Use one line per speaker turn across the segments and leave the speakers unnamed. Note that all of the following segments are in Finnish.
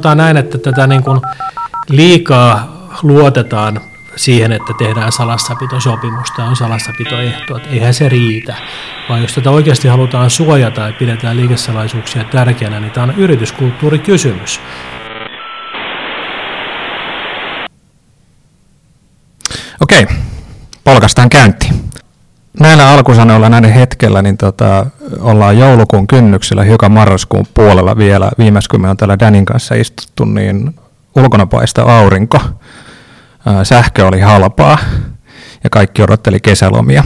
Sanotaan näin, että tätä niin kuin liikaa luotetaan siihen, että tehdään salassapitosopimusta ja on salassapitoehto, että eihän se riitä. Vaan jos tätä oikeasti halutaan suojata ja pidetään liikesalaisuuksia tärkeänä, niin tämä on yrityskulttuurikysymys.
Okei, polkastaan käynti. Näillä alkusanoilla näiden hetkellä niin tota, ollaan joulukuun kynnyksellä, hiukan marraskuun puolella vielä. Viimeis kun me on täällä Danin kanssa istuttu, niin ulkona paista aurinko. Sähkö oli halpaa ja kaikki odotteli kesälomia.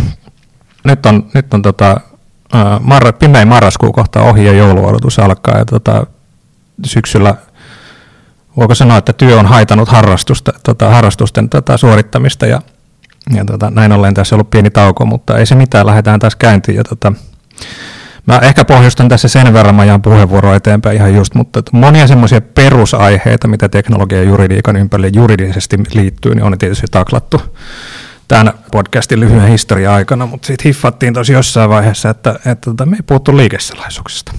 Nyt on, nyt on tota, marra, pimein marraskuu kohta ohi ja jouluodotus alkaa. Ja tota, syksyllä voiko sanoa, että työ on haitanut harrastusta, tota, harrastusten tota, suorittamista ja, ja tota, näin ollen tässä on ollut pieni tauko, mutta ei se mitään, lähdetään taas käyntiin. Ja, tota, mä ehkä pohjustan tässä sen verran, mä jaan puheenvuoroa eteenpäin ihan just, mutta monia semmoisia perusaiheita, mitä teknologia ja juridiikan ympärille juridisesti liittyy, niin on tietysti taklattu tämän podcastin lyhyen historian aikana, mutta sitten hiffattiin tosi jossain vaiheessa, että, että, että tota, me ei puhuttu liikesalaisuuksista.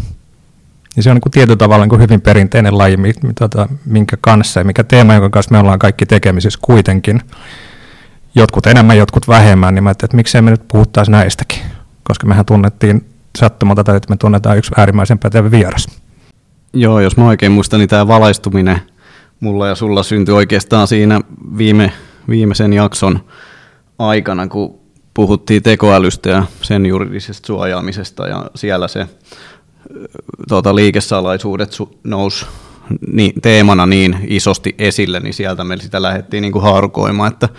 Ja se on niin tietyllä tavalla niin hyvin perinteinen laji, tota, minkä kanssa ja mikä teema, jonka kanssa me ollaan kaikki tekemisissä kuitenkin. Jotkut enemmän, jotkut vähemmän, niin mä että miksei me nyt puhuttaisi näistäkin. Koska mehän tunnettiin sattumalta tai että me tunnetaan yksi äärimmäisen pätevä vieras.
Joo, jos mä oikein muistan, niin tämä valaistuminen mulla ja sulla syntyi oikeastaan siinä viime, viimeisen jakson aikana, kun puhuttiin tekoälystä ja sen juridisesta suojaamisesta ja siellä se tuota, liikesalaisuudet nousi niin, teemana niin isosti esille, niin sieltä me sitä lähdettiin niin kuin haarukoimaan, että,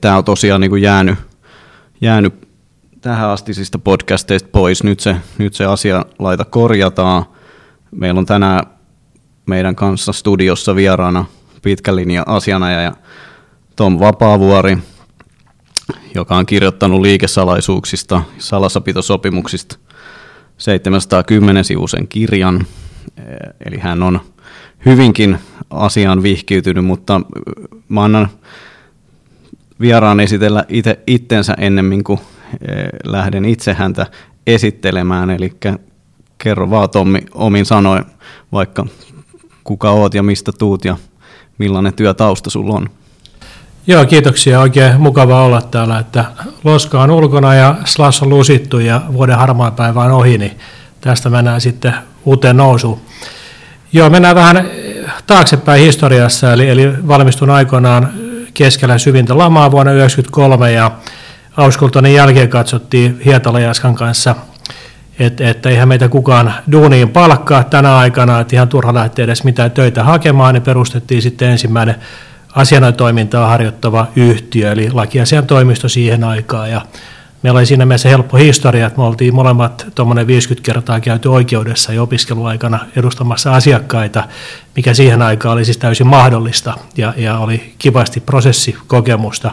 tämä on tosiaan niin kuin jäänyt, jäänyt tähän astisista podcasteista pois. Nyt se, nyt se asia laita korjataan. Meillä on tänään meidän kanssa studiossa vieraana pitkän linjan asianajaja Tom Vapaavuori, joka on kirjoittanut liikesalaisuuksista, salassapitosopimuksista – 710-sivuisen kirjan, eli hän on hyvinkin asiaan vihkiytynyt, mutta mä annan vieraan esitellä itse itsensä ennemmin kuin lähden itse häntä esittelemään, eli kerro vaan Tommi omin sanoin, vaikka kuka oot ja mistä tuut ja millainen työtausta sulla on.
Joo, kiitoksia. Oikein mukava olla täällä, että loska on ulkona ja slash on lusittu ja vuoden harmaa päivä on ohi, niin tästä mennään sitten uuteen nousuun. Joo, mennään vähän taaksepäin historiassa, eli, eli valmistun aikoinaan keskellä syvintä lamaa vuonna 1993 ja Auskultonin jälkeen katsottiin Hietala kanssa, että, että eihän meitä kukaan duuniin palkkaa tänä aikana, että ihan turha lähteä edes mitään töitä hakemaan, niin perustettiin sitten ensimmäinen asianajotoimintaa harjoittava yhtiö, eli lakiasian toimisto siihen aikaan. Ja meillä oli siinä mielessä helppo historia, että me oltiin molemmat tuommoinen 50 kertaa käyty oikeudessa ja opiskeluaikana edustamassa asiakkaita, mikä siihen aikaan oli siis täysin mahdollista ja, ja oli kivasti prosessikokemusta.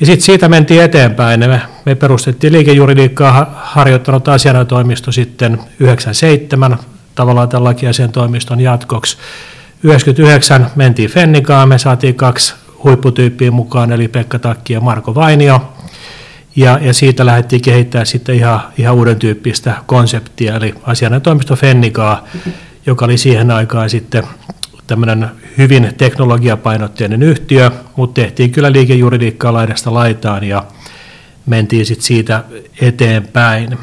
Ja sitten siitä mentiin eteenpäin. Me, me perustettiin liikejuridiikkaa harjoittanut asianajotoimisto sitten 97 tavallaan tämän lakiasian toimiston jatkoksi. 99 mentiin Fennikaan, me saatiin kaksi huipputyyppiä mukaan, eli Pekka Takki ja Marko Vainio. Ja, ja siitä lähdettiin kehittämään sitten ihan, ihan uuden tyyppistä konseptia, eli asianajotoimisto Fennikaa, joka oli siihen aikaan sitten tämmöinen hyvin teknologiapainotteinen yhtiö, mutta tehtiin kyllä liikejuridiikkaa laidasta laitaan ja mentiin sitten siitä eteenpäin.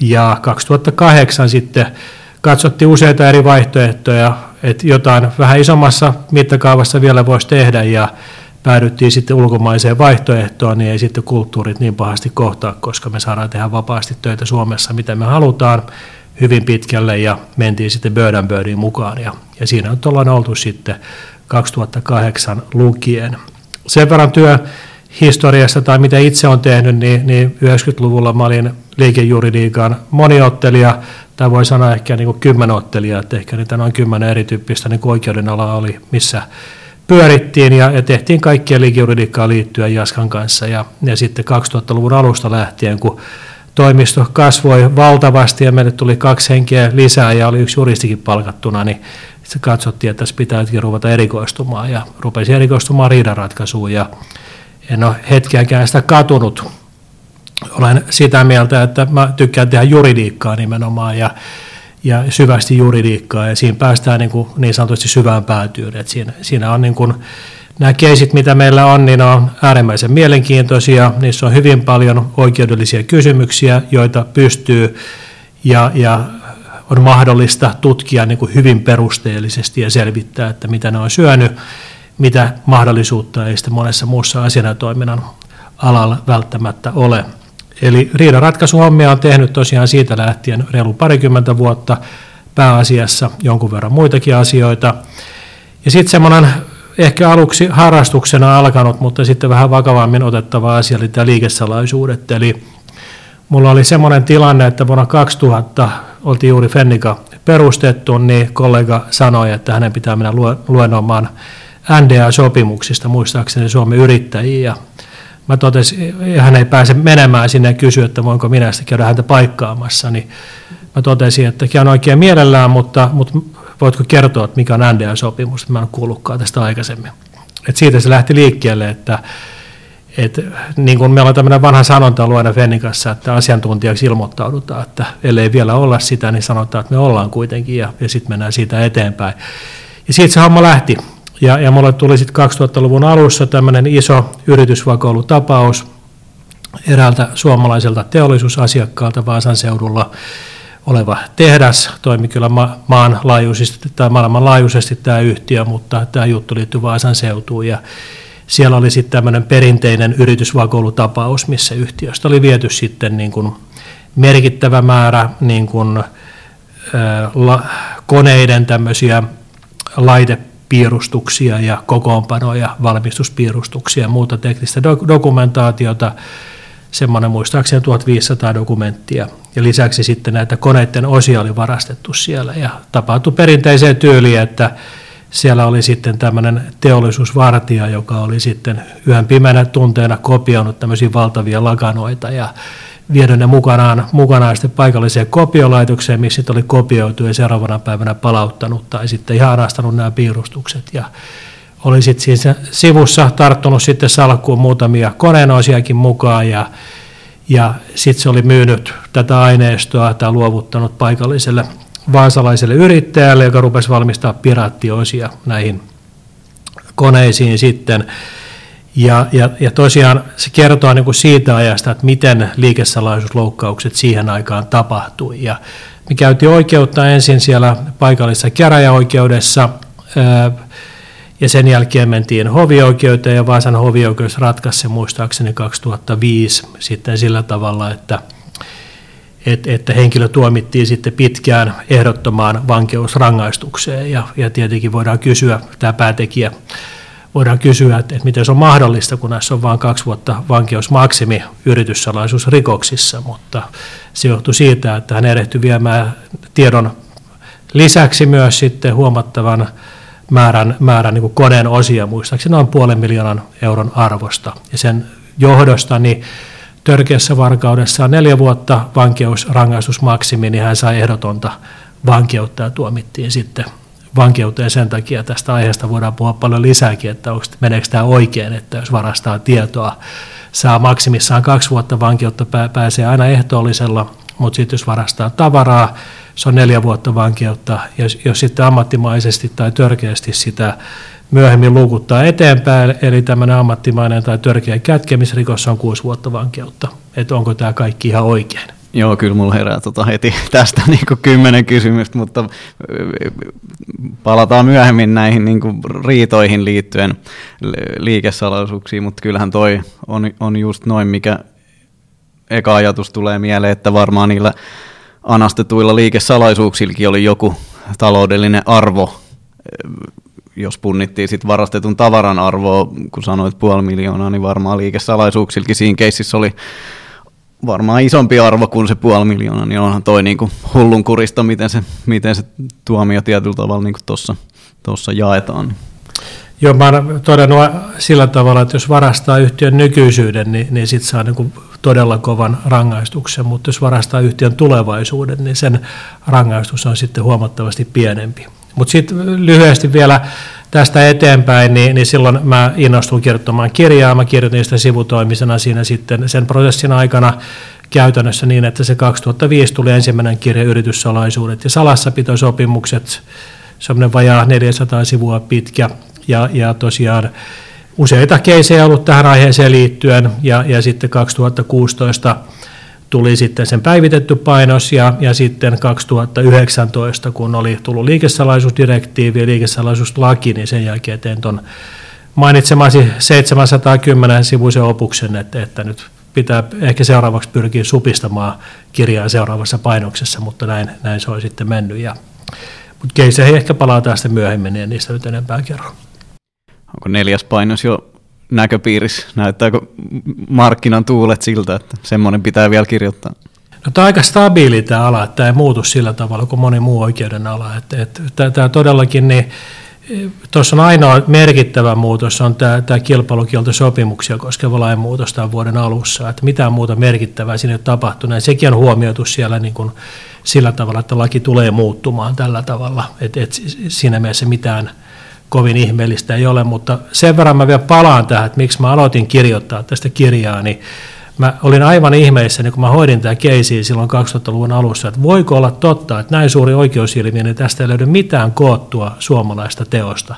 Ja 2008 sitten katsottiin useita eri vaihtoehtoja, että jotain vähän isommassa mittakaavassa vielä voisi tehdä ja päädyttiin sitten ulkomaiseen vaihtoehtoon, niin ei sitten kulttuurit niin pahasti kohtaa, koska me saadaan tehdä vapaasti töitä Suomessa, mitä me halutaan hyvin pitkälle ja mentiin sitten Bird Birdiin mukaan ja, ja siinä on ollaan oltu sitten 2008 lukien. Sen verran työ historiasta tai mitä itse on tehnyt, niin, niin 90-luvulla mä olin liikejuridiikan moniottelija, tai voi sanoa ehkä niin kuin kymmenottelija, että ehkä niitä noin kymmenen erityyppistä niin oikeuden alaa oli, missä pyörittiin ja, ja tehtiin kaikkia liikejuridiikkaa liittyen Jaskan kanssa. Ja, ja sitten 2000-luvun alusta lähtien, kun toimisto kasvoi valtavasti ja meille tuli kaksi henkeä lisää ja oli yksi juristikin palkattuna, niin sitten katsottiin, että tässä pitääkin ruveta erikoistumaan ja rupesi erikoistumaan riidanratkaisuun ja en ole hetkeäkään sitä katunut olen sitä mieltä, että mä tykkään tehdä juridiikkaa nimenomaan ja, ja syvästi juridiikkaa ja siinä päästään niin, kuin niin sanotusti syvään päätyyn. Et siinä, siinä on niin kuin, nämä keisit, mitä meillä on, niin on äärimmäisen mielenkiintoisia. Niissä on hyvin paljon oikeudellisia kysymyksiä, joita pystyy ja, ja on mahdollista tutkia niin kuin hyvin perusteellisesti ja selvittää, että mitä ne on syönyt, mitä mahdollisuutta ei sitten monessa muussa asianatoiminnan alalla välttämättä ole. Eli riidanratkaisuhommia on tehnyt tosiaan siitä lähtien reilu parikymmentä vuotta pääasiassa jonkun verran muitakin asioita. Ja sitten semmoinen ehkä aluksi harrastuksena alkanut, mutta sitten vähän vakavammin otettava asia oli tämä liikesalaisuudet. Eli mulla oli semmoinen tilanne, että vuonna 2000 oltiin juuri Fennika perustettu, niin kollega sanoi, että hänen pitää mennä luennoimaan NDA-sopimuksista, muistaakseni Suomen yrittäjiä. Mä totesin, hän ei pääse menemään sinne ja kysyi, että voinko minä sitten käydä häntä paikkaamassa, niin mä totesin, että käyn oikein mielellään, mutta, mutta voitko kertoa, että mikä on NDA-sopimus, että mä en kuullutkaan tästä aikaisemmin. Et siitä se lähti liikkeelle, että et, niin kuin meillä on tämmöinen vanha sanonta luena Fennikassa, että asiantuntijaksi ilmoittaudutaan, että ellei vielä olla sitä, niin sanotaan, että me ollaan kuitenkin ja, ja sitten mennään siitä eteenpäin. Ja siitä se homma lähti. Ja, ja mulle tuli sitten 2000-luvun alussa tämmöinen iso yritysvakoilutapaus eräältä suomalaiselta teollisuusasiakkaalta Vaasan seudulla oleva tehdas. Toimi kyllä ma- maanlaajuisesti tai maailmanlaajuisesti tämä yhtiö, mutta tämä juttu liittyy Vaasan seutuun. Ja siellä oli sitten tämmöinen perinteinen yritysvakoilutapaus, missä yhtiöstä oli viety sitten niin kuin merkittävä määrä niin kuin, ä, la, koneiden tämmöisiä laite piirustuksia ja kokoonpanoja, valmistuspiirustuksia ja muuta teknistä dokumentaatiota, semmoinen muistaakseni 1500 dokumenttia. Ja lisäksi sitten näitä koneiden osia oli varastettu siellä ja tapahtui perinteiseen tyyliin, että siellä oli sitten tämmöinen teollisuusvartija, joka oli sitten yhden pimeänä tunteena kopioinut tämmöisiä valtavia lakanoita ja viedä ne mukanaan, mukanaan sitten paikalliseen kopiolaitokseen, missä sitten oli kopioitu ja seuraavana päivänä palauttanut tai sitten ihan anastanut nämä piirustukset. Ja oli sitten siinä sivussa tarttunut sitten salkkuun muutamia koneenosiakin mukaan ja, ja sitten se oli myynyt tätä aineistoa tai luovuttanut paikalliselle vaasalaiselle yrittäjälle, joka rupesi valmistaa piraattiosia näihin koneisiin sitten. Ja, ja, ja tosiaan se kertoo niin kuin siitä ajasta, että miten liikesalaisuusloukkaukset siihen aikaan tapahtui. Ja me käytiin oikeutta ensin siellä paikallisessa käräjäoikeudessa, ja sen jälkeen mentiin hovioikeuteen, ja Vaasan hovioikeus ratkaisi se muistaakseni 2005 sitten sillä tavalla, että, että, että henkilö tuomittiin sitten pitkään ehdottomaan vankeusrangaistukseen, ja, ja tietenkin voidaan kysyä, tämä päätekijä voidaan kysyä, että, että miten se on mahdollista, kun näissä on vain kaksi vuotta vankeusmaksimi yrityssalaisuusrikoksissa, mutta se johtui siitä, että hän erehtyi viemään tiedon lisäksi myös sitten huomattavan määrän, määrän niin koneen osia, muistaakseni noin puolen miljoonan euron arvosta. Ja sen johdosta niin törkeässä varkaudessa on neljä vuotta vankeusrangaistusmaksimi, niin hän sai ehdotonta vankeutta ja tuomittiin sitten vankeuteen. Sen takia, tästä aiheesta voidaan puhua paljon lisääkin, että onko, meneekö tämä oikein, että jos varastaa tietoa, saa maksimissaan kaksi vuotta vankeutta, pääsee aina ehtoollisella, mutta sitten jos varastaa tavaraa, se on neljä vuotta vankeutta, jos, jos sitten ammattimaisesti tai törkeästi sitä myöhemmin luukuttaa eteenpäin, eli tämmöinen ammattimainen tai törkeä kätkemisrikos on kuusi vuotta vankeutta. Että onko tämä kaikki ihan oikein?
Joo, kyllä mulla herää tota heti tästä niin kymmenen kysymystä, mutta palataan myöhemmin näihin niin riitoihin liittyen liikesalaisuuksiin, mutta kyllähän toi on, on just noin, mikä eka ajatus tulee mieleen, että varmaan niillä anastetuilla liikesalaisuuksillakin oli joku taloudellinen arvo, jos punnittiin sit varastetun tavaran arvoa, kun sanoit puoli miljoonaa, niin varmaan liikesalaisuuksilkin siinä keississä oli varmaan isompi arvo kuin se puoli miljoonaa, niin onhan toi niinku hullun kurista, miten se, miten se tuomio tietyllä tavalla niin tuossa jaetaan.
Joo, mä oon todennut sillä tavalla, että jos varastaa yhtiön nykyisyyden, niin, niin sitten saa niin todella kovan rangaistuksen, mutta jos varastaa yhtiön tulevaisuuden, niin sen rangaistus on sitten huomattavasti pienempi. Mutta sitten lyhyesti vielä tästä eteenpäin, niin, niin silloin mä innostuin kirjoittamaan kirjaa. Mä kirjoitin sitä sivutoimisena siinä sitten sen prosessin aikana käytännössä niin, että se 2005 tuli ensimmäinen kirja yrityssalaisuudet ja salassapitosopimukset, semmoinen vajaa 400 sivua pitkä ja, ja tosiaan useita keisejä ollut tähän aiheeseen liittyen ja, ja sitten 2016 tuli sitten sen päivitetty painos ja, ja sitten 2019, kun oli tullut liikesalaisuusdirektiivi ja liikesalaisuuslaki, niin sen jälkeen tein tuon mainitsemasi 710 sivuisen opuksen, että, että nyt pitää ehkä seuraavaksi pyrkiä supistamaan kirjaa seuraavassa painoksessa, mutta näin, näin se on sitten mennyt. Ja, mutta keiseihin ehkä palataan sitten myöhemmin, ja niistä nyt enempää kerro.
Onko neljäs painos jo näköpiirissä? Näyttääkö markkinan tuulet siltä, että semmoinen pitää vielä kirjoittaa?
No, tämä on aika stabiili tämä ala, että tämä ei muutu sillä tavalla kuin moni muu oikeuden ala. Että, että, tämä todellakin, niin, tuossa on ainoa merkittävä muutos, on tämä, tämä kilpailukieltosopimuksia koskeva lainmuutos tämän vuoden alussa. Että mitään muuta merkittävää siinä ei ole tapahtunut. Sekin on huomioitu siellä niin kuin sillä tavalla, että laki tulee muuttumaan tällä tavalla. Että, että siinä mielessä mitään – kovin ihmeellistä ei ole, mutta sen verran mä vielä palaan tähän, että miksi mä aloitin kirjoittaa tästä kirjaa, niin mä olin aivan ihmeissäni, kun mä hoidin tämä keisiä silloin 2000-luvun alussa, että voiko olla totta, että näin suuri oikeusilmiö, niin tästä ei löydy mitään koottua suomalaista teosta,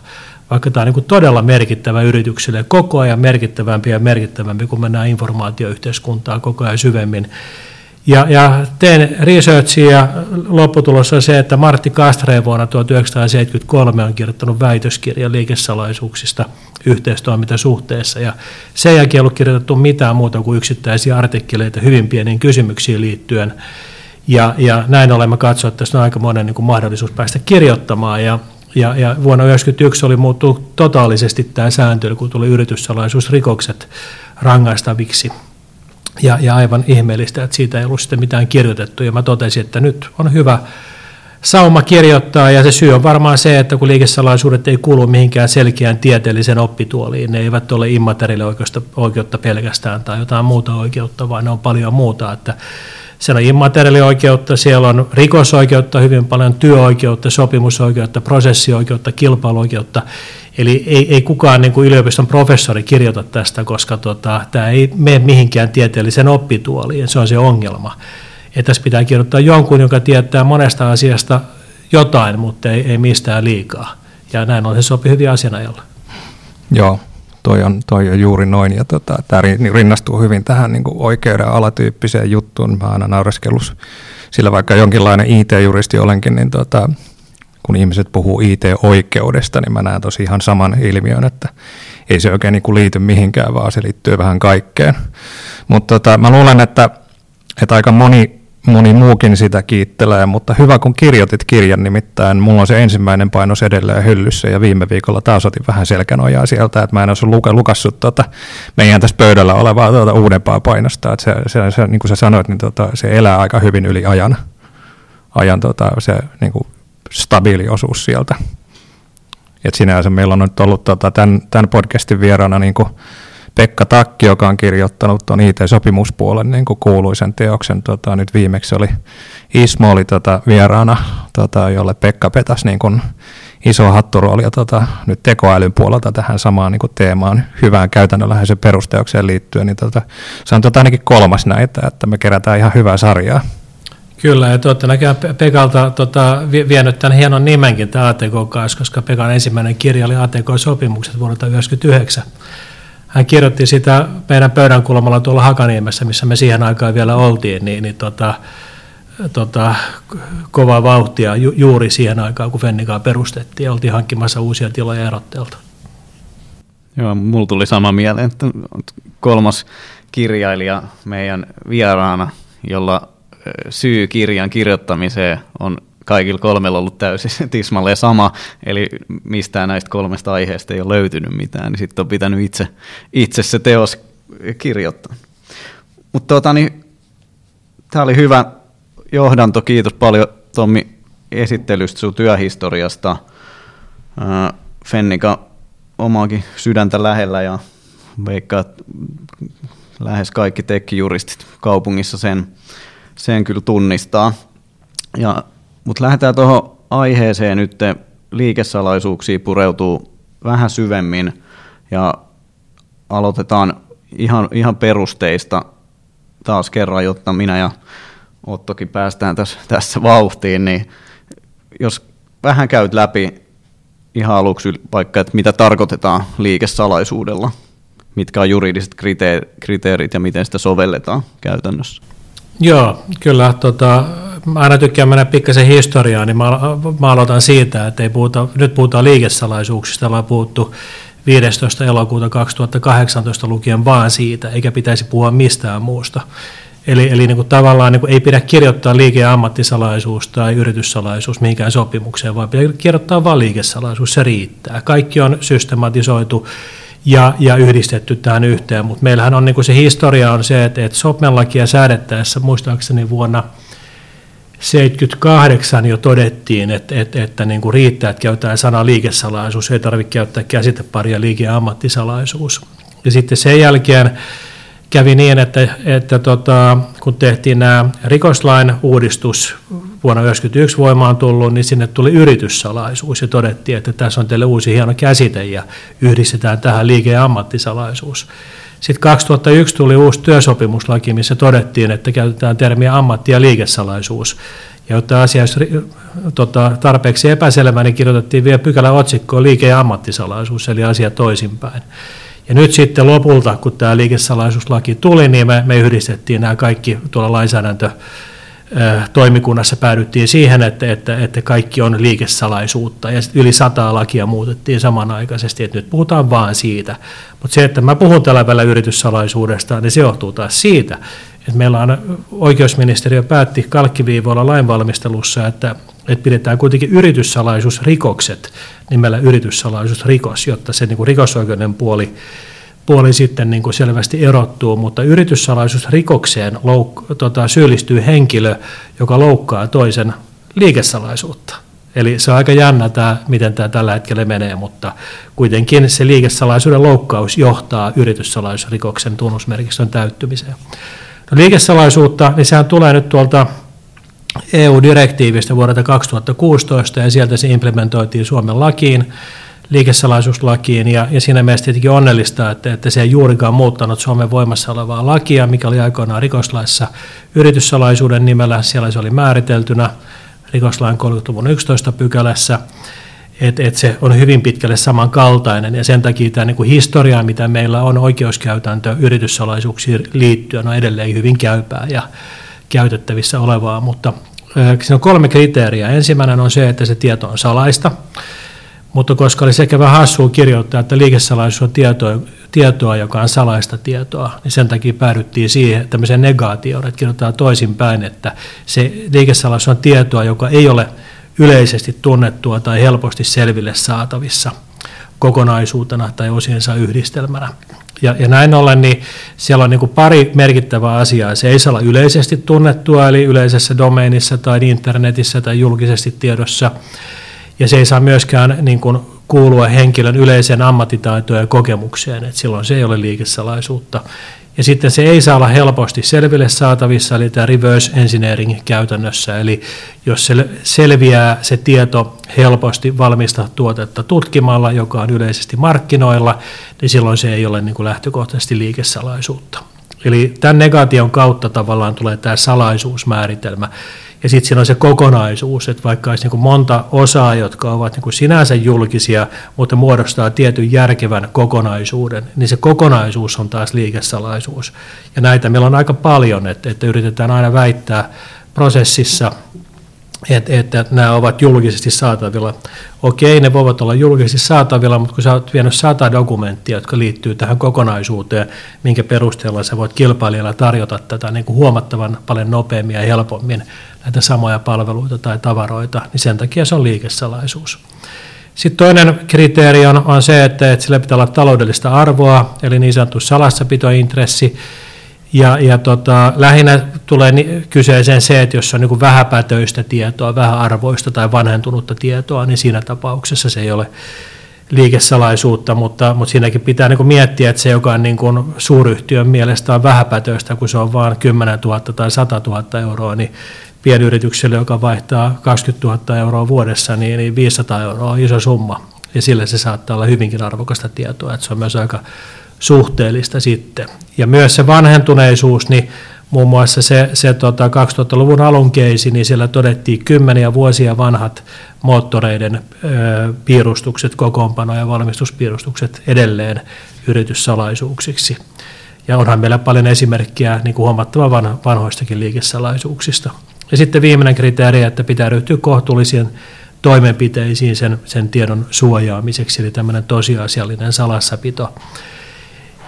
vaikka tämä on niin todella merkittävä yrityksille, koko ajan merkittävämpi ja merkittävämpi, kun mennään informaatioyhteiskuntaa koko ajan syvemmin. Ja, ja teen researchia ja lopputulos on se, että Martti Kastre vuonna 1973 on kirjoittanut väitöskirjan liikesalaisuuksista yhteistoimintasuhteessa. Ja sen jälkeen ei ollut kirjoitettu mitään muuta kuin yksittäisiä artikkeleita hyvin pieniin kysymyksiin liittyen. Ja, ja näin olemme katsoa, että tässä on aika monen niin kuin mahdollisuus päästä kirjoittamaan. Ja, ja, ja vuonna 1991 oli muuttunut totaalisesti tämä sääntely, kun tuli yrityssalaisuusrikokset rangaistaviksi ja, ja aivan ihmeellistä, että siitä ei ollut sitten mitään kirjoitettu. Ja mä totesin, että nyt on hyvä sauma kirjoittaa, ja se syy on varmaan se, että kun liikesalaisuudet ei kuulu mihinkään selkeään tieteellisen oppituoliin, ne eivät ole immateriaalioikeutta oikeutta pelkästään tai jotain muuta oikeutta, vaan ne on paljon muuta. Että siellä on immateriaalioikeutta, siellä on rikosoikeutta hyvin paljon, työoikeutta, sopimusoikeutta, prosessioikeutta, kilpailuoikeutta. Eli ei, ei kukaan niin kuin yliopiston professori kirjoita tästä, koska tota, tämä ei mene mihinkään tieteellisen oppituoliin, se on se ongelma. Että tässä pitää kirjoittaa jonkun, joka tietää monesta asiasta jotain, mutta ei, ei mistään liikaa. Ja näin on, se sopii hyvin asianajalla.
Joo, toi on, toi on juuri noin. Ja tota, tämä rinnastuu hyvin tähän niin oikeuden alatyyppiseen juttuun. Mä aina naureskellus sillä vaikka jonkinlainen IT-juristi olenkin, niin tota, kun ihmiset puhuu IT-oikeudesta, niin mä näen tosi ihan saman ilmiön, että ei se oikein niin kuin liity mihinkään, vaan se liittyy vähän kaikkeen. Mutta tota, mä luulen, että, että aika moni, moni muukin sitä kiittelee, mutta hyvä kun kirjoitit kirjan, nimittäin mulla on se ensimmäinen painos edelleen hyllyssä ja viime viikolla taas otin vähän selkänojaa sieltä, että mä en olisi luke, lukassut tota, meidän tässä pöydällä olevaa tuota uudempaa painosta, että se, se, se, niin kuin sä sanoit, niin tota, se elää aika hyvin yli ajan, ajan tota, se niin kuin stabiili osuus sieltä. Et sinänsä meillä on nyt ollut tota, tämän, tämän podcastin vieraana niin kuin Pekka Takki, joka on kirjoittanut tuon IT-sopimuspuolen niin kuin kuuluisen teoksen. Tota, nyt viimeksi oli Ismo oli tota, vieraana, tota, jolle Pekka petas niin kuin iso hatturooli ja tota, nyt tekoälyn puolelta tähän samaan niin kuin teemaan, hyvään käytännönläheiseen perusteokseen liittyen. Niin tota, se on tota, ainakin kolmas näitä, että me kerätään ihan hyvää sarjaa.
Kyllä, ja tuotte näköjään Pekalta tota, vienyt tämän hienon nimenkin, tämä ATK kanssa, koska Pekan ensimmäinen kirja oli ATK-sopimukset vuodelta 1999. Hän kirjoitti sitä meidän pöydän kulmalla tuolla Hakaniemessä, missä me siihen aikaan vielä oltiin, niin, niin tota, tota, kovaa vauhtia ju, juuri siihen aikaan, kun Fennikaa perustettiin ja oltiin hankkimassa uusia tiloja erotteelta.
Joo, mulla tuli sama mieleen, että kolmas kirjailija meidän vieraana, jolla syy kirjan kirjoittamiseen on kaikilla kolmella ollut täysin tismalleen sama, eli mistään näistä kolmesta aiheesta ei ole löytynyt mitään, niin sitten on pitänyt itse, itse se teos kirjoittaa. Mutta tota, niin, tämä oli hyvä johdanto, kiitos paljon Tommi esittelystä sun työhistoriasta. Fennika omaakin sydäntä lähellä ja veikkaa, lähes kaikki tekkijuristit kaupungissa sen sen kyllä tunnistaa. Ja, mutta lähdetään tuohon aiheeseen nyt, liikesalaisuuksiin pureutuu vähän syvemmin ja aloitetaan ihan, ihan perusteista. taas kerran, jotta minä ja Ottokin päästään tässä, tässä vauhtiin, niin jos vähän käyt läpi ihan aluksi vaikka, että mitä tarkoitetaan liikesalaisuudella, mitkä on juridiset kriteerit ja miten sitä sovelletaan käytännössä.
Joo, kyllä. Tota, mä aina tykkään mennä pikkasen historiaan, niin mä, mä aloitan siitä, että ei puhuta, nyt puhutaan liikesalaisuuksista, ollaan puhuttu 15. elokuuta 2018 lukien vaan siitä, eikä pitäisi puhua mistään muusta. Eli, eli niin kuin tavallaan niin kuin ei pidä kirjoittaa liike- ja ammattisalaisuus tai yrityssalaisuus mihinkään sopimukseen, vaan pitää kirjoittaa vain liikesalaisuus, se riittää. Kaikki on systematisoitu ja, ja yhdistetty tähän yhteen, mutta meillähän on niin kuin se historia on se, että, että sopmenlakia säädettäessä muistaakseni vuonna 78 jo todettiin, että, että, että niin kuin riittää, että käytetään sana liikesalaisuus, ei tarvitse käyttää käsiteparia liike- ja ammattisalaisuus. Ja sitten sen jälkeen kävi niin, että, että tota, kun tehtiin nämä rikoslain uudistus vuonna 1991 voimaan tullut, niin sinne tuli yrityssalaisuus ja todettiin, että tässä on teille uusi hieno käsite ja yhdistetään tähän liike- ja ammattisalaisuus. Sitten 2001 tuli uusi työsopimuslaki, missä todettiin, että käytetään termiä ammatti- ja liikesalaisuus. Ja jotta asia olisi tota, tarpeeksi epäselvä, niin kirjoitettiin vielä pykälä otsikkoon liike- ja ammattisalaisuus, eli asia toisinpäin. Ja nyt sitten lopulta, kun tämä liikesalaisuuslaki tuli, niin me, me yhdistettiin nämä kaikki tuolla lainsäädäntö toimikunnassa päädyttiin siihen, että, että, että kaikki on liikesalaisuutta ja yli sataa lakia muutettiin samanaikaisesti, että nyt puhutaan vaan siitä. Mutta se, että mä puhun tällä välillä yrityssalaisuudesta, niin se johtuu taas siitä, että meillä on oikeusministeriö päätti kalkkiviivoilla lainvalmistelussa, että, että pidetään kuitenkin yrityssalaisuusrikokset nimellä yrityssalaisuusrikos, jotta se niin kuin rikosoikeuden puoli, puoli sitten niin kuin selvästi erottuu, mutta yrityssalaisuusrikokseen louk- tota, syyllistyy henkilö, joka loukkaa toisen liikesalaisuutta. Eli se on aika jännä, tämä, miten tämä tällä hetkellä menee, mutta kuitenkin se liikesalaisuuden loukkaus johtaa yrityssalaisuusrikoksen tunnusmerkistön täyttymiseen. No, liikesalaisuutta, niin sehän tulee nyt tuolta EU-direktiivistä vuodelta 2016 ja sieltä se implementoitiin Suomen lakiin, liikesalaisuuslakiin ja, ja siinä mielessä tietenkin onnellista, että, että se ei juurikaan muuttanut Suomen voimassa olevaa lakia, mikä oli aikoinaan rikoslaissa yrityssalaisuuden nimellä, siellä se oli määriteltynä rikoslain 30-luvun 11 pykälässä, että et se on hyvin pitkälle samankaltainen ja sen takia tämä niin historia, mitä meillä on oikeuskäytäntö yrityssalaisuuksiin liittyen, on edelleen hyvin käypää ja käytettävissä olevaa, mutta siinä on kolme kriteeriä. Ensimmäinen on se, että se tieto on salaista, mutta koska oli sekä vähän hassua kirjoittaa, että liikesalaisuus on tietoa, tietoa, joka on salaista tietoa, niin sen takia päädyttiin siihen tämmöiseen negaatioon, että kirjoitetaan toisinpäin, että se liikesalaisuus on tietoa, joka ei ole yleisesti tunnettua tai helposti selville saatavissa kokonaisuutena tai osiensa yhdistelmänä. Ja, ja näin ollen niin siellä on niin kuin pari merkittävää asiaa. Se ei saa olla yleisesti tunnettua, eli yleisessä domeenissa tai internetissä tai julkisesti tiedossa. Ja se ei saa myöskään niin kuin kuulua henkilön yleiseen ammattitaitoon ja kokemukseen, että silloin se ei ole liikesalaisuutta. Ja sitten se ei saa olla helposti selville saatavissa, eli tämä reverse engineering käytännössä, eli jos se selviää se tieto helposti valmista tuotetta tutkimalla, joka on yleisesti markkinoilla, niin silloin se ei ole niin kuin lähtökohtaisesti liikesalaisuutta. Eli tämän negaation kautta tavallaan tulee tämä salaisuusmääritelmä. Ja sitten siinä on se kokonaisuus, että vaikka olisi niin monta osaa, jotka ovat niin sinänsä julkisia, mutta muodostaa tietyn järkevän kokonaisuuden, niin se kokonaisuus on taas liikesalaisuus. Ja näitä meillä on aika paljon, että, että yritetään aina väittää prosessissa, että, että nämä ovat julkisesti saatavilla. Okei, ne voivat olla julkisesti saatavilla, mutta kun sä oot vienyt sata dokumenttia, jotka liittyy tähän kokonaisuuteen, minkä perusteella sä voit kilpailijalla tarjota tätä niin kuin huomattavan paljon nopeammin ja helpommin näitä samoja palveluita tai tavaroita, niin sen takia se on liikesalaisuus. Sitten toinen kriteeri on, on se, että, että sillä pitää olla taloudellista arvoa, eli niin sanottu salassapitointressi, ja, ja tota, lähinnä tulee kyseeseen se, että jos on niin vähäpätöistä tietoa, vähäarvoista tai vanhentunutta tietoa, niin siinä tapauksessa se ei ole liikesalaisuutta, mutta, mutta siinäkin pitää niin miettiä, että se, joka on niin suuryhtiön mielestä on vähäpätöistä, kun se on vain 10 000 tai 100 000 euroa, niin pienyritykselle, joka vaihtaa 20 000 euroa vuodessa, niin, niin 500 euroa on iso summa. Ja sillä se saattaa olla hyvinkin arvokasta tietoa, että se on myös aika suhteellista sitten. Ja myös se vanhentuneisuus, niin muun muassa se, se tota 2000-luvun alun keisi, niin siellä todettiin kymmeniä vuosia vanhat moottoreiden ö, piirustukset, kokoonpano- ja valmistuspiirustukset edelleen yrityssalaisuuksiksi. Ja onhan meillä paljon esimerkkiä niin kuin huomattavan vanhoistakin liikesalaisuuksista. Ja sitten viimeinen kriteeri, että pitää ryhtyä kohtuullisiin toimenpiteisiin sen, sen tiedon suojaamiseksi, eli tämmöinen tosiasiallinen salassapito.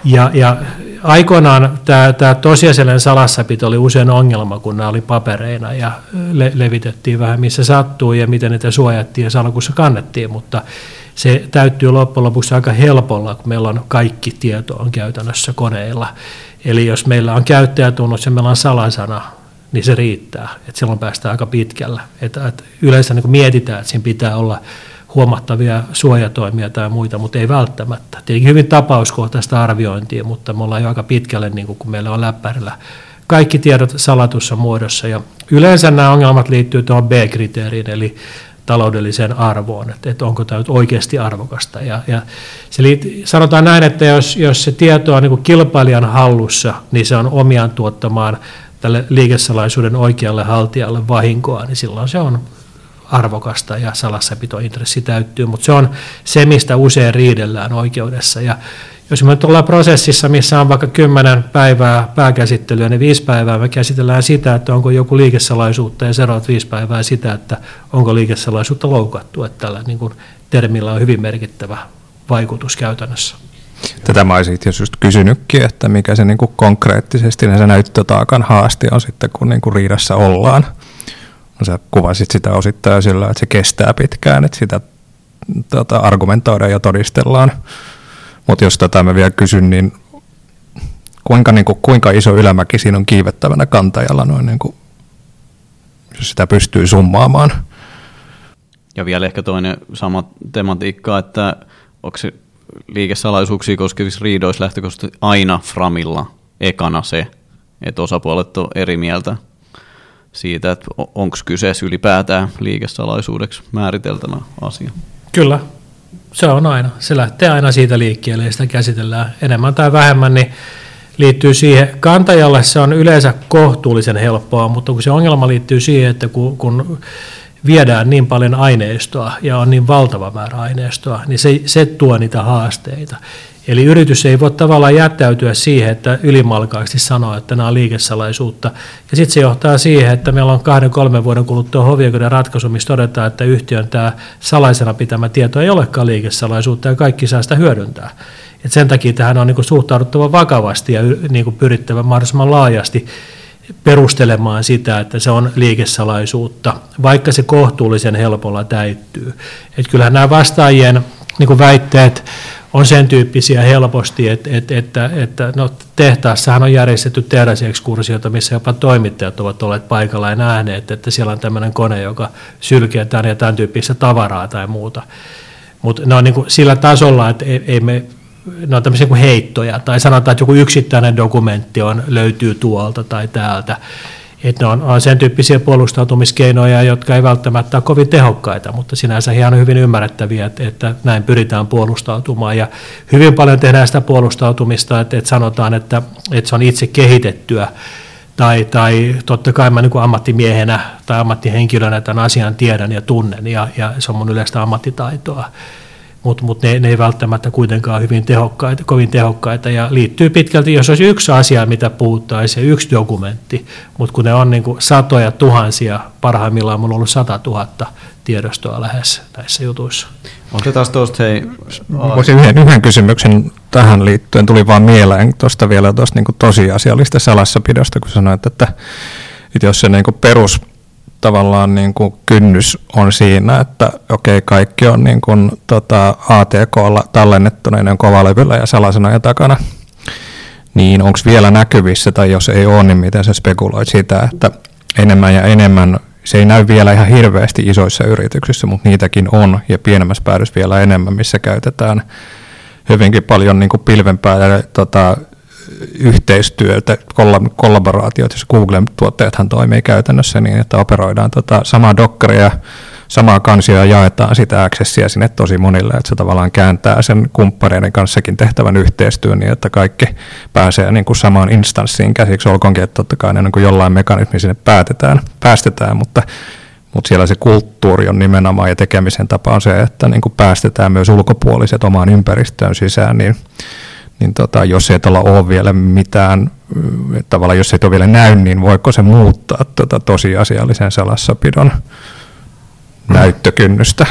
Ja, ja aikoinaan tämä, tämä tosiasiallinen salassapito oli usein ongelma, kun nämä oli papereina ja le, levitettiin vähän missä sattuu ja miten niitä suojattiin ja salkussa kannettiin, mutta se täyttyy loppujen lopuksi aika helpolla, kun meillä on kaikki tieto on käytännössä koneilla. Eli jos meillä on käyttäjätunnus ja meillä on salasana, niin se riittää. Et silloin päästään aika pitkällä. Et, et yleensä niin mietitään, että siinä pitää olla huomattavia suojatoimia tai muita, mutta ei välttämättä. Tietenkin hyvin tapauskohtaista arviointia, mutta me ollaan jo aika pitkälle, niin kun meillä on läppärillä kaikki tiedot salatussa muodossa. Ja yleensä nämä ongelmat liittyy tuohon B-kriteeriin, eli taloudelliseen arvoon, että, että onko tämä oikeasti arvokasta. Ja, ja se liit, sanotaan näin, että jos, jos se tieto on niin kilpailijan hallussa, niin se on omiaan tuottamaan tälle liikesalaisuuden oikealle haltijalle vahinkoa, niin silloin se on arvokasta ja salassapitointressi täyttyy, mutta se on se, mistä usein riidellään oikeudessa. Ja jos me ollaan prosessissa, missä on vaikka kymmenen päivää pääkäsittelyä, niin viisi päivää me käsitellään sitä, että onko joku liikesalaisuutta ja seuraavat viisi päivää sitä, että onko liikesalaisuutta loukattu. Että tällä niin kuin, termillä on hyvin merkittävä vaikutus käytännössä.
Tätä mä olisin just kysynytkin, että mikä se niin kuin konkreettisesti se näyttötaakan haaste on sitten, kun niin kuin riidassa ollaan. Sä kuvasit sitä osittain sillä, että se kestää pitkään, että sitä tota, argumentoidaan ja todistellaan. Mutta jos tätä mä vielä kysyn, niin kuinka, niin kuin, kuinka iso ylämäki siinä on kiivettävänä kantajalla, noin, niin kuin, jos sitä pystyy summaamaan?
Ja vielä ehkä toinen sama tematiikka, että onko se liikesalaisuuksia koskevissa riidoissa lähtökohtaisesti aina Framilla ekana se, että osapuolet on eri mieltä siitä, että onko kyseessä ylipäätään liikesalaisuudeksi määriteltävä asia.
Kyllä, se on aina. Se lähtee aina siitä liikkeelle ja sitä käsitellään enemmän tai vähemmän, niin liittyy siihen. Kantajalle se on yleensä kohtuullisen helppoa, mutta kun se ongelma liittyy siihen, että kun, kun viedään niin paljon aineistoa ja on niin valtava määrä aineistoa, niin se, se tuo niitä haasteita. Eli yritys ei voi tavallaan jättäytyä siihen, että ylimalkaisesti sanoo, että nämä on liikesalaisuutta. Ja sitten se johtaa siihen, että meillä on kahden, kolmen vuoden kuluttua hovioikeuden ratkaisu, missä todetaan, että yhtiön tämä salaisena pitämä tieto ei olekaan liikesalaisuutta ja kaikki saa sitä hyödyntää. Et sen takia tähän on niinku suhtauduttava vakavasti ja niinku pyrittävä mahdollisimman laajasti perustelemaan sitä, että se on liikesalaisuutta, vaikka se kohtuullisen helpolla täyttyy. Et kyllähän nämä vastaajien niin väitteet on sen tyyppisiä helposti, että, että, että, että no, tehtaassahan on järjestetty teräsekskursioita, missä jopa toimittajat ovat olleet paikalla ja nähneet, että siellä on tämmöinen kone, joka sylkee tämän ja tämän tyyppistä tavaraa tai muuta. Mutta ne on niin sillä tasolla, että ei, ei me ne on tämmöisiä kuin heittoja, tai sanotaan, että joku yksittäinen dokumentti on, löytyy tuolta tai täältä. Että ne on, on sen tyyppisiä puolustautumiskeinoja, jotka ei välttämättä ole kovin tehokkaita, mutta sinänsä ihan hyvin ymmärrettäviä, että, että näin pyritään puolustautumaan. Ja hyvin paljon tehdään sitä puolustautumista, että, että sanotaan, että, että se on itse kehitettyä, tai, tai totta kai mä niin kuin ammattimiehenä tai ammattihenkilönä tämän asian tiedän ja tunnen, ja, ja se on mun yleistä ammattitaitoa mutta mut ne, ne ei välttämättä kuitenkaan hyvin tehokkaita, kovin tehokkaita. Ja liittyy pitkälti, jos olisi yksi asia, mitä puhuttaisiin, yksi dokumentti, mutta kun ne on niin kuin satoja tuhansia, parhaimmillaan on ollut sata tuhatta tiedostoa lähes näissä jutuissa.
Otetaan tuosta hei...
Voisin yhden, yhden kysymyksen tähän liittyen, tuli vaan mieleen tuosta vielä tuosta niin tosiasiallista salassapidosta, kun sanoit, että, että jos se niin perus tavallaan niin kuin kynnys on siinä, että okei, kaikki on niin kuin, tota, ATKlla tallennettuna niin kovalevyllä ja salaisena takana, niin onko vielä näkyvissä, tai jos ei ole, niin miten se spekuloit sitä, että enemmän ja enemmän, se ei näy vielä ihan hirveästi isoissa yrityksissä, mutta niitäkin on, ja pienemmässä päädyssä vielä enemmän, missä käytetään hyvinkin paljon niin kuin pilvenpää ja tota, yhteistyötä, kollaboraatiot, jos Googlen tuotteethan toimii käytännössä niin, että operoidaan tota samaa Dockeria samaa kansia jaetaan sitä accessia sinne tosi monille, että se tavallaan kääntää sen kumppaneiden kanssakin tehtävän yhteistyön niin, että kaikki pääsee niin kuin samaan instanssiin käsiksi, olkoonkin, että totta kai niin kuin jollain mekanismi sinne päätetään, päästetään, mutta mutta siellä se kulttuuri on nimenomaan ja tekemisen tapa on se, että niin kuin päästetään myös ulkopuoliset omaan ympäristöön sisään, niin, niin tota, jos ei tuolla ole vielä mitään, tavallaan jos ei ole vielä näy, niin voiko se muuttaa tota tosiasiallisen salassapidon näyttökynnystä?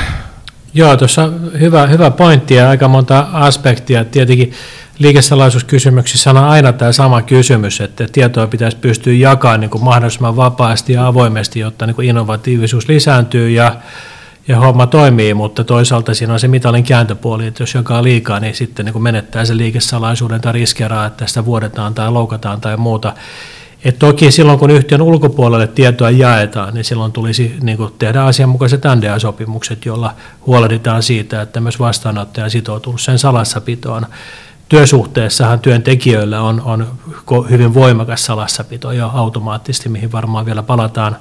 Joo, tuossa on hyvä, hyvä pointti ja aika monta aspektia. Tietenkin liikesalaisuuskysymyksissä on aina tämä sama kysymys, että tietoa pitäisi pystyä jakamaan niin kuin mahdollisimman vapaasti ja avoimesti, jotta niin kuin innovatiivisuus lisääntyy ja, ja homma toimii, mutta toisaalta siinä on se mitalin kääntöpuoli, että jos jakaa liikaa, niin sitten niin menettää se liikesalaisuuden tai riskeraa, että sitä vuodetaan tai loukataan tai muuta. Et toki silloin, kun yhtiön ulkopuolelle tietoa jaetaan, niin silloin tulisi niin kuin tehdä asianmukaiset NDA-sopimukset, joilla huolehditaan siitä, että myös vastaanottaja sitoutuu sen salassapitoon työsuhteessahan työntekijöillä on, on hyvin voimakas salassapito jo automaattisesti, mihin varmaan vielä palataan,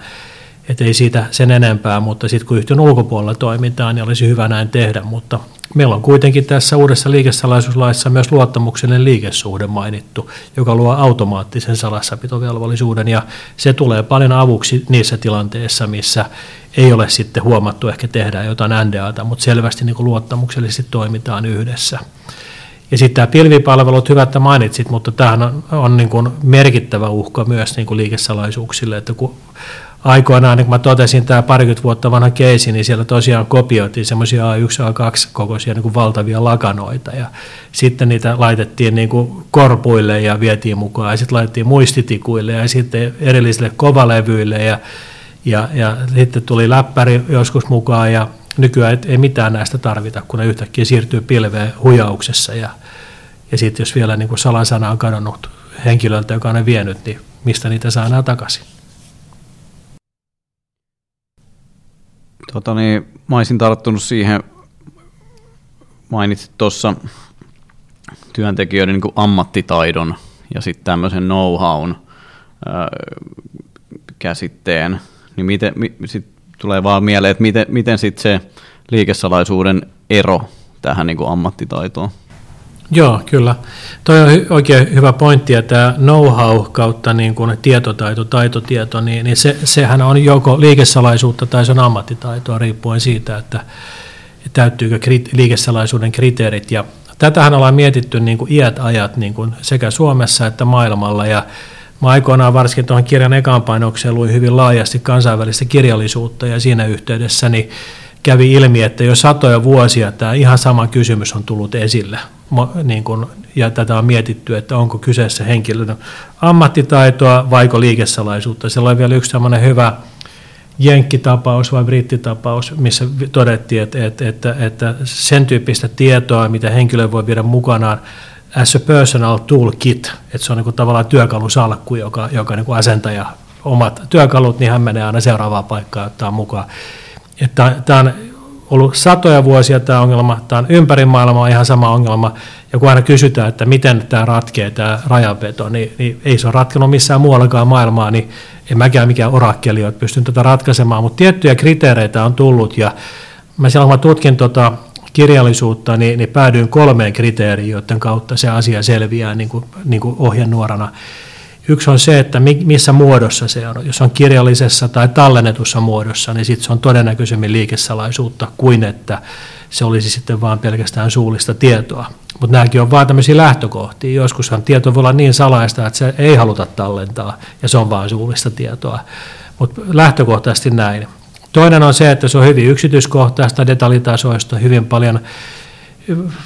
että ei siitä sen enempää, mutta sitten kun yhtiön ulkopuolella toimitaan, niin olisi hyvä näin tehdä, mutta meillä on kuitenkin tässä uudessa liikesalaisuuslaissa myös luottamuksellinen liikesuhde mainittu, joka luo automaattisen salassapitovelvollisuuden ja se tulee paljon avuksi niissä tilanteissa, missä ei ole sitten huomattu ehkä tehdä jotain NDAta, mutta selvästi niin luottamuksellisesti toimitaan yhdessä. Ja sitten tämä pilvipalvelut, hyvä, että mainitsit, mutta tämähän on, on niin kuin merkittävä uhka myös niin kuin liikesalaisuuksille, että kun aikoinaan, niin kun mä totesin tämä parikymmentä vuotta vanha keisi, niin siellä tosiaan kopioitiin semmoisia A1, A2 kokoisia niin valtavia lakanoita. Ja sitten niitä laitettiin niin kuin korpuille ja vietiin mukaan. Ja sitten laitettiin muistitikuille ja sitten erillisille kovalevyille. Ja, ja, ja sitten tuli läppäri joskus mukaan ja nykyään ei mitään näistä tarvita, kun ne yhtäkkiä siirtyy pilveen huijauksessa ja, ja sitten jos vielä niin kuin on kadonnut henkilöltä, joka on ne vienyt, niin mistä niitä saa enää takaisin?
Tota niin, mä olisin tarttunut siihen, mainitsit tuossa työntekijöiden niin ammattitaidon ja sitten tämmöisen know-hown käsitteen, niin miten, mi, sit tulee vaan mieleen, että miten, miten sitten se liikesalaisuuden ero tähän niin ammattitaitoon?
Joo, kyllä. Toi on oikein hyvä pointti, että tämä know-how kautta niin kuin tietotaito, taitotieto, niin, niin se, sehän on joko liikesalaisuutta tai se on ammattitaitoa riippuen siitä, että täyttyykö liikesalaisuuden kriteerit. Ja tätähän ollaan mietitty niin kuin iät ajat niin kuin sekä Suomessa että maailmalla. Ja Mä aikoinaan varsinkin tuohon kirjan ekaan painokseen luin hyvin laajasti kansainvälistä kirjallisuutta ja siinä yhteydessä niin kävi ilmi, että jo satoja vuosia tämä ihan sama kysymys on tullut esille. Niin kun, ja tätä on mietitty, että onko kyseessä henkilön ammattitaitoa vaiko liikesalaisuutta. Siellä oli vielä yksi sellainen hyvä jenkkitapaus vai brittitapaus, missä todettiin, että, että, että, että sen tyyppistä tietoa, mitä henkilö voi viedä mukanaan as a personal toolkit, että se on niin tavallaan työkalusalkku, joka, joka niin asentaja omat työkalut, niin hän menee aina seuraavaan paikkaan ottaa mukaan. Että tämä on ollut satoja vuosia tämä ongelma, tämä on ympäri maailmaa ihan sama ongelma, ja kun aina kysytään, että miten tämä ratkee, tämä rajanveto, niin, niin ei se ole ratkenut missään muuallakaan maailmaa, niin en mäkään mikään orakkeli ole pystynyt tätä ratkaisemaan, mutta tiettyjä kriteereitä on tullut, ja mä silloin kun mä tutkin tota kirjallisuutta, niin, niin päädyin kolmeen kriteeriin, joiden kautta se asia selviää niin kuin, niin kuin ohjenuorana. Yksi on se, että missä muodossa se on. Jos on kirjallisessa tai tallennetussa muodossa, niin sitten se on todennäköisemmin liikesalaisuutta kuin että se olisi sitten vain pelkästään suullista tietoa. Mutta nämäkin on vain tämmöisiä lähtökohtia. Joskushan tieto voi olla niin salaista, että se ei haluta tallentaa ja se on vain suullista tietoa. Mutta lähtökohtaisesti näin. Toinen on se, että se on hyvin yksityiskohtaista, detaljitasoista, hyvin paljon,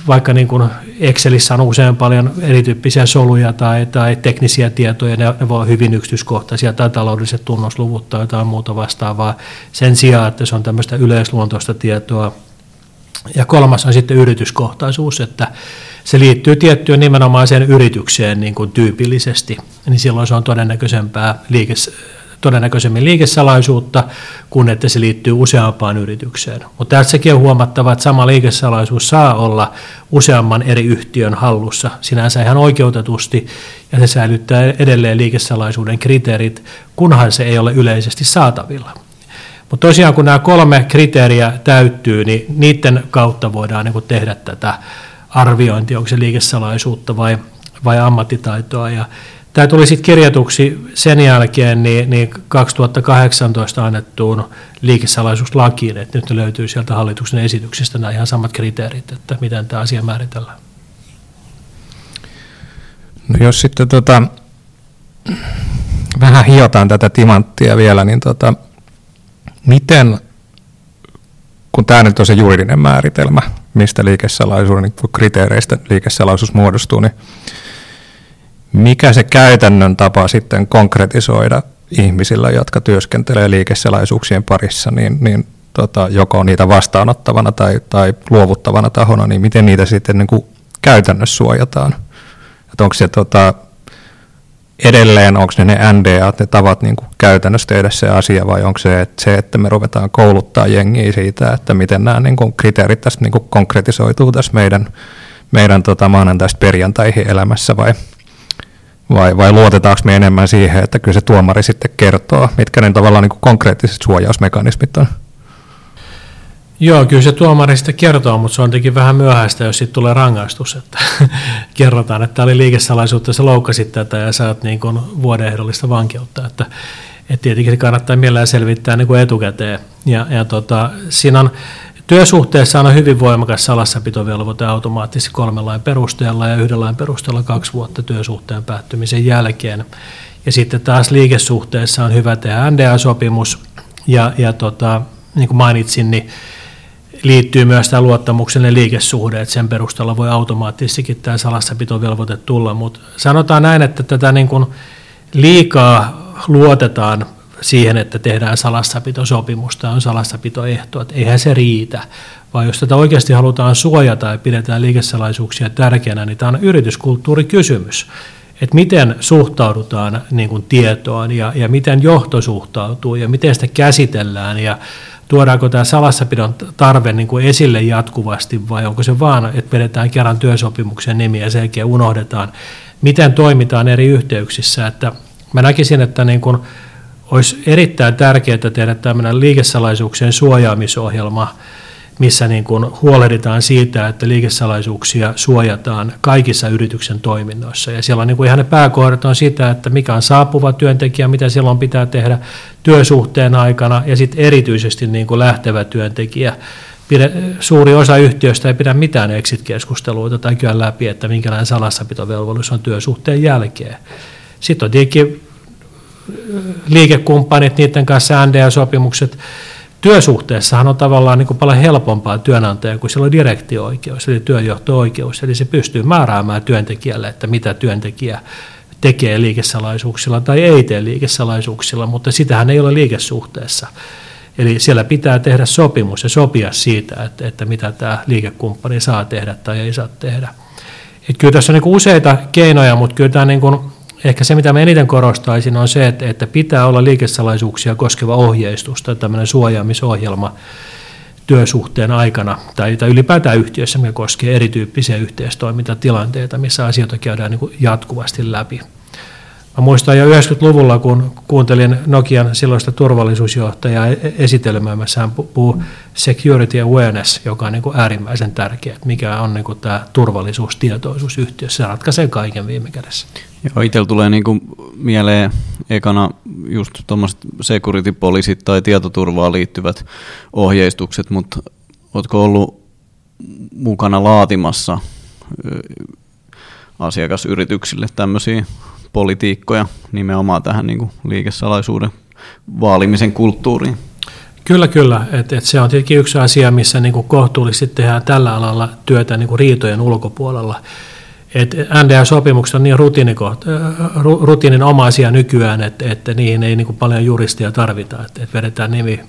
vaikka niin kuin Excelissä on usein paljon erityyppisiä soluja tai, tai teknisiä tietoja, ne, ne voi olla hyvin yksityiskohtaisia tai taloudelliset tunnusluvut tai jotain muuta vastaavaa sen sijaan, että se on tämmöistä yleisluontoista tietoa. Ja kolmas on sitten yrityskohtaisuus, että se liittyy tiettyyn nimenomaiseen yritykseen niin kuin tyypillisesti, niin silloin se on todennäköisempää liikes, todennäköisemmin liikesalaisuutta, kuin että se liittyy useampaan yritykseen. Mutta tässäkin on huomattava, että sama liikesalaisuus saa olla useamman eri yhtiön hallussa sinänsä ihan oikeutetusti, ja se säilyttää edelleen liikesalaisuuden kriteerit, kunhan se ei ole yleisesti saatavilla. Mutta tosiaan kun nämä kolme kriteeriä täyttyy, niin niiden kautta voidaan niin tehdä tätä arviointia, onko se liikesalaisuutta vai, vai ammattitaitoa. Ja tämä tuli sitten kirjatuksi sen jälkeen niin, niin 2018 annettuun liikesalaisuuslakiin, että nyt löytyy sieltä hallituksen esityksestä nämä ihan samat kriteerit, että miten tämä asia määritellään.
No jos sitten tota, vähän hiotaan tätä timanttia vielä, niin tota, miten, kun tämä nyt on se juridinen määritelmä, mistä liikesalaisuuden niin kriteereistä liikesalaisuus muodostuu, niin mikä se käytännön tapa sitten konkretisoida ihmisillä, jotka työskentelee liikesalaisuuksien parissa, niin, niin tota, joko niitä vastaanottavana tai, tai luovuttavana tahona, niin miten niitä sitten niin kuin käytännössä suojataan? Että onko se tota, edelleen, onko ne ne NDA, ne tavat niin kuin käytännössä tehdä se asia, vai onko se, että se, että me ruvetaan kouluttaa jengiä siitä, että miten nämä niin kuin kriteerit tästä niin kuin konkretisoituu tässä meidän, meidän tota, maanantaista perjantaihin elämässä, vai, vai, vai luotetaanko me enemmän siihen, että kyllä se tuomari sitten kertoo, mitkä ne tavallaan niin konkreettiset suojausmekanismit on?
Joo, kyllä se tuomari sitten kertoo, mutta se on tietenkin vähän myöhäistä, jos siitä tulee rangaistus, että kerrotaan, että tämä oli liikesalaisuutta, sä loukkasit tätä ja saat niin kuin vuoden ehdollista vankeutta, että, että tietenkin se kannattaa mielellään selvittää niin kuin etukäteen. Ja, ja tota, siinä on, työsuhteessa on hyvin voimakas salassapitovelvoite automaattisesti kolmen lain perusteella ja yhden lain perusteella kaksi vuotta työsuhteen päättymisen jälkeen. Ja sitten taas liikesuhteessa on hyvä tehdä NDA-sopimus ja, ja tota, niin kuin mainitsin, niin liittyy myös tämä luottamuksellinen liikesuhde, että sen perusteella voi automaattisestikin tämä salassapitovelvoite tulla, mutta sanotaan näin, että tätä niin kuin liikaa luotetaan siihen, että tehdään salassapitosopimusta, on salassapitoehto, että eihän se riitä, vaan jos tätä oikeasti halutaan suojata ja pidetään liikesalaisuuksia tärkeänä, niin tämä on yrityskulttuurikysymys, että miten suhtaudutaan niin kuin tietoon ja, ja miten johto suhtautuu ja miten sitä käsitellään ja tuodaanko tämä salassapidon tarve niin kuin esille jatkuvasti vai onko se vaan, että vedetään kerran työsopimuksen nimi ja sen jälkeen unohdetaan, miten toimitaan eri yhteyksissä. Että mä näkisin, että niin kuin olisi erittäin tärkeää tehdä tämmöinen liikesalaisuuksien suojaamisohjelma, missä niin kuin huolehditaan siitä, että liikesalaisuuksia suojataan kaikissa yrityksen toiminnoissa. Ja siellä on niin kuin ihan ne pääkohdat on sitä, että mikä on saapuva työntekijä, mitä silloin pitää tehdä työsuhteen aikana, ja sitten erityisesti niin kuin lähtevä työntekijä. Suuri osa yhtiöistä ei pidä mitään exit-keskusteluita tai käy läpi, että minkälainen salassapitovelvollisuus on työsuhteen jälkeen. Sitten on tietenkin liikekumppanit, niiden kanssa NDA-sopimukset, työsuhteessahan on tavallaan niin kuin paljon helpompaa työnantajan kuin silloin direktio-oikeus, eli työjohto-oikeus, eli se pystyy määräämään työntekijälle, että mitä työntekijä tekee liikesalaisuuksilla tai ei tee liikesalaisuuksilla, mutta sitähän ei ole liikesuhteessa. Eli siellä pitää tehdä sopimus ja sopia siitä, että, että mitä tämä liikekumppani saa tehdä tai ei saa tehdä. Et kyllä tässä on niin useita keinoja, mutta kyllä tämä niin kuin Ehkä se, mitä mä eniten korostaisin, on se, että, että pitää olla liikesalaisuuksia koskeva ohjeistus tai tämmöinen suojaamisohjelma työsuhteen aikana tai, tai ylipäätään yhtiössä, mikä koskee erityyppisiä yhteistoimintatilanteita, missä asioita käydään niin jatkuvasti läpi. Mä muistan jo 90-luvulla, kun kuuntelin Nokian silloista turvallisuusjohtajaa e-, esitelmämässä, hän puhuu security awareness, joka on niin kuin äärimmäisen tärkeä, mikä on niin kuin tämä turvallisuustietoisuus yhtiössä. Se ratkaisee kaiken viime kädessä.
Joo, itsellä tulee niin kuin mieleen ekana just tuommoiset security-poliisit tai tietoturvaan liittyvät ohjeistukset, mutta oletko ollut mukana laatimassa asiakasyrityksille tämmöisiä politiikkoja nimenomaan tähän niin kuin liikesalaisuuden vaalimisen kulttuuriin?
Kyllä, kyllä. Et, et se on tietenkin yksi asia, missä niin kuin kohtuullisesti tehdään tällä alalla työtä niin kuin riitojen ulkopuolella. Et NDA-sopimukset on niin rutiininomaisia nykyään, että, että niihin ei niin kuin paljon juristia tarvita. Että, että vedetään nimi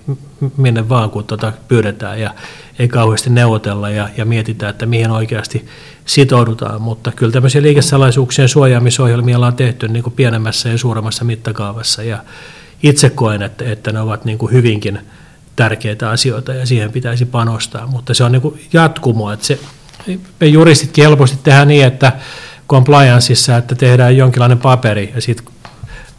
minne vaan, kun tuota pyydetään ja ei kauheasti neuvotella ja, ja mietitään, että mihin oikeasti sitoudutaan. Mutta kyllä tämmöisiä liikesalaisuuksien suojaamisohjelmia ollaan tehty niin kuin pienemmässä ja suuremmassa mittakaavassa. Ja itse koen, että, että ne ovat niin kuin hyvinkin tärkeitä asioita ja siihen pitäisi panostaa. Mutta se on niin kuin jatkumo, että se me juristitkin helposti tehdään niin, että complianceissa, että tehdään jonkinlainen paperi ja sitten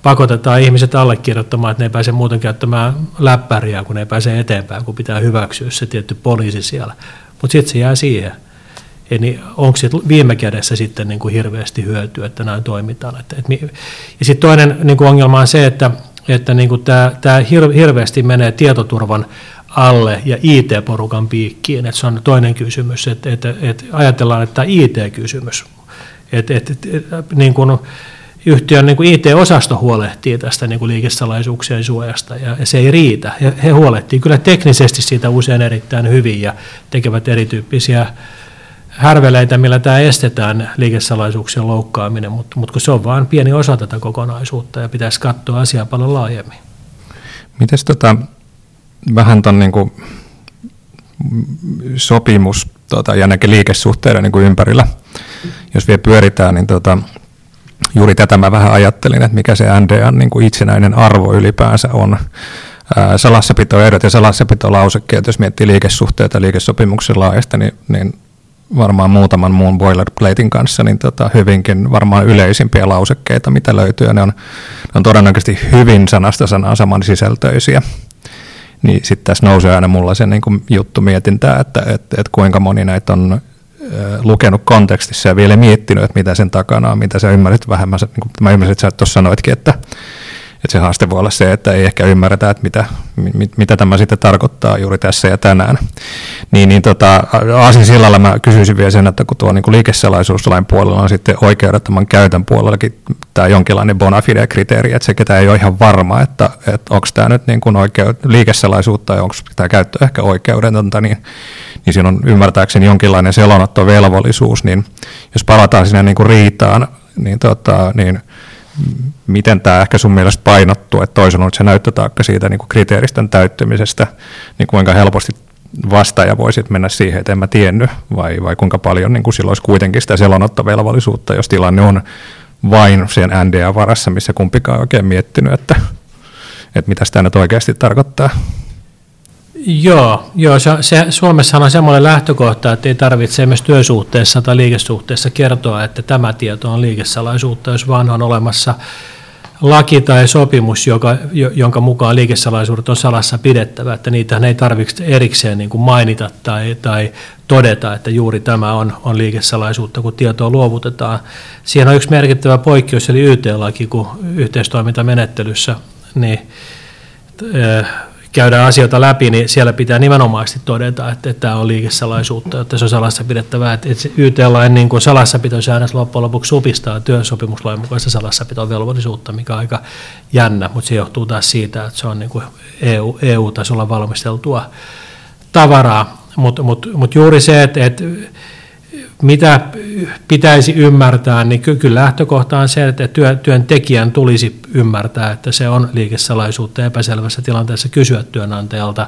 pakotetaan ihmiset allekirjoittamaan, että ne ei pääse muuten käyttämään läppäriä, kun ne ei pääse eteenpäin, kun pitää hyväksyä se tietty poliisi siellä. Mutta sitten se jää siihen. Eli onko se viime kädessä sitten niin kuin hirveästi hyötyä, että näin toimitaan. Että, et, ja sitten toinen niin kuin ongelma on se, että, että niin kuin tämä, tämä hirveästi menee tietoturvan alle ja IT-porukan piikkiin. Että se on toinen kysymys, että, että, että ajatellaan, että tämä IT-kysymys, että, että, että niin kuin yhtiön niin kuin IT-osasto huolehtii tästä niin liikesalaisuuksien suojasta ja, ja se ei riitä. He, he huolehtii kyllä teknisesti siitä usein erittäin hyvin ja tekevät erityyppisiä härveleitä, millä tämä estetään liikesalaisuuksien loukkaaminen, mutta, mutta se on vain pieni osa tätä kokonaisuutta ja pitäisi katsoa asiaa paljon laajemmin.
Miten tota, vähän tuon niin sopimus tota, ja näkee liikesuhteiden niin kuin ympärillä, jos vielä pyöritään, niin tota, juuri tätä mä vähän ajattelin, että mikä se NDAn niin kuin itsenäinen arvo ylipäänsä on. Salassapitoehdot ja salassapitolausekkeet, jos miettii liikesuhteita liikesopimuksen laajasta, niin, niin varmaan muutaman muun boilerplatein kanssa, niin tota, hyvinkin varmaan yleisimpiä lausekkeita, mitä löytyy. Ne on, ne on todennäköisesti hyvin sanasta sanaa saman sisältöisiä. Niin sitten tässä nousee aina mulla se niin juttu mietintää, että et, et kuinka moni näitä on lukenut kontekstissa ja vielä miettinyt, että mitä sen takana on, mitä sä ymmärrät vähemmän. Niin kuin mä ymmärsin, että sä tuossa sanoitkin, että, että se haaste voi olla se, että ei ehkä ymmärretä, että mitä, mit, mitä tämä sitten tarkoittaa juuri tässä ja tänään. Niin, niin tota, Aasin sillalla mä kysyisin vielä sen, että kun tuo niin liikesalaisuuslain puolella on sitten oikeudettoman käytön puolellakin tämä jonkinlainen bona fide-kriteeri, että se ketä ei ole ihan varma, että, että onko tämä nyt niin kuin oikeud, liikesalaisuutta ja onko tämä käyttö ehkä oikeudetonta, niin, niin siinä on ymmärtääkseni jonkinlainen selonottovelvollisuus, niin jos palataan sinne niin kuin riitaan, niin, tota, niin – miten tämä ehkä sun mielestä painottuu, että toisaalta se näyttötaakka siitä niin kuin kriteeristön täyttymisestä, niin kuinka helposti vastaaja voisi mennä siihen, että en mä tiennyt, vai, vai kuinka paljon niin kuin silloin olisi kuitenkin sitä selonottovelvollisuutta, jos tilanne on vain sen NDA-varassa, missä kumpikaan oikein miettinyt, että, että mitä tämä nyt oikeasti tarkoittaa.
Joo, joo se, se, Suomessa on semmoinen lähtökohta, että ei tarvitse myös työsuhteessa tai liikesuhteessa kertoa, että tämä tieto on liikesalaisuutta, jos vaan on olemassa laki tai sopimus, joka, jonka mukaan liikesalaisuudet on salassa pidettävä, että niitä ei tarvitse erikseen niin kuin mainita tai, tai todeta, että juuri tämä on, on liikesalaisuutta, kun tietoa luovutetaan. Siihen on yksi merkittävä poikkeus, eli YT-laki, kun yhteistoimintamenettelyssä niin, käydään asioita läpi, niin siellä pitää nimenomaisesti todeta, että, että tämä on liikesalaisuutta, että se on salassa pidettävää. Että YT-lain niin salassapitosäännös loppujen lopuksi supistaa työsopimuslain mukaista salassapitovelvollisuutta, mikä on aika jännä, mutta se johtuu taas siitä, että se on niin kuin EU, EU-tasolla valmisteltua tavaraa. Mutta mut, mut juuri se, että, että mitä pitäisi ymmärtää, niin kyllä lähtökohta on se, että työ, työntekijän tulisi ymmärtää, että se on liikesalaisuutta epäselvässä tilanteessa kysyä työnantajalta.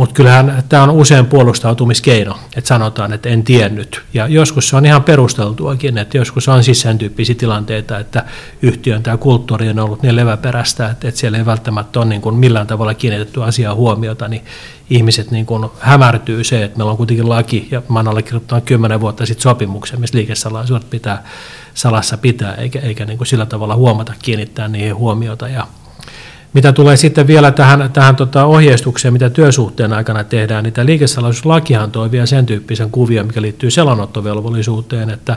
Mutta kyllähän tämä on usein puolustautumiskeino, että sanotaan, että en tiennyt. Ja joskus se on ihan perusteltuakin, että joskus on siis sen tyyppisiä tilanteita, että yhtiön tämä kulttuuri on ollut niin leväperäistä, että, että siellä ei välttämättä ole niin kuin millään tavalla kiinnitetty asiaa huomiota, niin ihmiset niin kuin hämärtyy se, että meillä on kuitenkin laki, ja mä oon allekirjoittanut kymmenen vuotta sitten sopimuksen, missä liikesalaisuudet pitää salassa pitää, eikä, eikä niin kuin sillä tavalla huomata kiinnittää niihin huomiota. Ja mitä tulee sitten vielä tähän, tähän tota ohjeistukseen, mitä työsuhteen aikana tehdään, niin tämä liikesalaisuuslakihan toi vielä sen tyyppisen kuvion, mikä liittyy selonottovelvollisuuteen, että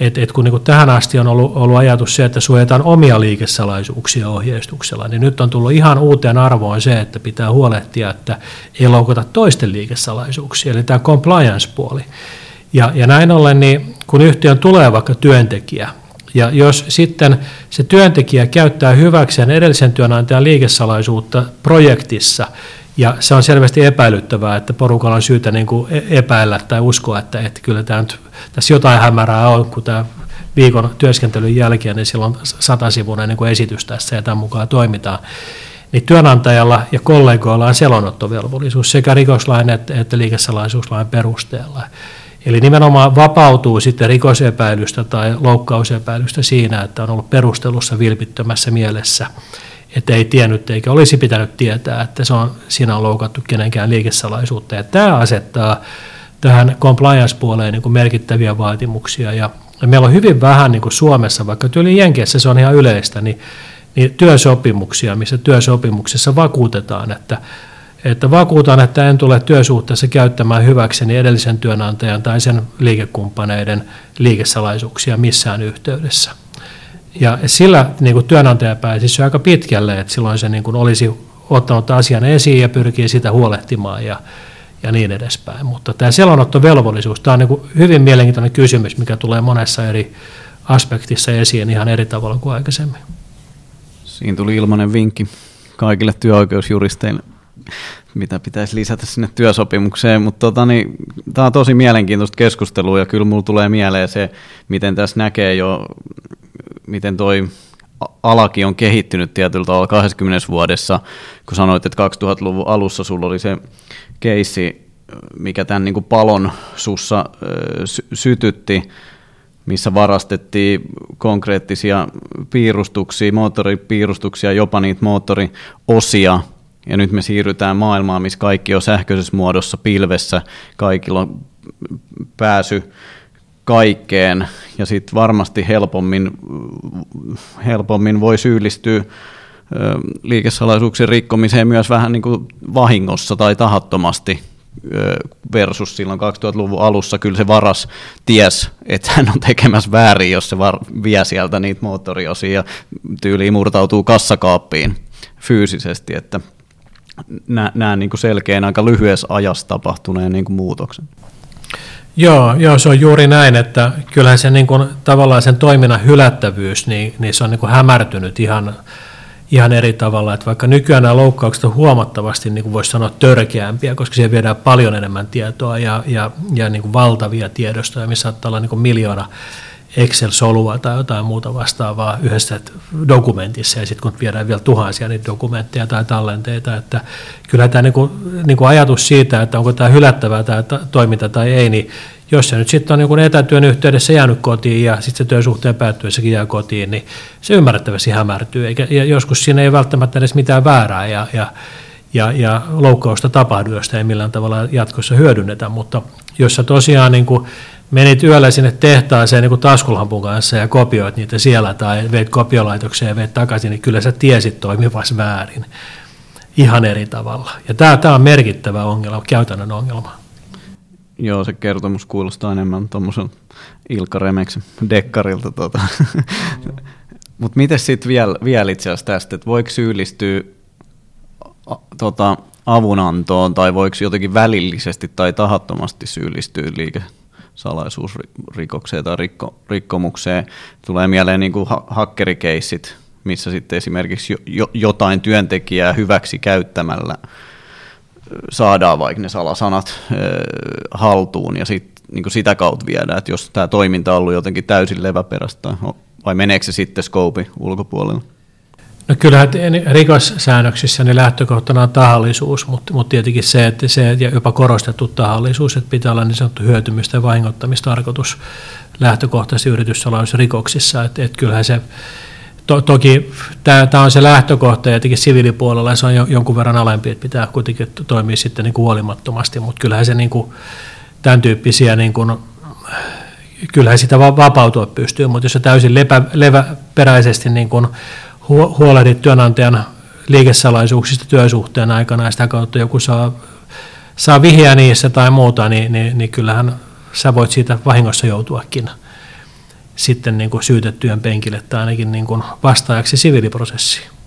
et, et kun niin tähän asti on ollut, ollut ajatus se, että suojataan omia liikesalaisuuksia ohjeistuksella, niin nyt on tullut ihan uuteen arvoon se, että pitää huolehtia, että ei loukata toisten liikesalaisuuksia, eli tämä compliance-puoli. Ja, ja näin ollen, niin kun yhtiön tulee vaikka työntekijä, ja jos sitten se työntekijä käyttää hyväkseen edellisen työnantajan liikesalaisuutta projektissa, ja se on selvästi epäilyttävää, että porukalla on syytä niin kuin e- epäillä tai uskoa, että, että kyllä tämä nyt, tässä jotain hämärää on, kun tämä viikon työskentelyn jälkeen, niin silloin satasivuinen niin esitys tässä ja tämän mukaan toimitaan. Niin työnantajalla ja kollegoilla on selonottovelvollisuus sekä rikoslain että, että liikesalaisuuslain perusteella. Eli nimenomaan vapautuu sitten rikosepäilystä tai loukkausepäilystä siinä, että on ollut perustelussa vilpittömässä mielessä, että ei tiennyt eikä olisi pitänyt tietää, että se on, siinä on loukattu kenenkään liikesalaisuutta. Ja tämä asettaa tähän compliance-puoleen niin kuin merkittäviä vaatimuksia. Ja meillä on hyvin vähän niin kuin Suomessa, vaikka tyyli Jenkeissä se on ihan yleistä, niin niin työsopimuksia, missä työsopimuksessa vakuutetaan, että, että vakuutan, että en tule työsuhteessa käyttämään hyväkseni edellisen työnantajan tai sen liikekumppaneiden liikesalaisuuksia missään yhteydessä. Ja sillä niin kuin työnantaja pääsisi aika pitkälle, että silloin se niin kuin olisi ottanut asian esiin ja pyrkii sitä huolehtimaan ja, ja niin edespäin. Mutta tämä selonottovelvollisuus, tämä on niin kuin hyvin mielenkiintoinen kysymys, mikä tulee monessa eri aspektissa esiin ihan eri tavalla kuin aikaisemmin.
Siinä tuli ilmainen vinkki kaikille työoikeusjuristeille, mitä pitäisi lisätä sinne työsopimukseen, mutta tota, niin, tämä on tosi mielenkiintoista keskustelua ja kyllä mulla tulee mieleen se, miten tässä näkee jo, miten toi alakin on kehittynyt tietyllä tavalla 20 vuodessa, kun sanoit, että 2000-luvun alussa sulla oli se keissi, mikä tämän niin kuin palon sussa sy- sytytti, missä varastettiin konkreettisia piirustuksia, moottoripiirustuksia, jopa niitä moottoriosia, ja nyt me siirrytään maailmaan, missä kaikki on sähköisessä muodossa pilvessä, kaikilla on pääsy kaikkeen, ja sitten varmasti helpommin, helpommin voi syyllistyä liikesalaisuuksien rikkomiseen myös vähän niin kuin vahingossa tai tahattomasti versus silloin 2000-luvun alussa. Kyllä se varas ties, että hän on tekemässä väärin, jos se var, vie sieltä niitä moottoriosia ja tyyliin murtautuu kassakaappiin fyysisesti, että näen niin selkeän aika lyhyessä ajassa tapahtuneen niin kuin muutoksen.
Joo, joo, se on juuri näin, että kyllähän se niin kuin, tavallaan sen toiminnan hylättävyys, niin, niin se on niin kuin hämärtynyt ihan, ihan eri tavalla. Että vaikka nykyään nämä loukkaukset on huomattavasti, niin kuin voisi sanoa, törkeämpiä, koska siihen viedään paljon enemmän tietoa ja, ja, ja niin kuin valtavia tiedostoja, missä saattaa olla niin kuin miljoona Excel-solua tai jotain muuta vastaavaa yhdessä dokumentissa, ja sitten kun viedään vielä tuhansia niitä dokumentteja tai tallenteita, että kyllä tämä niinku, niinku ajatus siitä, että onko tämä hylättävää tämä toiminta tai ei, niin jos se nyt sitten on niin etätyön yhteydessä jäänyt kotiin ja sitten se työsuhteen päättyessäkin jää kotiin, niin se ymmärrettävästi hämärtyy, eikä, ja joskus siinä ei välttämättä edes mitään väärää, ja, ja ja, ja loukkausta tapahdu, josta ei millään tavalla jatkossa hyödynnetä, mutta jos tosiaan niin kuin menit yöllä sinne tehtaaseen niin kuin taskulhampun kanssa ja kopioit niitä siellä tai veit kopiolaitokseen ja veit takaisin, niin kyllä sä tiesit toimivasi väärin ihan eri tavalla. Ja tämä, tämä on merkittävä ongelma, käytännön ongelma.
Joo, se kertomus kuulostaa enemmän tuommoisen Ilkka Remeksen dekkarilta. Tota. Mutta miten sitten vielä, vielä itse asiassa tästä, että voiko syyllistyä tota, avunantoon tai voiko jotenkin välillisesti tai tahattomasti syyllistyä liike, salaisuusrikokseen tai rikko, rikkomukseen. Tulee mieleen niin kuin ha- hakkerikeissit, missä sitten esimerkiksi jo, jotain työntekijää hyväksi käyttämällä saadaan vaikka ne salasanat haltuun ja sit, niin kuin sitä kautta viedään, että jos tämä toiminta on ollut jotenkin täysin leväperäistä, vai meneekö se sitten skoupi ulkopuolella?
No kyllähän rikossäännöksissä niin lähtökohtana on tahallisuus, mutta, mutta tietenkin se, että se ja jopa korostettu tahallisuus, että pitää olla niin sanottu hyötymistä ja vahingoittamistarkoitus lähtökohtaisesti yrityssalaisuusrikoksissa, että, että kyllähän se to, toki tämä, on se lähtökohta ja jotenkin siviilipuolella se on jo, jonkun verran alempi, että pitää kuitenkin toimia sitten niin huolimattomasti, mutta kyllähän se niin kuin, tämän tyyppisiä niin kuin, kyllähän sitä vapautua pystyy, mutta jos se täysin lepä, leväperäisesti niin kuin huolehdit työnantajan liikesalaisuuksista työsuhteen aikana ja sitä kautta joku saa, saa vihjeä niissä tai muuta, niin, niin, niin kyllähän sä voit siitä vahingossa joutuakin sitten niin kuin syytettyjen penkille tai ainakin niin kuin vastaajaksi siviiliprosessiin.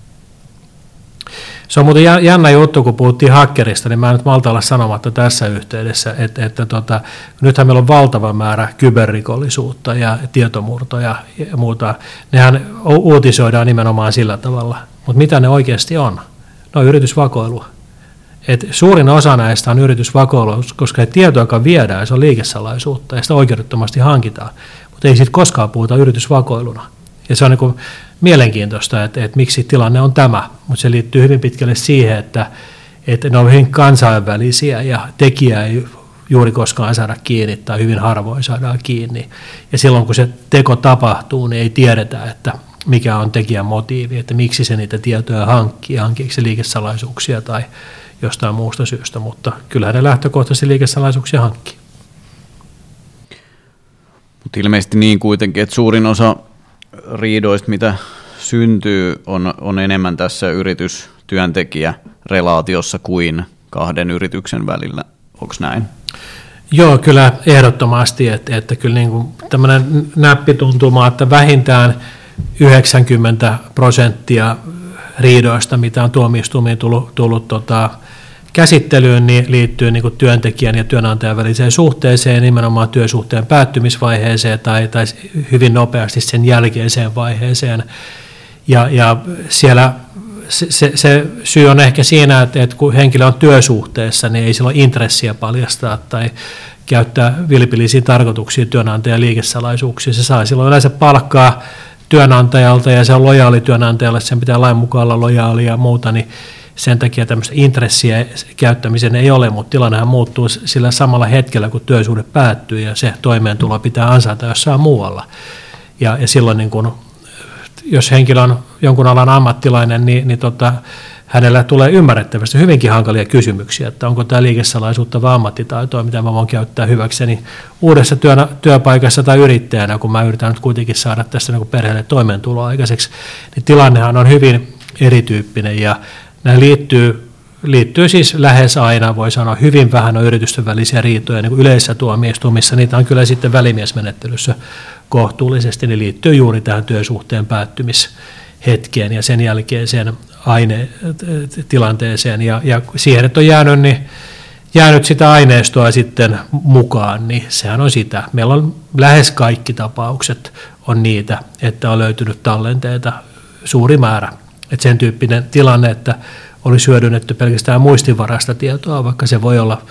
Se on muuten jännä juttu, kun puhuttiin hakkerista, niin mä en nyt malta olla sanomatta tässä yhteydessä, että, että tota, nythän meillä on valtava määrä kyberrikollisuutta ja tietomurtoja ja muuta. Nehän uutisoidaan nimenomaan sillä tavalla, mutta mitä ne oikeasti on? No yritysvakoilua. Et suurin osa näistä on yritysvakoilua, koska tieto, joka viedään, se on liikesalaisuutta ja sitä oikeudettomasti hankitaan, mutta ei siitä koskaan puhuta yritysvakoiluna. Ja se on niin mielenkiintoista, että, että miksi tilanne on tämä, mutta se liittyy hyvin pitkälle siihen, että, että ne on hyvin kansainvälisiä ja tekijä ei juuri koskaan saada kiinni tai hyvin harvoin saadaan kiinni. Ja silloin kun se teko tapahtuu, niin ei tiedetä, että mikä on tekijän motiivi, että miksi se niitä tietoja hankkii, hankkiiko se liikesalaisuuksia tai jostain muusta syystä, mutta kyllähän ne lähtökohtaisesti liikesalaisuuksia hankkii.
Mutta ilmeisesti niin kuitenkin, että suurin osa riidoista, mitä syntyy, on, on enemmän tässä yritystyöntekijä-relaatiossa kuin kahden yrityksen välillä. Onko näin?
Joo, kyllä ehdottomasti, että, että kyllä niin kuin tämmöinen näppituntuma, että vähintään 90 prosenttia riidoista, mitä on tuomioistuimiin tullut, tullut tota, käsittelyyn, niin liittyy niin kuin työntekijän ja työnantajan väliseen suhteeseen, nimenomaan työsuhteen päättymisvaiheeseen tai, tai hyvin nopeasti sen jälkeiseen vaiheeseen. Ja, ja siellä se, se, se syy on ehkä siinä, että, että kun henkilö on työsuhteessa, niin ei sillä ole intressiä paljastaa tai käyttää vilpillisiä tarkoituksia työnantajan liikesalaisuuksia. Se saa silloin yleensä palkkaa työnantajalta ja se on lojaali työnantajalle, sen pitää lain mukaan olla lojaali ja muuta, niin sen takia tämmöistä intressiä käyttämisen ei ole, mutta tilannehan muuttuu sillä samalla hetkellä, kun työsuhde päättyy ja se toimeentulo pitää ansaita jossain muualla. Ja, ja silloin niin kun, jos henkilö on jonkun alan ammattilainen, niin, niin tota, hänellä tulee ymmärrettävästi hyvinkin hankalia kysymyksiä, että onko tämä liikesalaisuutta vai ammattitaitoa, mitä mä voin käyttää hyväkseni uudessa työnä, työpaikassa tai yrittäjänä, kun mä yritän nyt kuitenkin saada tässä niin perheelle toimeentuloa aikaiseksi, niin tilannehan on hyvin erityyppinen ja nämä liittyy liittyy siis lähes aina, voi sanoa, hyvin vähän on yritysten välisiä riitoja, niin kuin yleisissä tuomioistuimissa, niitä on kyllä sitten välimiesmenettelyssä kohtuullisesti, niin liittyy juuri tähän työsuhteen päättymishetkeen ja sen jälkeen sen ainetilanteeseen ja, ja siihen, että on jäänyt, niin, jäänyt sitä aineistoa sitten mukaan, niin sehän on sitä. Meillä on lähes kaikki tapaukset on niitä, että on löytynyt tallenteita suuri määrä. Että sen tyyppinen tilanne, että olisi hyödynnetty pelkästään muistinvarasta tietoa, vaikka se voi olla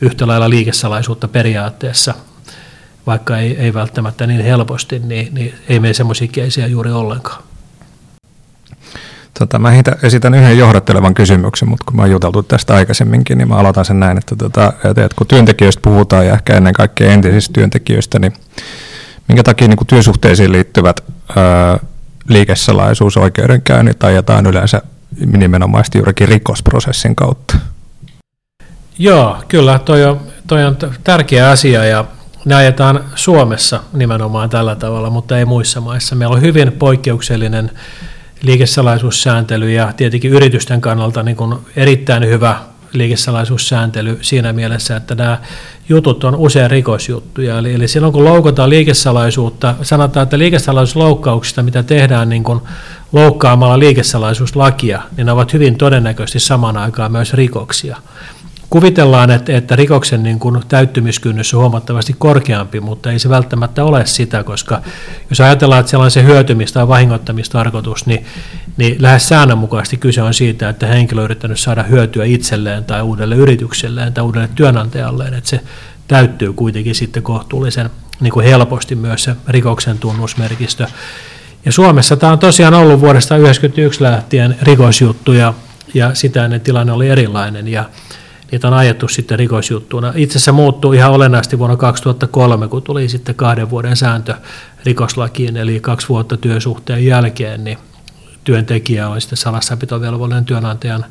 yhtä lailla liikesalaisuutta periaatteessa, vaikka ei, ei välttämättä niin helposti, niin, niin ei meillä semmoisia keisiä juuri ollenkaan.
Tota, mä esitän yhden johdattelevan kysymyksen, mutta kun mä oon juteltu tästä aikaisemminkin, niin mä aloitan sen näin, että, tota, että kun työntekijöistä puhutaan ja ehkä ennen kaikkea entisistä työntekijöistä, niin minkä takia niin työsuhteisiin liittyvät ää, liikesalaisuusoikeudenkäynnit ajetaan yleensä nimenomaan juurikin rikosprosessin kautta?
Joo, kyllä, toi on, toi on tärkeä asia ja ne ajetaan Suomessa nimenomaan tällä tavalla, mutta ei muissa maissa. Meillä on hyvin poikkeuksellinen liikesalaisuussääntely ja tietenkin yritysten kannalta niin kuin erittäin hyvä liikesalaisuussääntely siinä mielessä, että nämä jutut on usein rikosjuttuja. Eli, eli silloin kun loukataan liikesalaisuutta, sanotaan, että liikesalaisuusloukkauksista, mitä tehdään niin kuin loukkaamalla liikesalaisuuslakia, niin ne ovat hyvin todennäköisesti saman aikaan myös rikoksia kuvitellaan, että, että rikoksen niin kuin täyttymiskynnys on huomattavasti korkeampi, mutta ei se välttämättä ole sitä, koska jos ajatellaan, että siellä on se hyötymistä tai vahingoittamistarkoitus, niin, niin lähes säännönmukaisesti kyse on siitä, että henkilö on yrittänyt saada hyötyä itselleen tai uudelle yritykselleen tai uudelle työnantajalleen, että se täyttyy kuitenkin sitten kohtuullisen niin kuin helposti myös se rikoksen tunnusmerkistö. Ja Suomessa tämä on tosiaan ollut vuodesta 1991 lähtien rikosjuttu ja, ja sitä ennen tilanne oli erilainen. Ja, niitä on ajettu sitten rikosjuttuna. Itse asiassa muuttui ihan olennaisesti vuonna 2003, kun tuli sitten kahden vuoden sääntö rikoslakiin, eli kaksi vuotta työsuhteen jälkeen, niin työntekijä on sitten salassapitovelvollinen työnantajan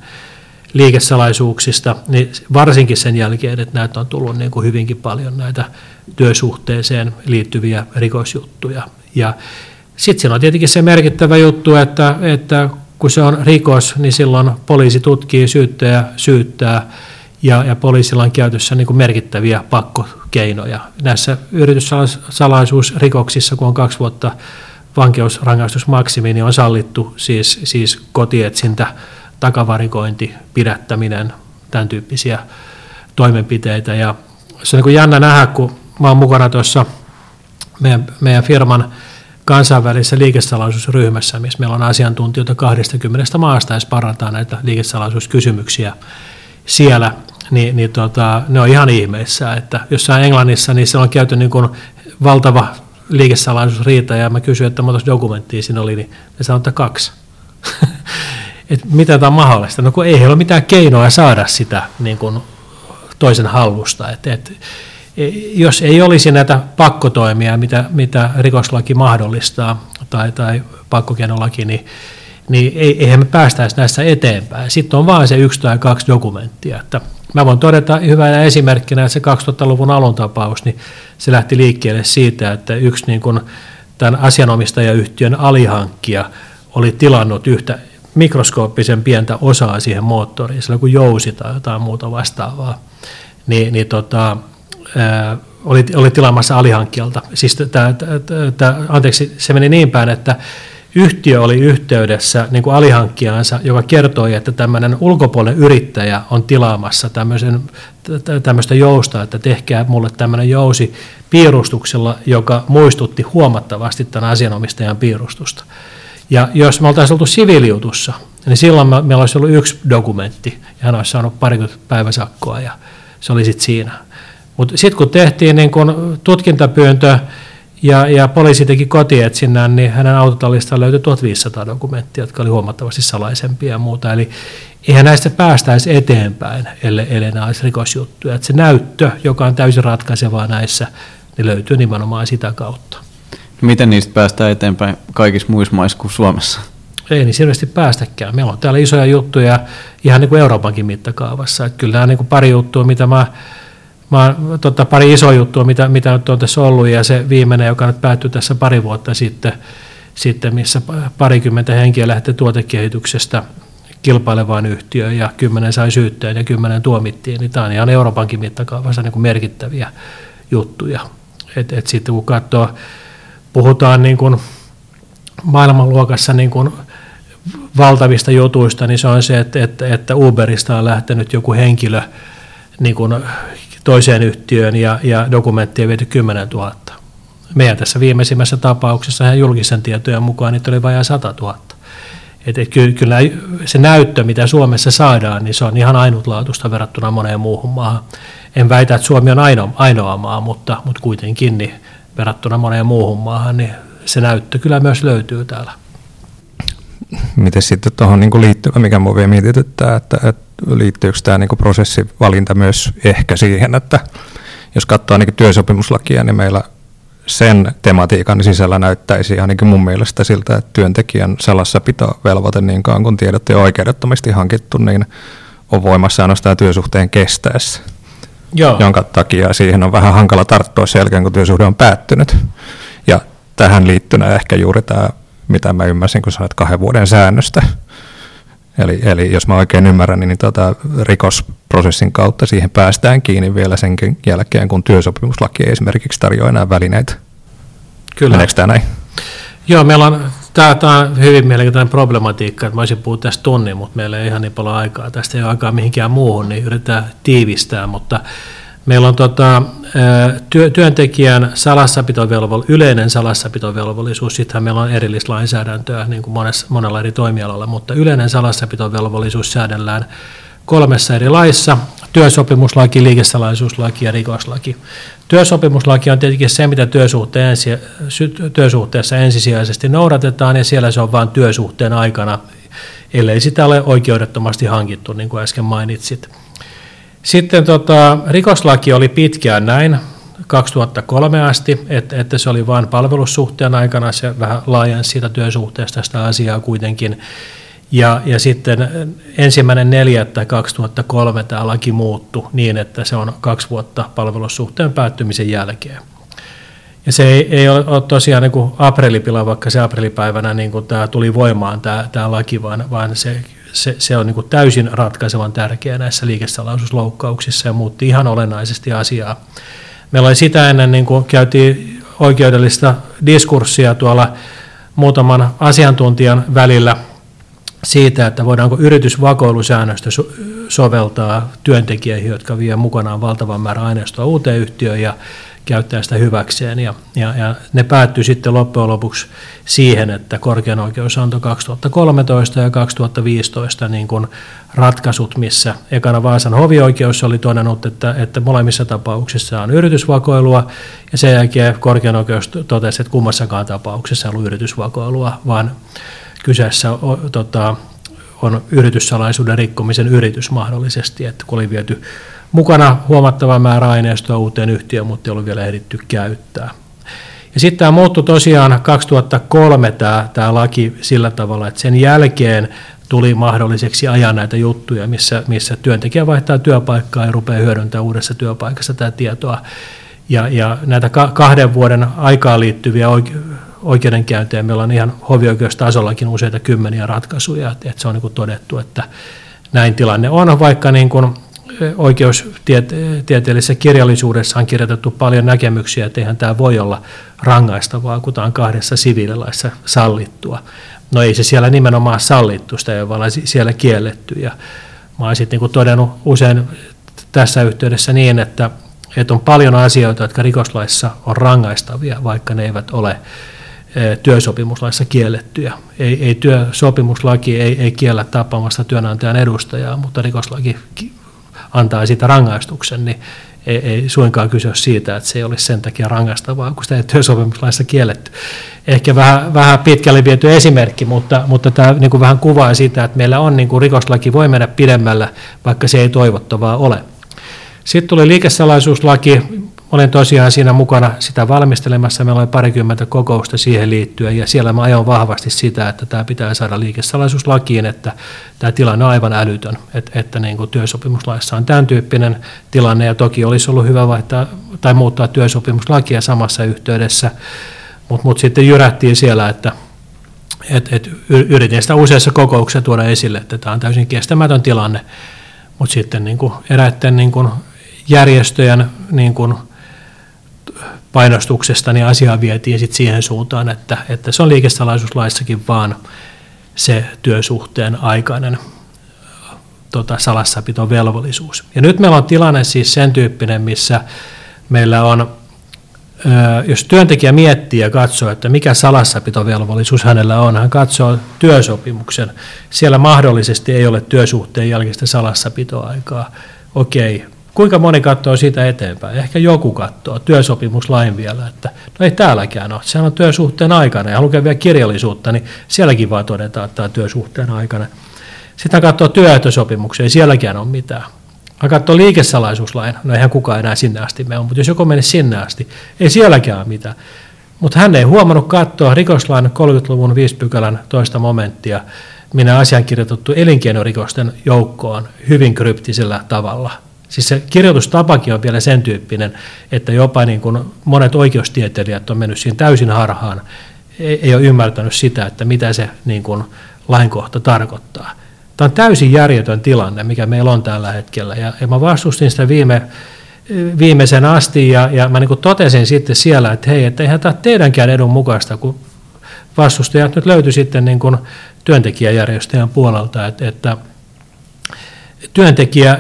liikesalaisuuksista, niin varsinkin sen jälkeen, että näitä on tullut niin kuin hyvinkin paljon näitä työsuhteeseen liittyviä rikosjuttuja. Ja sitten siinä on tietenkin se merkittävä juttu, että, että kun se on rikos, niin silloin poliisi tutkii, syyttäjä syyttää, ja, ja poliisilla on käytössä niin kuin merkittäviä pakkokeinoja. Näissä yrityssalaisuusrikoksissa, kun on kaksi vuotta vankeusrangaistusmaksimi, niin on sallittu siis, siis kotietsintä, takavarikointi, pidättäminen, tämän tyyppisiä toimenpiteitä. Ja se on niin jännä nähdä, kun mä olen mukana tuossa meidän, meidän firman kansainvälisessä liikesalaisuusryhmässä, missä meillä on asiantuntijoita 20 maasta, ja parataan näitä liikesalaisuuskysymyksiä siellä, niin, niin tota, ne on ihan ihmeissä, että jossain Englannissa niin se on käyty niin kuin valtava liikesalaisuusriita, ja mä kysyin, että monta dokumenttia siinä oli, niin ne sanoi, että kaksi. että mitä tämä on mahdollista? No kun ei ole mitään keinoa saada sitä niin kuin toisen hallusta. Et, et, e, jos ei olisi näitä pakkotoimia, mitä, mitä rikoslaki mahdollistaa, tai, tai pakkokeinolaki, niin niin eihän me päästäisi näissä eteenpäin. Sitten on vain se yksi tai kaksi dokumenttia. Että mä voin todeta hyvänä esimerkkinä, että se 2000-luvun alun tapaus, niin se lähti liikkeelle siitä, että yksi niin kuin tämän asianomistajayhtiön alihankkija oli tilannut yhtä mikroskooppisen pientä osaa siihen moottoriin, sillä kuin jousi tai jotain muuta vastaavaa, niin, niin tota, ää, oli, oli tilaamassa alihankkijalta. Siis tää, tää, tää, anteeksi, se meni niin päin, että yhtiö oli yhteydessä niin kuin alihankkijaansa, joka kertoi, että tämmöinen ulkopuolinen yrittäjä on tilaamassa tämmöisen, tämmöistä jousta, että tehkää mulle tämmöinen jousi piirustuksella, joka muistutti huomattavasti tämän asianomistajan piirustusta. Ja jos me oltaisiin oltu siviilijutussa, niin silloin meillä olisi ollut yksi dokumentti, ja hän olisi saanut parikymmentä päiväsakkoa, ja se oli sitten siinä. Mutta sitten kun tehtiin niin kun tutkintapyyntö, ja, ja poliisi teki kotietsinnän, niin hänen autotallista löytyi 1500 dokumenttia, jotka oli huomattavasti salaisempia ja muuta. Eli eihän näistä päästäisi eteenpäin, ellei, ellei nämä olisi rikosjuttuja. Että se näyttö, joka on täysin ratkaisevaa näissä, niin löytyy nimenomaan sitä kautta.
No miten niistä päästään eteenpäin kaikissa muissa maissa kuin Suomessa?
Ei niin selvästi päästäkään. Meillä on täällä isoja juttuja ihan niin kuin Euroopankin mittakaavassa. Että kyllä nämä niin kuin pari juttua, mitä mä mä tota, pari isoa juttua, mitä, mitä nyt on tässä ollut, ja se viimeinen, joka nyt päättyi tässä pari vuotta sitten, sitten missä parikymmentä henkiä lähti tuotekehityksestä kilpailevaan yhtiöön, ja kymmenen sai syytteen ja kymmenen tuomittiin, niin tämä on ihan Euroopankin mittakaavassa niin kuin merkittäviä juttuja. Et, et sitten kun katsoo, puhutaan niin kuin maailmanluokassa niin kuin valtavista jutuista, niin se on se, että, että, että Uberista on lähtenyt joku henkilö niin kuin toiseen yhtiöön ja, ja dokumenttia viety 10 000. Meidän tässä viimeisimmässä tapauksessa julkisen tietojen mukaan niitä oli vajaa 100 000. Et, et kyllä se näyttö, mitä Suomessa saadaan, niin se on ihan ainutlaatuista verrattuna moneen muuhun maahan. En väitä, että Suomi on ainoa, ainoa maa, mutta, mutta kuitenkin niin verrattuna moneen muuhun maahan, niin se näyttö kyllä myös löytyy täällä.
Miten sitten tuohon niin liittyy, mikä minua vielä mietityttää, että, että liittyykö tämä niin prosessivalinta myös ehkä siihen, että jos katsoo niin työsopimuslakia, niin meillä sen tematiikan sisällä näyttäisi ainakin mun mielestä siltä, että työntekijän salassapitovelvoite niin kauan kun tiedot on oikeudettomasti hankittu, niin on voimassa ainoastaan työsuhteen kestäessä. Joo. Jonka takia siihen on vähän hankala tarttua sen jälkeen, kun työsuhde on päättynyt. Ja tähän liittynä ehkä juuri tämä, mitä mä ymmärsin, kun sanoit kahden vuoden säännöstä, Eli, eli jos mä oikein ymmärrän, niin, niin tota, rikosprosessin kautta siihen päästään kiinni vielä sen jälkeen, kun työsopimuslaki esimerkiksi tarjoaa enää välineitä. Kyllä. Meneekö tämä näin?
Joo, meillä on, tämä, tämä on hyvin mielenkiintoinen problematiikka, että mä olisin puhua tästä tunnin, mutta meillä ei ihan niin paljon aikaa. Tästä ei ole aikaa mihinkään muuhun, niin yritetään tiivistää, mutta Meillä on tota, työ, työntekijän salassapitovelvollisuus, yleinen salassapitovelvollisuus, sittenhän meillä on erillislainsäädäntöä niin kuin monessa, monella eri toimialalla, mutta yleinen salassapitovelvollisuus säädellään kolmessa eri laissa, työsopimuslaki, liikesalaisuuslaki ja rikoslaki. Työsopimuslaki on tietenkin se, mitä työsuhteessa ensisijaisesti noudatetaan, ja siellä se on vain työsuhteen aikana, ellei sitä ole oikeudettomasti hankittu, niin kuin äsken mainitsit. Sitten tota, rikoslaki oli pitkään näin, 2003 asti, että, että se oli vain palvelussuhteen aikana, se vähän laajensi siitä työsuhteesta sitä asiaa kuitenkin. Ja, ja sitten ensimmäinen neljättä 2003 tämä laki muuttui niin, että se on kaksi vuotta palvelussuhteen päättymisen jälkeen. Ja se ei, ei ole, tosiaan niin aprilipila, vaikka se aprilipäivänä niin kuin tämä tuli voimaan tämä, tämä laki, vaan, vaan se se, se on niin täysin ratkaisevan tärkeä näissä liikesalaisuusloukkauksissa ja muutti ihan olennaisesti asiaa. Meillä oli sitä ennen, niin kuin käytiin oikeudellista diskurssia tuolla muutaman asiantuntijan välillä siitä, että voidaanko yritysvakoilusäännöstä soveltaa työntekijöihin, jotka vie mukanaan valtavan määrän aineistoa uuteen yhtiöön ja käyttää sitä hyväkseen. Ja, ja, ja ne päättyi sitten loppujen lopuksi siihen, että korkean oikeus antoi 2013 ja 2015 niin kuin ratkaisut, missä ekana Vaasan hovioikeus oli todennut, että, että molemmissa tapauksissa on yritysvakoilua, ja sen jälkeen korkean oikeus totesi, että kummassakaan tapauksessa on ollut yritysvakoilua, vaan kyseessä on, tota, on yrityssalaisuuden rikkomisen yritys mahdollisesti, että kun oli viety mukana huomattava määrä aineistoa uuteen yhtiöön, mutta ei ollut vielä ehditty käyttää. Ja sitten tämä muuttui tosiaan 2003 tämä, tämä laki sillä tavalla, että sen jälkeen tuli mahdolliseksi ajaa näitä juttuja, missä, missä työntekijä vaihtaa työpaikkaa ja rupeaa hyödyntämään uudessa työpaikassa tätä tietoa. Ja, ja näitä kahden vuoden aikaan liittyviä oikeudenkäyntejä. Meillä on ihan hovioikeustasollakin useita kymmeniä ratkaisuja, että, että se on niin todettu, että näin tilanne on, vaikka niin kuin oikeustieteellisessä kirjallisuudessa on kirjoitettu paljon näkemyksiä, että eihän tämä voi olla rangaistavaa, kun tämä on kahdessa siviililaissa sallittua. No ei se siellä nimenomaan sallittu, sitä ei ole siellä kielletty. Ja mä olen sitten niin todennut usein tässä yhteydessä niin, että, että on paljon asioita, jotka rikoslaissa on rangaistavia, vaikka ne eivät ole työsopimuslaissa kiellettyjä. Ei, ei työsopimuslaki ei, ei kiellä tappamasta työnantajan edustajaa, mutta rikoslaki antaa siitä rangaistuksen, niin ei, ei suinkaan kyse siitä, että se ei olisi sen takia rangaistavaa, kun sitä ei työsopimuslaissa kielletty. Ehkä vähän, vähän pitkälle viety esimerkki, mutta, mutta tämä niin kuin vähän kuvaa sitä, että meillä on niin kuin rikoslaki voi mennä pidemmällä, vaikka se ei toivottavaa ole. Sitten tuli liikesalaisuuslaki, Olin tosiaan siinä mukana sitä valmistelemassa. Meillä oli parikymmentä kokousta siihen liittyen ja siellä mä ajoin vahvasti sitä, että tämä pitää saada liikesalaisuuslakiin, että tämä tilanne on aivan älytön, että, että niin kuin työsopimuslaissa on tämän tyyppinen tilanne ja toki olisi ollut hyvä vaihtaa tai muuttaa työsopimuslakia samassa yhteydessä, mutta mut sitten jyrättiin siellä, että et, et yritin sitä useissa kokouksissa tuoda esille, että tämä on täysin kestämätön tilanne, mutta sitten niin kuin eräiden niin kuin järjestöjen niin kuin painostuksesta, niin asiaa vietiin sit siihen suuntaan, että, että se on liikesalaisuuslaissakin vaan se työsuhteen aikainen tota, salassapitovelvollisuus. Ja nyt meillä on tilanne siis sen tyyppinen, missä meillä on, jos työntekijä miettii ja katsoo, että mikä salassapitovelvollisuus hänellä on, hän katsoo työsopimuksen. Siellä mahdollisesti ei ole työsuhteen jälkeistä salassapitoaikaa. Okei, Kuinka moni katsoo sitä eteenpäin? Ehkä joku katsoo työsopimuslain vielä, että no ei täälläkään ole. Sehän on työsuhteen aikana ja lukee vielä kirjallisuutta, niin sielläkin vaan todetaan, että tämä on työsuhteen aikana. Hän katsoo työehtosopimuksia, ei sielläkään ole mitään. Hän katsoo liikesalaisuuslain, no eihän kukaan enää sinne asti mene, mutta jos joku menee sinne asti, ei sielläkään ole mitään. Mutta hän ei huomannut katsoa rikoslain 30-luvun 5 pykälän toista momenttia, minä asian kirjoitettu elinkeinorikosten joukkoon hyvin kryptisellä tavalla – Siis se kirjoitustapakin on vielä sen tyyppinen, että jopa niin kuin monet oikeustieteilijät on mennyt siinä täysin harhaan, ei, ei ole ymmärtänyt sitä, että mitä se niin kuin lainkohta tarkoittaa. Tämä on täysin järjetön tilanne, mikä meillä on tällä hetkellä, ja, ja mä vastustin sitä viime, viimeisen asti, ja, ja mä niin totesin sitten siellä, että hei, että eihän tämä teidänkään edun mukaista, kun vastustajat nyt löytyi sitten niin kuin työntekijäjärjestöjen puolelta, että, että työntekijä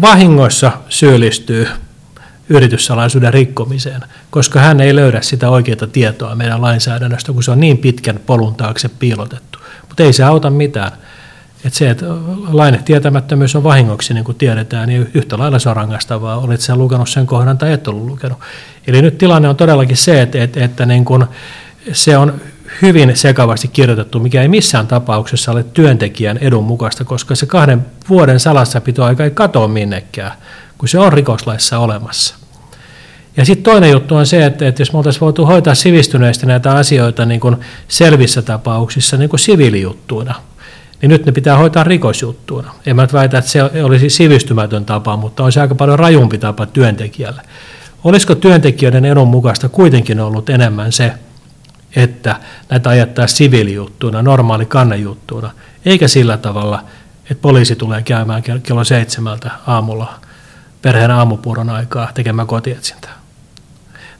vahingossa syyllistyy yrityssalaisuuden rikkomiseen, koska hän ei löydä sitä oikeaa tietoa meidän lainsäädännöstä, kun se on niin pitkän polun taakse piilotettu. Mutta ei se auta mitään. Että se, että lain tietämättömyys on vahingoksi, niin kuin tiedetään, niin yhtä lailla se on rangaistavaa, olit sen lukenut sen kohdan tai et ollut lukenut. Eli nyt tilanne on todellakin se, että, että, että niin kuin se on hyvin sekavasti kirjoitettu, mikä ei missään tapauksessa ole työntekijän edun mukaista, koska se kahden vuoden salassapitoaika ei katoa minnekään, kun se on rikoslaissa olemassa. Ja sitten toinen juttu on se, että, että jos me oltaisiin voitu hoitaa sivistyneesti näitä asioita niin kuin selvissä tapauksissa niin kuin siviilijuttuina, niin nyt ne pitää hoitaa rikosjuttuina. En mä väitä, että se olisi sivistymätön tapa, mutta on se aika paljon rajumpi tapa työntekijälle. Olisiko työntekijöiden edun mukaista kuitenkin ollut enemmän se, että näitä ajattaa siviilijuttuina, normaali kannejuttuina, eikä sillä tavalla, että poliisi tulee käymään kello seitsemältä aamulla perheen aamupuuron aikaa tekemään kotietsintää.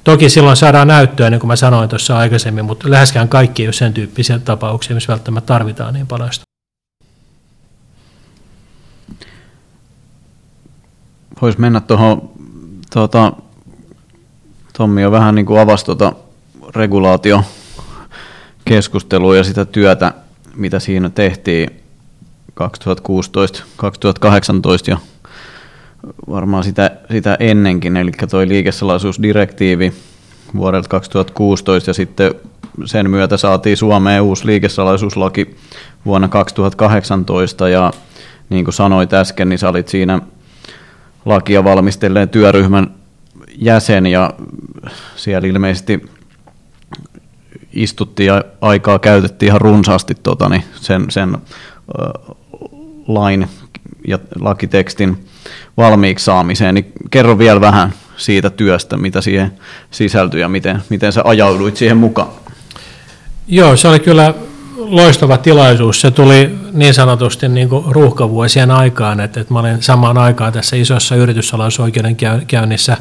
Toki silloin saadaan näyttöä, niin kuin mä sanoin tuossa aikaisemmin, mutta läheskään kaikki ei ole sen tyyppisiä tapauksia, missä välttämättä tarvitaan niin paljon sitä.
Voisi mennä tuohon, tuota, Tommi on vähän niin kuin avasi tuota regulaatio keskustelua ja sitä työtä, mitä siinä tehtiin 2016-2018 ja varmaan sitä, sitä ennenkin, eli toi liikesalaisuusdirektiivi vuodelta 2016 ja sitten sen myötä saatiin Suomeen uusi liikesalaisuuslaki vuonna 2018 ja niin kuin sanoit äsken, niin sä olit siinä lakia valmistelleen työryhmän jäsen ja siellä ilmeisesti istuttiin ja aikaa käytettiin ihan runsaasti tota, niin sen, sen äh, lain ja lakitekstin valmiiksi saamiseen, niin kerro vielä vähän siitä työstä, mitä siihen sisältyi ja miten, miten sä ajauduit siihen mukaan.
Joo, se oli kyllä loistava tilaisuus. Se tuli niin sanotusti niin kuin ruuhkavuosien aikaan, että, että mä olin samaan aikaan tässä isossa yrityssalaisuusoikeudenkäynnissä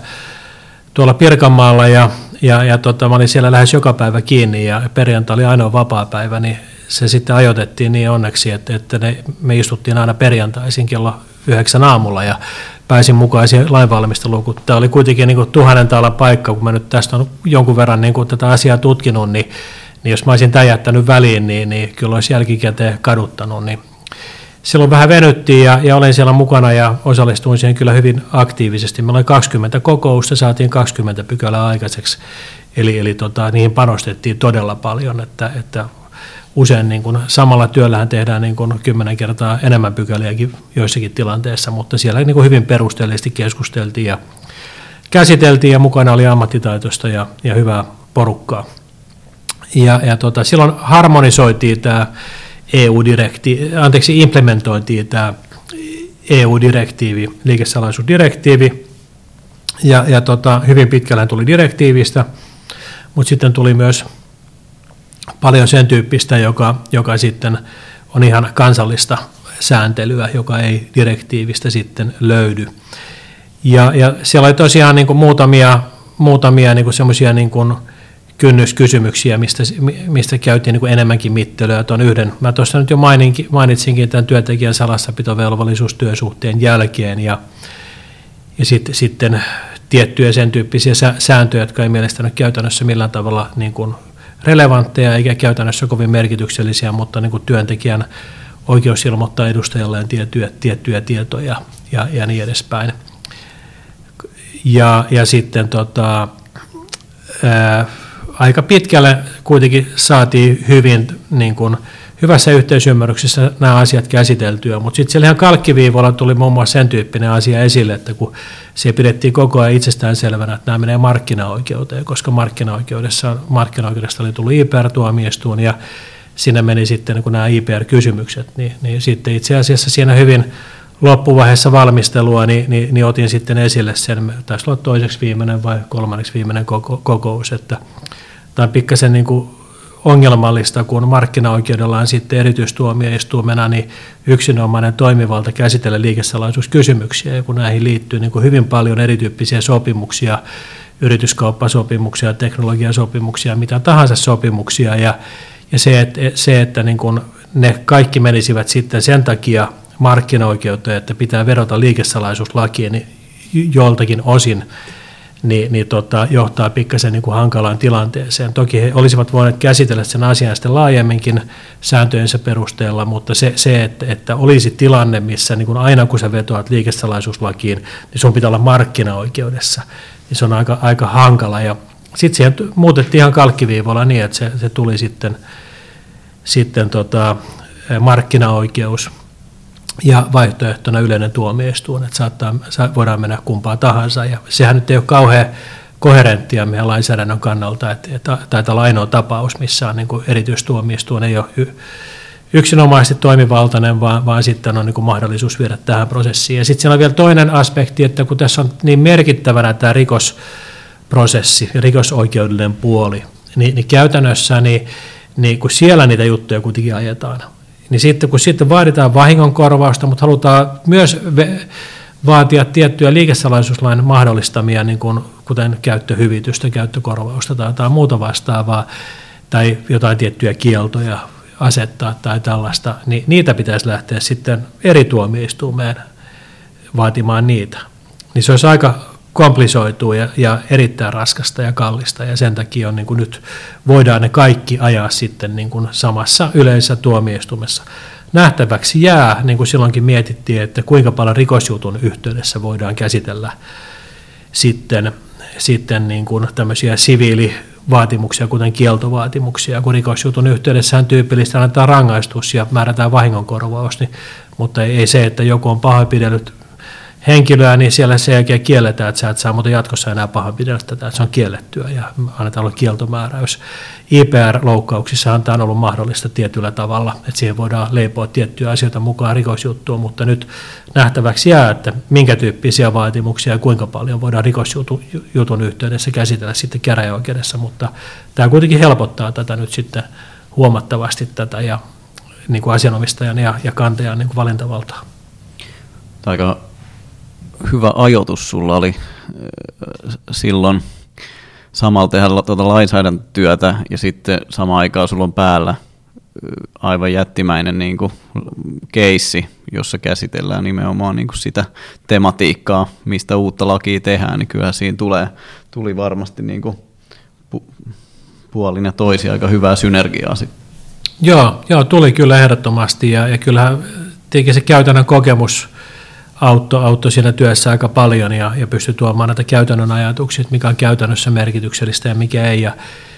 tuolla Pirkanmaalla ja, ja, ja tota, mä olin siellä lähes joka päivä kiinni ja perjantai oli ainoa vapaa päivä, niin se sitten ajoitettiin niin onneksi, että, että ne, me istuttiin aina perjantaisin kello yhdeksän aamulla ja pääsin mukaan siihen lainvalmisteluun, kun tämä oli kuitenkin niin kuin tuhannen taalan paikka, kun mä nyt tästä on jonkun verran niin kuin tätä asiaa tutkinut, niin, niin jos mä olisin tämän jättänyt väliin, niin, niin kyllä olisi jälkikäteen kaduttanut, niin silloin vähän venyttiin ja, ja olin siellä mukana ja osallistuin siihen kyllä hyvin aktiivisesti. Meillä oli 20 kokousta, saatiin 20 pykälää aikaiseksi, eli, eli tota, niihin panostettiin todella paljon, että, että usein niin kuin samalla työllähän tehdään niin kuin kymmenen kertaa enemmän pykäliäkin joissakin tilanteissa, mutta siellä niin kuin hyvin perusteellisesti keskusteltiin ja käsiteltiin ja mukana oli ammattitaitoista ja, ja hyvää porukkaa. Ja, ja tota, silloin harmonisoitiin tämä EU-direktiivi, anteeksi, implementoitiin tämä EU-direktiivi, liikesalaisuusdirektiivi, ja, ja tota, hyvin pitkälle tuli direktiivistä, mutta sitten tuli myös paljon sen tyyppistä, joka, joka sitten on ihan kansallista sääntelyä, joka ei direktiivistä sitten löydy. Ja, ja siellä oli tosiaan niin kuin muutamia, muutamia niin semmoisia niin kynnyskysymyksiä, mistä, mistä käytiin niin enemmänkin mittelyä. Tuon yhden, mä tuossa nyt jo mainitsinkin tämän työntekijän salassapitovelvollisuus työsuhteen jälkeen ja, ja sit, sitten tiettyjä sen tyyppisiä sääntöjä, jotka ei mielestäni ole käytännössä millään tavalla niin kuin relevantteja eikä käytännössä kovin merkityksellisiä, mutta niin kuin työntekijän oikeus ilmoittaa edustajalleen tiettyjä, tiettyjä tietoja ja, ja niin edespäin. Ja, ja sitten tota, ää, aika pitkälle kuitenkin saatiin hyvin niin kuin, hyvässä yhteisymmärryksessä nämä asiat käsiteltyä, mutta sitten siellä ihan kalkkiviivoilla tuli muun muassa sen tyyppinen asia esille, että kun se pidettiin koko ajan itsestään selvänä, että nämä menee markkinaoikeuteen, koska markkinaoikeudessa, markkinaoikeudesta oli tullut IPR-tuomioistuin ja siinä meni sitten kun nämä IPR-kysymykset, niin, niin sitten itse asiassa siinä hyvin loppuvaiheessa valmistelua, niin, niin, niin otin sitten esille sen, taisi olla toiseksi viimeinen vai kolmanneksi viimeinen koko, kokous, että tämä on pikkasen niin kuin ongelmallista, kun markkinaoikeudella on sitten erityistuomioistuimena niin yksinomainen toimivalta käsitellä liikesalaisuuskysymyksiä, ja kun näihin liittyy niin kuin hyvin paljon erityyppisiä sopimuksia, yrityskauppasopimuksia, teknologiasopimuksia, mitä tahansa sopimuksia, ja, ja se, että, se, että niin kuin ne kaikki menisivät sitten sen takia markkinaoikeuteen, että pitää verota liikesalaisuuslakiin niin joltakin osin, niin, niin tota, johtaa pikkasen niin kuin hankalaan tilanteeseen. Toki he olisivat voineet käsitellä sen asian sitten laajemminkin sääntöjensä perusteella, mutta se, se että, että olisi tilanne, missä niin kuin aina kun sä vetoat liikesalaisuuslakiin, niin sun pitää olla markkinaoikeudessa, niin se on aika, aika hankala. Ja sitten siihen muutettiin ihan kalkkiviivalla niin, että se, se tuli sitten, sitten tota, markkinaoikeus ja vaihtoehtona yleinen tuomioistuin, että saattaa, voidaan mennä kumpaan tahansa. Ja sehän nyt ei ole kauhean koherenttia meidän lainsäädännön kannalta, että, että taitaa olla ainoa tapaus, missä on niin kuin erityistuomioistuin ei ole yksinomaisesti toimivaltainen, vaan, vaan sitten on niin kuin mahdollisuus viedä tähän prosessiin. Ja sitten siellä on vielä toinen aspekti, että kun tässä on niin merkittävänä tämä rikosprosessi, rikosoikeudellinen puoli, niin, niin käytännössä niin, niin kun siellä niitä juttuja kuitenkin ajetaan, niin sitten kun sitten vaaditaan vahingonkorvausta, mutta halutaan myös vaatia tiettyjä liikesalaisuuslain mahdollistamia, niin kuin, kuten käyttöhyvitystä, käyttökorvausta tai jotain muuta vastaavaa, tai jotain tiettyjä kieltoja asettaa tai tällaista, niin niitä pitäisi lähteä sitten eri tuomioistuimeen vaatimaan niitä. Niin se olisi aika komplisoituu ja, ja erittäin raskasta ja kallista ja sen takia on niin kuin nyt voidaan ne kaikki ajaa sitten niin kuin samassa yleisessä tuomioistuimessa. Nähtäväksi jää, niin kuin silloinkin mietittiin, että kuinka paljon rikosjutun yhteydessä voidaan käsitellä sitten, sitten niin kuin tämmöisiä siviilivaatimuksia, kuten kieltovaatimuksia, kun rikosjutun yhteydessä tyypillistä annetaan rangaistus ja määrätään vahingonkorvaus, niin, mutta ei se, että joku on pahoinpidellyt henkilöä, niin siellä se jälkeen kielletään, että sä et saa muuten jatkossa enää pahoinpidellä tätä, että se on kiellettyä ja annetaan olla kieltomääräys. IPR-loukkauksissa tämä on ollut mahdollista tietyllä tavalla, että siihen voidaan leipoa tiettyjä asioita mukaan rikosjuttua, mutta nyt nähtäväksi jää, että minkä tyyppisiä vaatimuksia ja kuinka paljon voidaan rikosjutun yhteydessä käsitellä sitten käräjäoikeudessa, mutta tämä kuitenkin helpottaa tätä nyt sitten huomattavasti tätä ja niin kuin asianomistajan ja, ja kantajan niin kuin valintavaltaa.
Aika hyvä ajoitus sulla oli silloin samalla tehdä tuota lainsäädäntötyötä ja sitten samaan aikaan sulla on päällä aivan jättimäinen niin kuin keissi, jossa käsitellään nimenomaan niin kuin sitä tematiikkaa, mistä uutta lakia tehdään, niin kyllä siinä tulee, tuli varmasti niin kuin pu- puolin ja toisi aika hyvää synergiaa sitten.
Joo, joo, tuli kyllä ehdottomasti ja, ja kyllähän tietenkin se käytännön kokemus auttoi, auttoi siinä työssä aika paljon ja, ja pystyi tuomaan näitä käytännön ajatuksia, mikä on käytännössä merkityksellistä ja mikä ei. Ja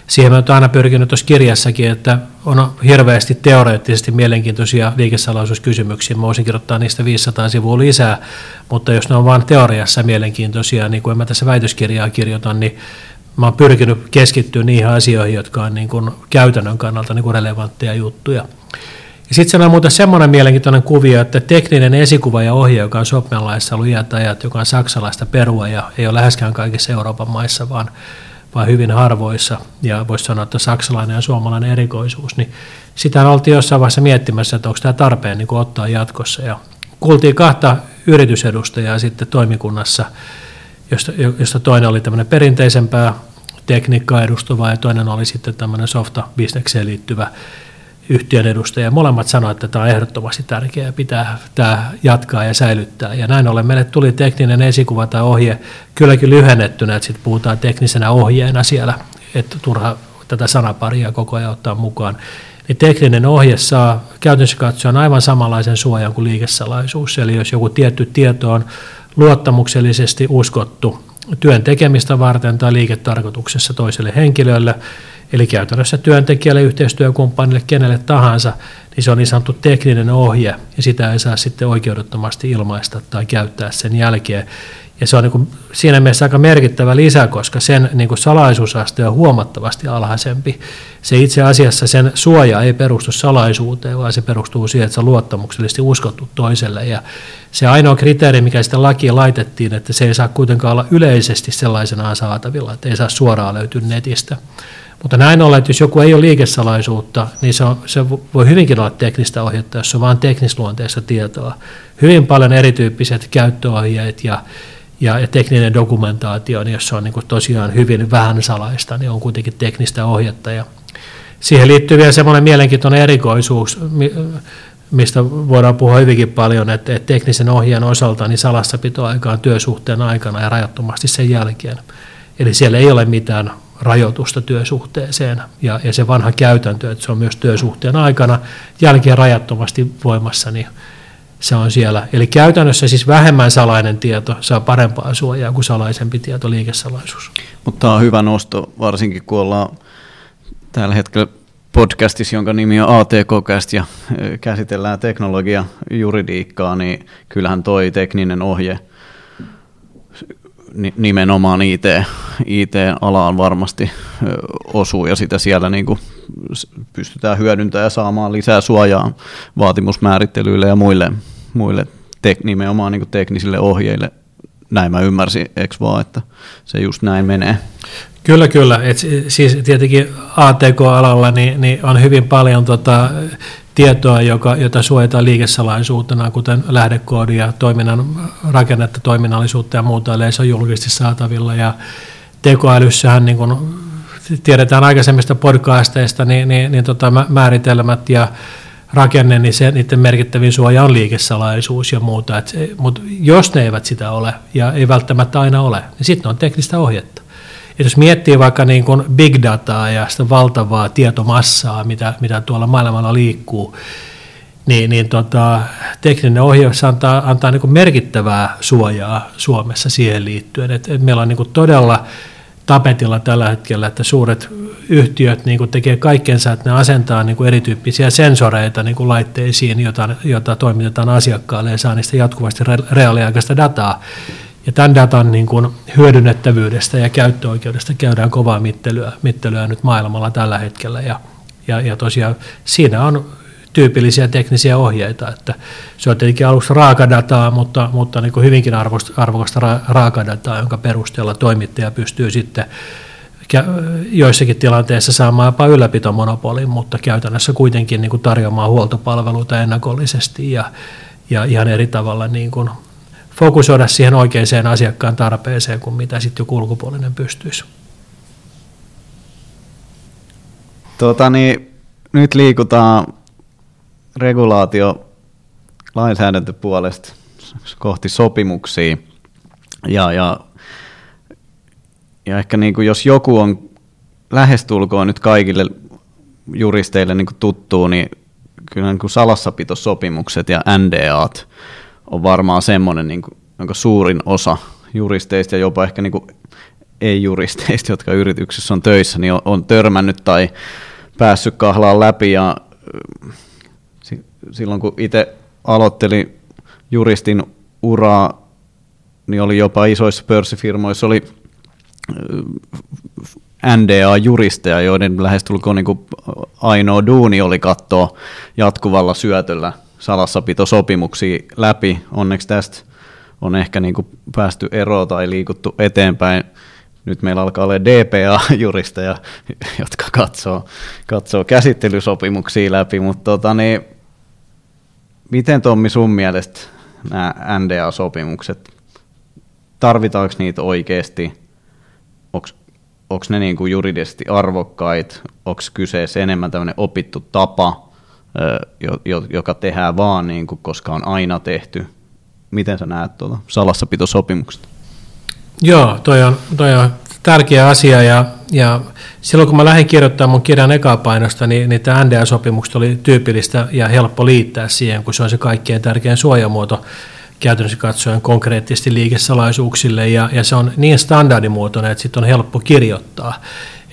siihen mä aina pyrkinyt tuossa kirjassakin, että on hirveästi teoreettisesti mielenkiintoisia liikesalaisuuskysymyksiä. Mä voisin kirjoittaa niistä 500 sivua lisää, mutta jos ne on vain teoriassa mielenkiintoisia, niin kuin mä tässä väitöskirjaa kirjoitan, niin mä oon pyrkinyt keskittyä niihin asioihin, jotka on niin kuin käytännön kannalta niin kuin relevantteja juttuja. Ja sitten se on muuten semmoinen mielenkiintoinen kuvio, että tekninen esikuva ja ohje, joka on Sopmenlaissa ollut iät ajat, joka on saksalaista perua ja ei ole läheskään kaikissa Euroopan maissa, vaan, vaan hyvin harvoissa, ja voisi sanoa, että saksalainen ja suomalainen erikoisuus, niin sitä oltiin jossain vaiheessa miettimässä, että onko tämä tarpeen niin ottaa jatkossa. Ja kuultiin kahta yritysedustajaa sitten toimikunnassa, josta, josta toinen oli tämmöinen perinteisempää tekniikkaa edustava ja toinen oli sitten tämmöinen softa-bisnekseen liittyvä yhtiön edustaja. Molemmat sanoivat, että tämä on ehdottomasti tärkeää pitää tämä jatkaa ja säilyttää. Ja näin ollen meille tuli tekninen esikuva tai ohje, kylläkin lyhennettynä, että sitten puhutaan teknisenä ohjeena siellä, että turha tätä sanaparia koko ajan ottaa mukaan. Niin tekninen ohje saa käytännössä katsoen aivan samanlaisen suojan kuin liikesalaisuus. Eli jos joku tietty tieto on luottamuksellisesti uskottu työn tekemistä varten tai liiketarkoituksessa toiselle henkilölle, eli käytännössä työntekijälle, yhteistyökumppanille, kenelle tahansa, niin se on niin sanottu tekninen ohje, ja sitä ei saa sitten oikeudettomasti ilmaista tai käyttää sen jälkeen. Ja se on niin kuin siinä mielessä aika merkittävä lisä, koska sen niin kuin salaisuusaste on huomattavasti alhaisempi. Se itse asiassa sen suoja ei perustu salaisuuteen, vaan se perustuu siihen, että se on luottamuksellisesti uskottu toiselle. Ja se ainoa kriteeri, mikä sitä lakiin laitettiin, että se ei saa kuitenkaan olla yleisesti sellaisenaan saatavilla, että ei saa suoraan löytyä netistä. Mutta näin ollen, että jos joku ei ole liikesalaisuutta, niin se, on, se voi hyvinkin olla teknistä ohjetta, jos on vain teknisluonteista tietoa. Hyvin paljon erityyppiset käyttöohjeet ja ja, ja tekninen dokumentaatio, niin jos se on niin kuin tosiaan hyvin vähän salaista, niin on kuitenkin teknistä ohjetta. Ja siihen liittyy vielä semmoinen mielenkiintoinen erikoisuus, mistä voidaan puhua hyvinkin paljon, että, että teknisen ohjeen osalta niin salassapitoaika on työsuhteen aikana ja rajattomasti sen jälkeen. Eli siellä ei ole mitään rajoitusta työsuhteeseen ja, ja se vanha käytäntö, että se on myös työsuhteen aikana jälkeen rajattomasti voimassa, niin se on siellä. Eli käytännössä siis vähemmän salainen tieto saa parempaa suojaa kuin salaisempi tieto, liikesalaisuus.
Mutta tämä on hyvä nosto, varsinkin kun ollaan tällä hetkellä podcastissa, jonka nimi on ATK-cast ja käsitellään teknologia juridiikkaa, niin kyllähän toi tekninen ohje nimenomaan IT, IT-alaan varmasti osuu ja sitä siellä niin kuin pystytään hyödyntämään ja saamaan lisää suojaa vaatimusmäärittelyille ja muille muille tek, nimenomaan niin teknisille ohjeille. Näin mä ymmärsin, eikö vaan, että se just näin menee.
Kyllä, kyllä. Et siis tietenkin ATK-alalla niin, niin on hyvin paljon tota, tietoa, joka, jota suojataan liikesalaisuutena, kuten lähdekoodia, toiminnan rakennetta, toiminnallisuutta ja muuta, eli se on julkisesti saatavilla. Ja tekoälyssähän, niin kun tiedetään aikaisemmista podcasteista, niin, niin, niin tota, määritelmät ja rakenne, niin se, niiden merkittävin suoja on liikesalaisuus ja muuta. Et, mutta jos ne eivät sitä ole, ja ei välttämättä aina ole, niin sitten on teknistä ohjetta. Et jos miettii vaikka niin kuin big dataa ja sitä valtavaa tietomassaa, mitä, mitä tuolla maailmalla liikkuu, niin, niin tota, tekninen ohjaus antaa, antaa niin kuin merkittävää suojaa Suomessa siihen liittyen. Et, et meillä on niin kuin todella tapetilla tällä hetkellä, että suuret yhtiöt niin kuin tekee kaikkensa, että ne asentaa niin kuin erityyppisiä sensoreita niin kuin laitteisiin, jota, jota toimitetaan asiakkaalle ja saa niistä jatkuvasti reaaliaikaista dataa. Ja tämän datan niin kuin hyödynnettävyydestä ja käyttöoikeudesta käydään kovaa mittelyä, mittelyä nyt maailmalla tällä hetkellä. Ja, ja, ja tosiaan siinä on tyypillisiä teknisiä ohjeita, että se on tietenkin aluksi raakadataa, mutta, mutta niin kuin hyvinkin arvokasta raakadataa, jonka perusteella toimittaja pystyy sitten joissakin tilanteissa saamaan jopa ylläpitomonopolin, mutta käytännössä kuitenkin niin kuin tarjoamaan huoltopalveluita ennakollisesti ja, ja ihan eri tavalla niin kuin fokusoida siihen oikeaan asiakkaan tarpeeseen kuin mitä sitten joku ulkopuolinen pystyisi.
Tota niin, nyt liikutaan regulaatio lainsäädäntöpuolesta kohti sopimuksia. Ja, ja, ja ehkä niin kuin jos joku on lähestulkoon nyt kaikille juristeille niin kuin tuttuu, niin kyllä niin kuin salassapitosopimukset ja NDAt on varmaan semmoinen niin kuin, jonka suurin osa juristeista ja jopa ehkä niin kuin ei-juristeista, jotka yrityksessä on töissä, niin on, on törmännyt tai päässyt kahlaan läpi. Ja silloin kun itse aloittelin juristin uraa, niin oli jopa isoissa pörssifirmoissa oli NDA-juristeja, joiden lähestulkoon niin ainoa duuni oli katsoa jatkuvalla syötöllä salassapitosopimuksia läpi. Onneksi tästä on ehkä niin kuin päästy eroon tai liikuttu eteenpäin. Nyt meillä alkaa olla DPA-juristeja, jotka katsoo, katsoo käsittelysopimuksia läpi, mutta tota, niin, miten Tommi sun mielestä nämä NDA-sopimukset, tarvitaanko niitä oikeasti, onko ne niin kuin juridisesti arvokkaita, onko kyseessä enemmän tämmöinen opittu tapa, joka tehdään vaan niin kuin, koska on aina tehty. Miten sä näet tuota salassapitosopimukset?
Joo, toi on, toi on tärkeä asia ja, ja silloin kun mä lähdin kirjoittamaan mun kirjan ekapainosta, niin, niin tämä NDA-sopimukset oli tyypillistä ja helppo liittää siihen, kun se on se kaikkein tärkein suojamuoto käytännössä katsoen konkreettisesti liikesalaisuuksille ja, ja se on niin standardimuotoinen, että sitten on helppo kirjoittaa.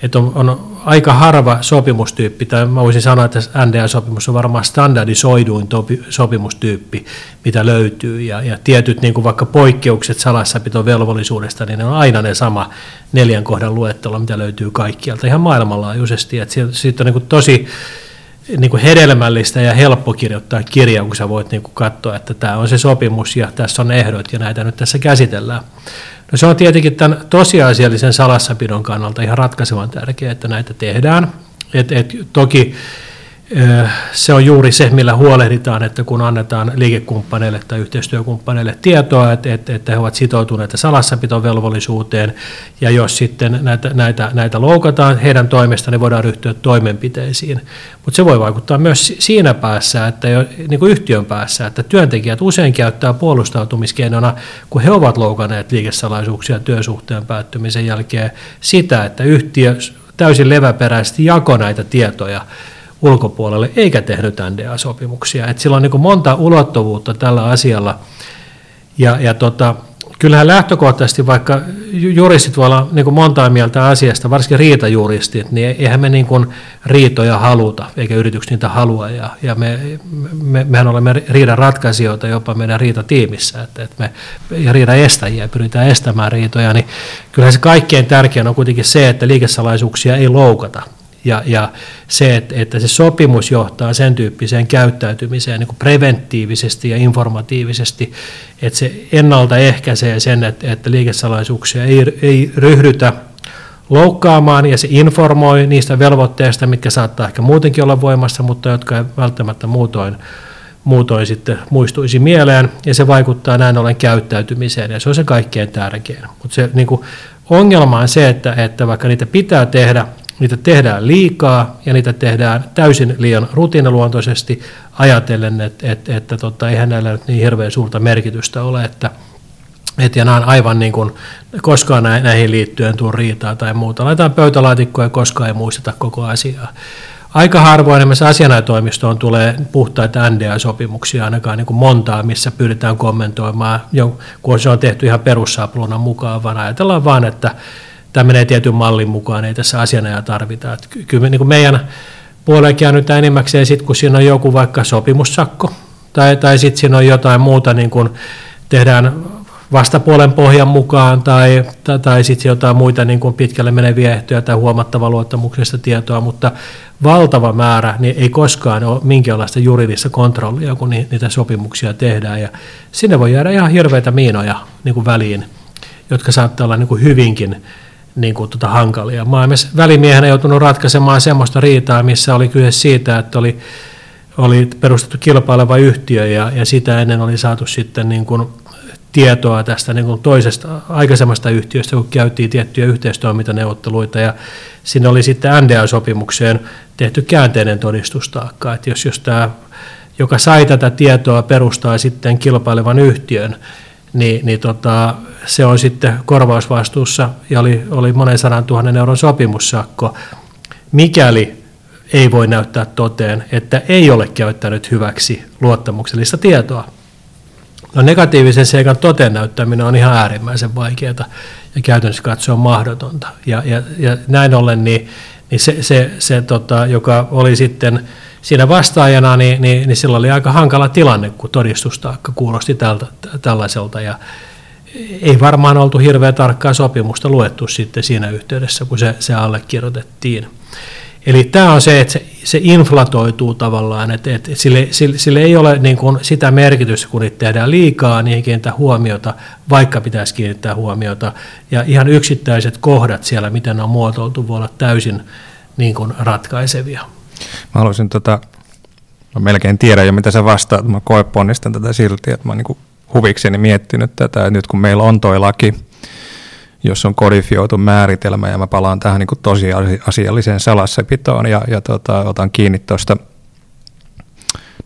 Että on, on aika harva sopimustyyppi, tai mä voisin sanoa, että NDA-sopimus on varmaan standardisoiduin topi, sopimustyyppi, mitä löytyy, ja, ja tietyt niin kuin vaikka poikkeukset salassapitovelvollisuudesta, niin ne on aina ne sama neljän kohdan luettelo, mitä löytyy kaikkialta ihan maailmanlaajuisesti, että siitä on niin kuin tosi niin kuin hedelmällistä ja helppo kirjoittaa kirja, kun sä voit niin kuin katsoa, että tämä on se sopimus ja tässä on ehdot ja näitä nyt tässä käsitellään. No se on tietenkin tämän tosiasiallisen salassapidon kannalta ihan ratkaisevan tärkeää, että näitä tehdään. Et, et, toki se on juuri se, millä huolehditaan, että kun annetaan liikekumppaneille tai yhteistyökumppaneille tietoa, että, että, he ovat sitoutuneita salassapitovelvollisuuteen, ja jos sitten näitä, näitä, näitä loukataan heidän toimestaan, niin voidaan ryhtyä toimenpiteisiin. Mutta se voi vaikuttaa myös siinä päässä, että jo, niin kuin yhtiön päässä, että työntekijät usein käyttää puolustautumiskeinona, kun he ovat loukanneet liikesalaisuuksia työsuhteen päättymisen jälkeen, sitä, että yhtiö täysin leväperäisesti jako näitä tietoja ulkopuolelle, eikä tehnyt NDA-sopimuksia. Et sillä on niin monta ulottuvuutta tällä asialla. Ja, ja tota, kyllähän lähtökohtaisesti, vaikka juristit voi olla niin montaa mieltä asiasta, varsinkin riitajuristit, niin eihän me niin kuin riitoja haluta, eikä yritykset niitä halua. Ja, ja me, me, mehän olemme riidan ratkaisijoita jopa meidän riitatiimissä, että, että me ja riidan estäjiä pyritään estämään riitoja, niin kyllähän se kaikkein tärkein on kuitenkin se, että liikesalaisuuksia ei loukata ja, ja se, että, että se sopimus johtaa sen tyyppiseen käyttäytymiseen niin kuin preventiivisesti ja informatiivisesti, että se ennaltaehkäisee sen, että, että liikesalaisuuksia ei, ei ryhdytä loukkaamaan ja se informoi niistä velvoitteista, mitkä saattaa ehkä muutenkin olla voimassa, mutta jotka ei välttämättä muutoin, muutoin sitten muistuisi mieleen, ja se vaikuttaa näin ollen käyttäytymiseen, ja se on se kaikkein tärkein. Mutta se niin kuin, ongelma on se, että, että vaikka niitä pitää tehdä, niitä tehdään liikaa ja niitä tehdään täysin liian rutiiniluontoisesti ajatellen, että, että, että tota, eihän näillä nyt niin hirveän suurta merkitystä ole, että, että ja nämä on aivan niin kuin, koskaan näihin liittyen tuo riitaa tai muuta. Laitetaan pöytälaatikkoa ja koskaan ei muisteta koko asiaa. Aika harvoin esimerkiksi asianajotoimistoon tulee puhtaita NDA-sopimuksia, ainakaan niin kuin montaa, missä pyritään kommentoimaan, kun se on tehty ihan perussapluunan mukaan, vaan ajatellaan vaan, että tämä menee tietyn mallin mukaan, ei tässä asianaja tarvita. Että kyllä me, niin meidän puoleen käännytään enimmäkseen sitten, kun siinä on joku vaikka sopimussakko, tai, tai sitten siinä on jotain muuta, niin kuin tehdään vastapuolen pohjan mukaan, tai, tai, tai sitten jotain muita niin kuin pitkälle meneviä ehtoja tai huomattava luottamuksesta tietoa, mutta valtava määrä niin ei koskaan ole minkäänlaista juridista kontrollia, kun niitä sopimuksia tehdään, ja sinne voi jäädä ihan hirveitä miinoja niin kuin väliin, jotka saattaa olla niin kuin hyvinkin niin kuin, tota, hankalia. Mä olen välimiehenä joutunut ratkaisemaan semmoista riitaa, missä oli kyse siitä, että oli, oli perustettu kilpaileva yhtiö ja, ja sitä ennen oli saatu sitten niin kuin tietoa tästä niin kuin toisesta aikaisemmasta yhtiöstä, kun käytiin tiettyjä yhteistoimintaneuvotteluita ja sinne oli sitten NDA-sopimukseen tehty käänteinen todistustaakka, että jos, jos tämä, joka sai tätä tietoa perustaa sitten kilpailevan yhtiön, niin, niin tota, se on sitten korvausvastuussa ja oli, oli monen sadan tuhannen euron sopimussakko, mikäli ei voi näyttää toteen, että ei ole käyttänyt hyväksi luottamuksellista tietoa. No negatiivisen seikan toteen näyttäminen on ihan äärimmäisen vaikeaa ja käytännössä katsoa mahdotonta. Ja, ja, ja näin ollen niin, niin se, se, se tota, joka oli sitten siinä vastaajana, niin, niin, niin sillä oli aika hankala tilanne, kun todistustaakka kuulosti tältä, tällaiselta. Ja ei varmaan oltu hirveän tarkkaa sopimusta luettu sitten siinä yhteydessä, kun se, se allekirjoitettiin. Eli tämä on se, että se, se inflatoituu tavallaan, että, että sille, sille, sille ei ole niin kuin sitä merkitystä, kun niitä tehdään liikaa, ei kiinnitä huomiota, vaikka pitäisi kiinnittää huomiota. Ja ihan yksittäiset kohdat siellä, miten ne on muotoiltu, voi olla täysin niin kuin ratkaisevia.
Mä haluaisin tota, mä melkein tiedän jo mitä sä vastaat, mä koeponnistan tätä silti, että mä oon niin huvikseni miettinyt tätä, että nyt kun meillä on toi laki, jos on kodifioitu määritelmä, ja mä palaan tähän niin tosiasialliseen salassapitoon, ja, ja tota, otan kiinni tuosta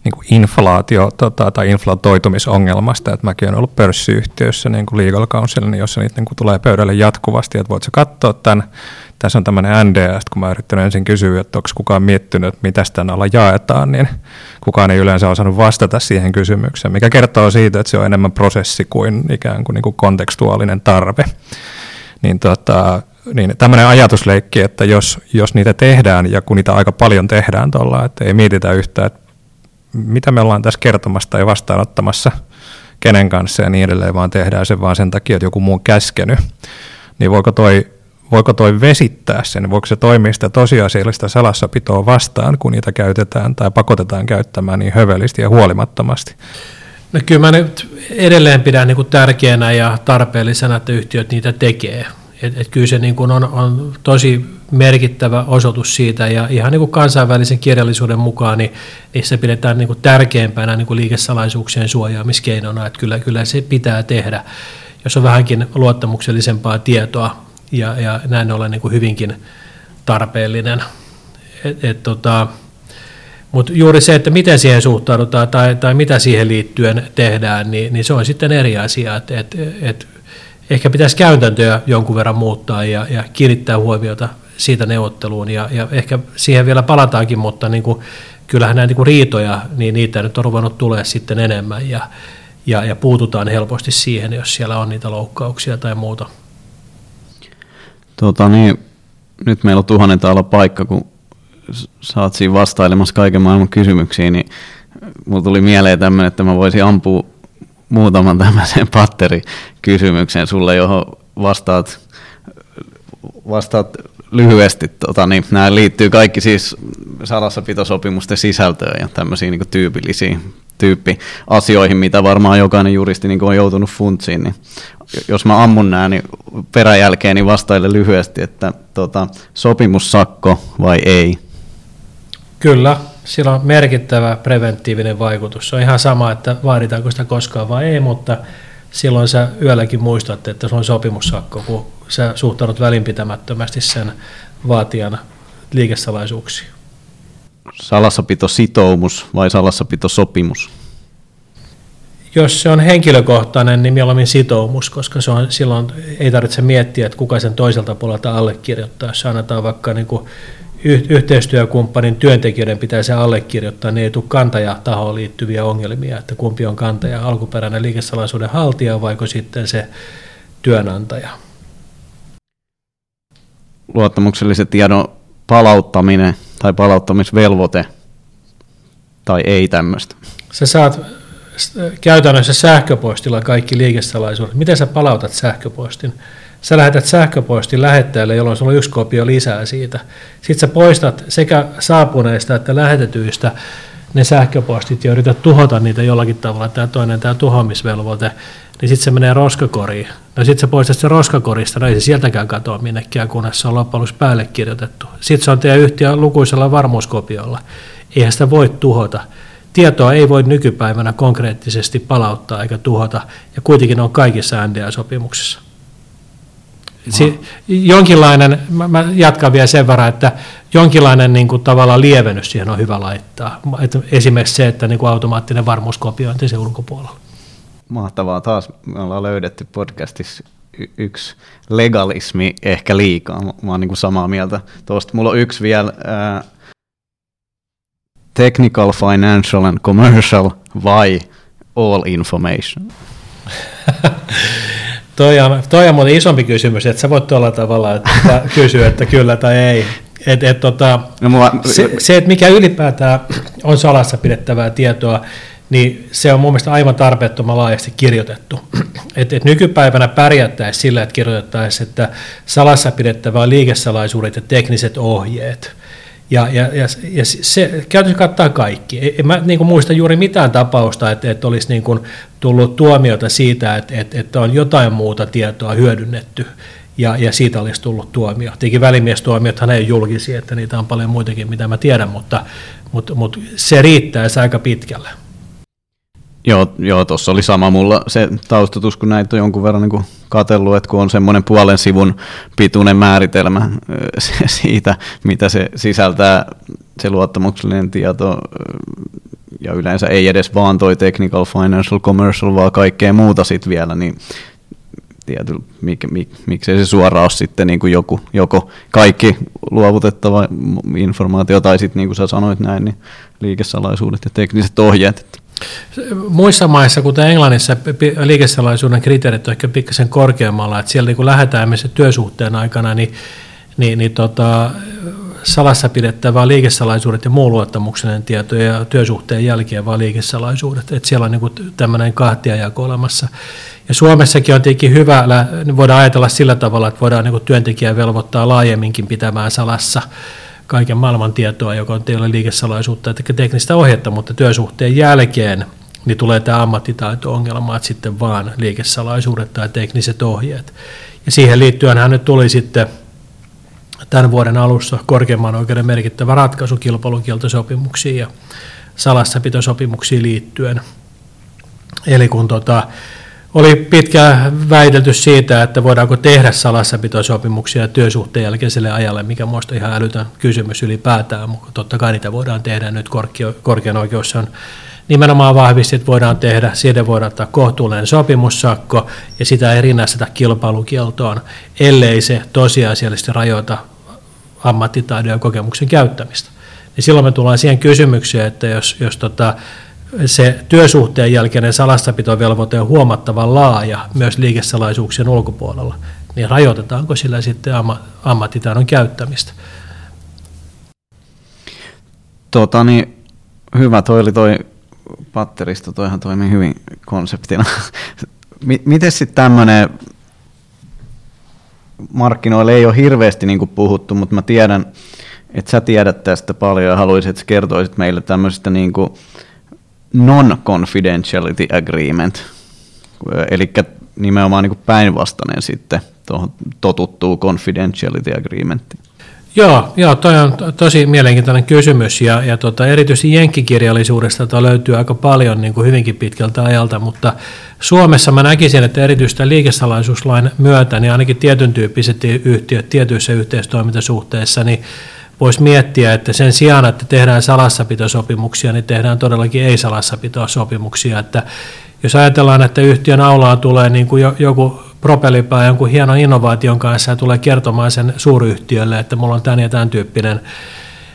niin kuin inflaatio tota, tai inflatoitumisongelmasta, että mäkin olen ollut pörssiyhtiössä niin kuin legal niin jossa niitä niin kuin tulee pöydälle jatkuvasti, että voitko katsoa tämän, tässä on tämmöinen NDA, kun mä yrittänyt ensin kysyä, että onko kukaan miettinyt, että mitä tämän alla jaetaan, niin kukaan ei yleensä osannut vastata siihen kysymykseen, mikä kertoo siitä, että se on enemmän prosessi kuin ikään kuin, niin kuin kontekstuaalinen tarve. Niin, tota, niin tämmöinen ajatusleikki, että jos, jos niitä tehdään ja kun niitä aika paljon tehdään tuolla, että ei mietitä yhtään, että mitä me ollaan tässä kertomassa tai vastaanottamassa kenen kanssa ja niin edelleen, vaan tehdään se vaan sen takia, että joku muu on käskenyt, niin voiko toi, voiko toi vesittää sen, voiko se toimia sitä tosiasiallista salassapitoa vastaan, kun niitä käytetään tai pakotetaan käyttämään niin hövelisti ja huolimattomasti?
No kyllä mä nyt edelleen pidän niin kuin tärkeänä ja tarpeellisena, että yhtiöt niitä tekee. Et, et kyllä se niin kuin on, on tosi merkittävä osoitus siitä ja ihan niin kuin kansainvälisen kirjallisuuden mukaan niin, se pidetään niin kuin tärkeimpänä niin kuin liikesalaisuuksien suojaamiskeinona, että kyllä, kyllä se pitää tehdä, jos on vähänkin luottamuksellisempaa tietoa ja, ja näin ollen niin kuin hyvinkin tarpeellinen. Et, et, tota, mutta juuri se, että miten siihen suhtaudutaan tai, tai mitä siihen liittyen tehdään, niin, niin se on sitten eri asia. Et, et, et ehkä pitäisi käytäntöjä jonkun verran muuttaa ja, ja kiinnittää huomiota siitä neuvotteluun ja, ja ehkä siihen vielä palataankin, mutta niin kuin, kyllähän näitä niin riitoja, niin niitä nyt on ruvennut tulee sitten enemmän ja, ja, ja puututaan helposti siihen, jos siellä on niitä loukkauksia tai muuta.
Tota niin, nyt meillä on tuhannen täällä paikka, kun oot siinä vastailemassa kaiken maailman kysymyksiin, niin mulla tuli mieleen tämmöinen, että mä voisin ampua muutaman tämmöisen patterikysymyksen sulle, johon vastaat, vastaat lyhyesti. Tota, niin nämä liittyy kaikki siis salassapitosopimusten sisältöön ja tämmöisiin niin tyypillisiin tyyppiasioihin, mitä varmaan jokainen juristi niin on joutunut funtsiin, niin jos mä ammun nämä, niin peräjälkeen niin vastaille lyhyesti, että tota, sopimussakko vai ei?
Kyllä, sillä on merkittävä preventiivinen vaikutus. Se on ihan sama, että vaaditaanko sitä koskaan vai ei, mutta silloin sä yölläkin muistat, että se on sopimussakko, kun sä suhtaudut välinpitämättömästi sen vaatijan liikesalaisuuksiin.
Salassapitositoumus vai salassapitosopimus?
Jos se on henkilökohtainen, niin mieluummin sitoumus, koska se on, silloin ei tarvitse miettiä, että kuka sen toiselta puolelta allekirjoittaa. Jos annetaan vaikka niin kuin yhteistyökumppanin työntekijöiden pitäisi allekirjoittaa, niin ei tule kantajatahoon liittyviä ongelmia, että kumpi on kantaja, alkuperäinen liikesalaisuuden haltija vaiko sitten se työnantaja.
Luottamuksellisen tiedon palauttaminen tai palauttamisvelvoite tai ei tämmöistä.
Sä saat käytännössä sähköpostilla kaikki liikesalaisuudet. Miten sä palautat sähköpostin? sä lähetät sähköpostin lähettäjälle, jolloin sulla on yksi kopio lisää siitä. Sitten sä poistat sekä saapuneista että lähetetyistä ne sähköpostit ja yrität tuhota niitä jollakin tavalla. Tämä toinen, tämä tuhoamisvelvoite, niin sitten se menee roskakoriin. No sitten se poistat se roskakorista, no ei se sieltäkään katoa minnekään, kunnes se on loppujen päälle kirjoitettu. Sitten se on teidän yhtiön lukuisella varmuuskopiolla. Eihän sitä voi tuhota. Tietoa ei voi nykypäivänä konkreettisesti palauttaa eikä tuhota, ja kuitenkin on kaikissa NDA-sopimuksissa. Si- jonkinlainen, mä, mä jatkan vielä sen verran, että jonkinlainen niin kuin, tavallaan lievennys siihen on hyvä laittaa. Et esimerkiksi se, että niin kuin automaattinen varmuuskopiointi se ulkopuolella.
Mahtavaa. Taas me ollaan löydetty podcastissa y- yksi legalismi ehkä liikaa. Mä, oon niin samaa mieltä tuosta. Mulla on yksi vielä. Ää, technical, financial and commercial vai all information?
toi, on, toi on muuten isompi kysymys, että sä voit tuolla tavalla että kysyä, että kyllä tai ei. Et, et, tota, no, mulla... se, se, että mikä ylipäätään on salassa pidettävää tietoa, niin se on mun mielestä aivan tarpeettoman laajasti kirjoitettu. Et, et nykypäivänä pärjättäisiin sillä, että kirjoitettaisiin, että salassa pidettävää liikesalaisuudet ja tekniset ohjeet – ja, ja, ja, ja se käytännössä kattaa kaikki. En mä niin kuin muista juuri mitään tapausta, että, että olisi niin kuin tullut tuomiota siitä, että, että, että on jotain muuta tietoa hyödynnetty ja, ja siitä olisi tullut tuomio. Tietenkin välimiestuomiothan ei ole julkisia, että niitä on paljon muitakin, mitä mä tiedän, mutta, mutta, mutta se riittää aika pitkälle.
Joo, joo tuossa oli sama mulla se taustatus, kun näitä on jonkun verran niin katsellut, että kun on semmoinen puolen sivun pituinen määritelmä siitä, mitä se sisältää, se luottamuksellinen tieto, ja yleensä ei edes vaan toi technical, financial, commercial, vaan kaikkea muuta sitten vielä, niin tietyllä, mik, mik, miksei se suoraan ole sitten niin kuin joku, joko kaikki luovutettava informaatio, tai sitten niin kuin sä sanoit näin, niin liikesalaisuudet ja tekniset ohjeet.
Muissa maissa, kuten Englannissa, liikesalaisuuden kriteerit on ehkä pikkasen korkeammalla, että siellä niin lähdetään missä työsuhteen aikana, niin, niin, niin tota, salassa pidettävää liikesalaisuudet ja muu luottamuksellinen tieto ja työsuhteen jälkeen vaan liikesalaisuudet. Että siellä on niin tämmöinen kahtiajako olemassa. Ja Suomessakin on tietenkin hyvä, voidaan ajatella sillä tavalla, että voidaan niin työntekijä velvoittaa laajemminkin pitämään salassa kaiken maailman tietoa, joka on teille liikesalaisuutta että teknistä ohjetta, mutta työsuhteen jälkeen niin tulee tämä ammattitaito-ongelma, että sitten vaan liikesalaisuudet tai tekniset ohjeet. Ja siihen liittyen hän nyt tuli sitten tämän vuoden alussa korkeimman oikeuden merkittävä ratkaisu kilpailukieltosopimuksiin ja salassapitosopimuksiin liittyen. Eli kun tota, oli pitkään väitelty siitä, että voidaanko tehdä salassapitosopimuksia työsuhteen jälkeiselle ajalle, mikä minusta ihan älytön kysymys ylipäätään, mutta totta kai niitä voidaan tehdä nyt korkean oikeus on nimenomaan vahvisti, että voidaan tehdä, siitä voidaan ottaa kohtuullinen sopimussakko ja sitä ei rinnasteta kilpailukieltoon, ellei se tosiasiallisesti rajoita ammattitaidon ja kokemuksen käyttämistä. Niin silloin me tullaan siihen kysymykseen, että jos, jos tota, se työsuhteen jälkeinen salassapitovelvoite on huomattavan laaja myös liikesalaisuuksien ulkopuolella, niin rajoitetaanko sillä sitten ammattitaidon käyttämistä?
Tota, niin, hyvä, toi oli toi patteristo, toihan toimii hyvin konseptina. Miten sitten tämmöinen, markkinoille ei ole hirveästi niin puhuttu, mutta mä tiedän, että sä tiedät tästä paljon ja haluaisit, että kertoisit meille tämmöisistä niin kuin non-confidentiality agreement, eli nimenomaan niin päinvastainen sitten tuohon totuttuu confidentiality agreementti.
Joo, joo toi on tosi mielenkiintoinen kysymys ja, ja tota, erityisesti jenkkikirjallisuudesta tota löytyy aika paljon niin kuin hyvinkin pitkältä ajalta, mutta Suomessa mä näkisin, että erityisesti liikesalaisuuslain myötä, niin ainakin tietyn tyyppiset yhtiöt tietyissä yhteistoimintasuhteissa, niin voisi miettiä, että sen sijaan, että tehdään salassapitosopimuksia, niin tehdään todellakin ei-salassapitosopimuksia. Että jos ajatellaan, että yhtiön aulaan tulee niin kuin joku propellipää jonkun hienon innovaation kanssa ja tulee kertomaan sen suuryhtiölle, että mulla on tämän ja tämän tyyppinen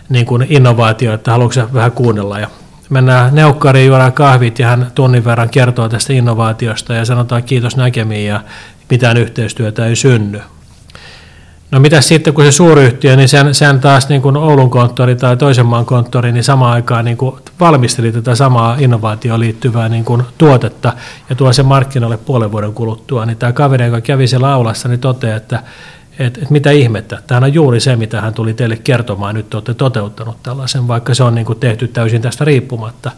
niin kuin innovaatio, että haluatko vähän kuunnella. Ja mennään neukkariin, juodaan kahvit ja hän tunnin verran kertoo tästä innovaatiosta ja sanotaan kiitos näkemiin ja mitään yhteistyötä ei synny. No mitä sitten, kun se suuryhtiö, niin sen, sen taas niin kuin Oulun konttori tai toisen maan konttori, niin samaan aikaan niin kuin valmisteli tätä samaa innovaatioon liittyvää niin kuin tuotetta ja tuo sen markkinoille puolen vuoden kuluttua, niin tämä kaveri, joka kävi siellä aulassa, niin toteaa, että et, et mitä ihmettä, tämähän on juuri se, mitä hän tuli teille kertomaan, nyt olette toteuttanut tällaisen, vaikka se on niin kuin tehty täysin tästä riippumatta.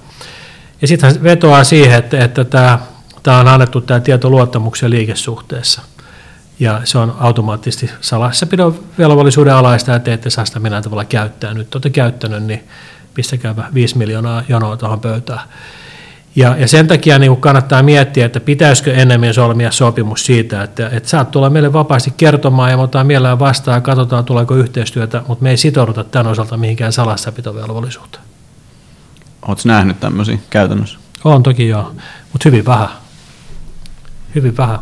Ja sitten hän vetoaa siihen, että, että tämä tämä on annettu tämä tieto luottamuksen liikesuhteessa. Ja se on automaattisesti salassapidon velvollisuuden alaista, että ette saa sitä millään tavalla käyttää. Nyt olette käyttänyt, niin pistäkääpä 5 miljoonaa jonoa tuohon pöytään. Ja, ja sen takia niin kannattaa miettiä, että pitäisikö ennemmin solmia sopimus siitä, että, että saat tulla meille vapaasti kertomaan ja me otetaan mielellään vastaan ja katsotaan tuleeko yhteistyötä, mutta me ei sitouduta tämän osalta mihinkään salassapitovelvollisuuteen.
Oletko nähnyt tämmöisiä käytännössä?
On toki joo, mutta hyvin vähän. Hyvin vähän.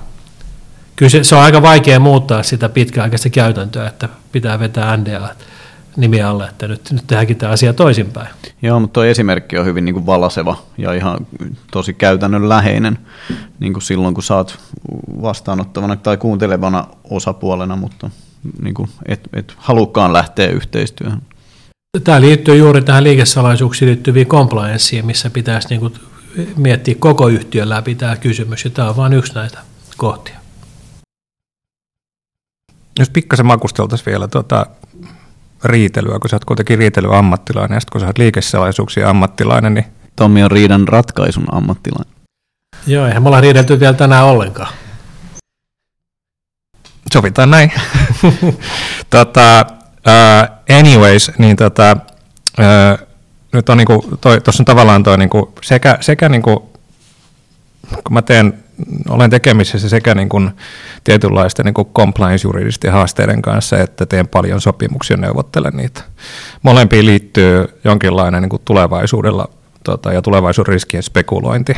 Kyllä se, se on aika vaikea muuttaa sitä pitkäaikaista käytäntöä, että pitää vetää NDA nimi alle, että nyt, nyt tehdäänkin tämä asia toisinpäin.
Joo, mutta tuo esimerkki on hyvin niin kuin valaseva ja ihan tosi käytännönläheinen niin kuin silloin, kun saat vastaanottavana tai kuuntelevana osapuolena, mutta niin kuin et, et halukkaan lähteä yhteistyöhön.
Tämä liittyy juuri tähän liikesalaisuuksiin liittyviin complianceen, missä pitäisi niin kuin miettiä koko yhtiön läpi tämä kysymys, ja tämä on vain yksi näitä kohtia.
Jos pikkasen makusteltaisiin vielä tuota riitelyä, kun sä oot kuitenkin riitelyammattilainen, ja sitten kun sä oot liikesalaisuuksien ammattilainen, niin...
Tommi on riidan ratkaisun ammattilainen.
Joo, eihän me olla riidelty vielä tänään ollenkaan.
Sovitaan näin. tota, uh, anyways, niin tota, uh, nyt on niinku, tuossa on tavallaan toi niinku sekä, sekä niinku, kun mä teen olen tekemisissä sekä niin kuin tietynlaisten niin kuin compliance-juridisten haasteiden kanssa, että teen paljon sopimuksia ja neuvottelen niitä. Molempiin liittyy jonkinlainen niin kuin tulevaisuudella tota, ja tulevaisuuden riskien spekulointi.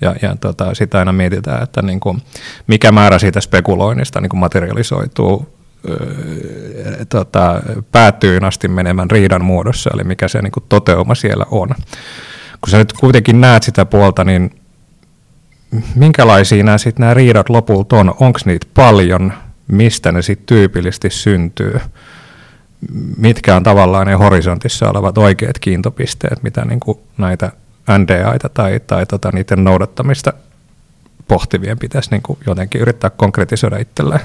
Ja, ja tota, sitä aina mietitään, että niin kuin, mikä määrä siitä spekuloinnista niin kuin materialisoituu tota, päätyyn asti menemään riidan muodossa, eli mikä se niin kuin toteuma siellä on. Kun sä nyt kuitenkin näet sitä puolta, niin minkälaisia nämä, sit nämä riidat lopulta on? Onko niitä paljon? Mistä ne sitten tyypillisesti syntyy? Mitkä on tavallaan ne horisontissa olevat oikeat kiintopisteet, mitä niin kuin näitä NDAita tai, tai tota, niiden noudattamista pohtivien pitäisi niin kuin jotenkin yrittää konkretisoida itselleen?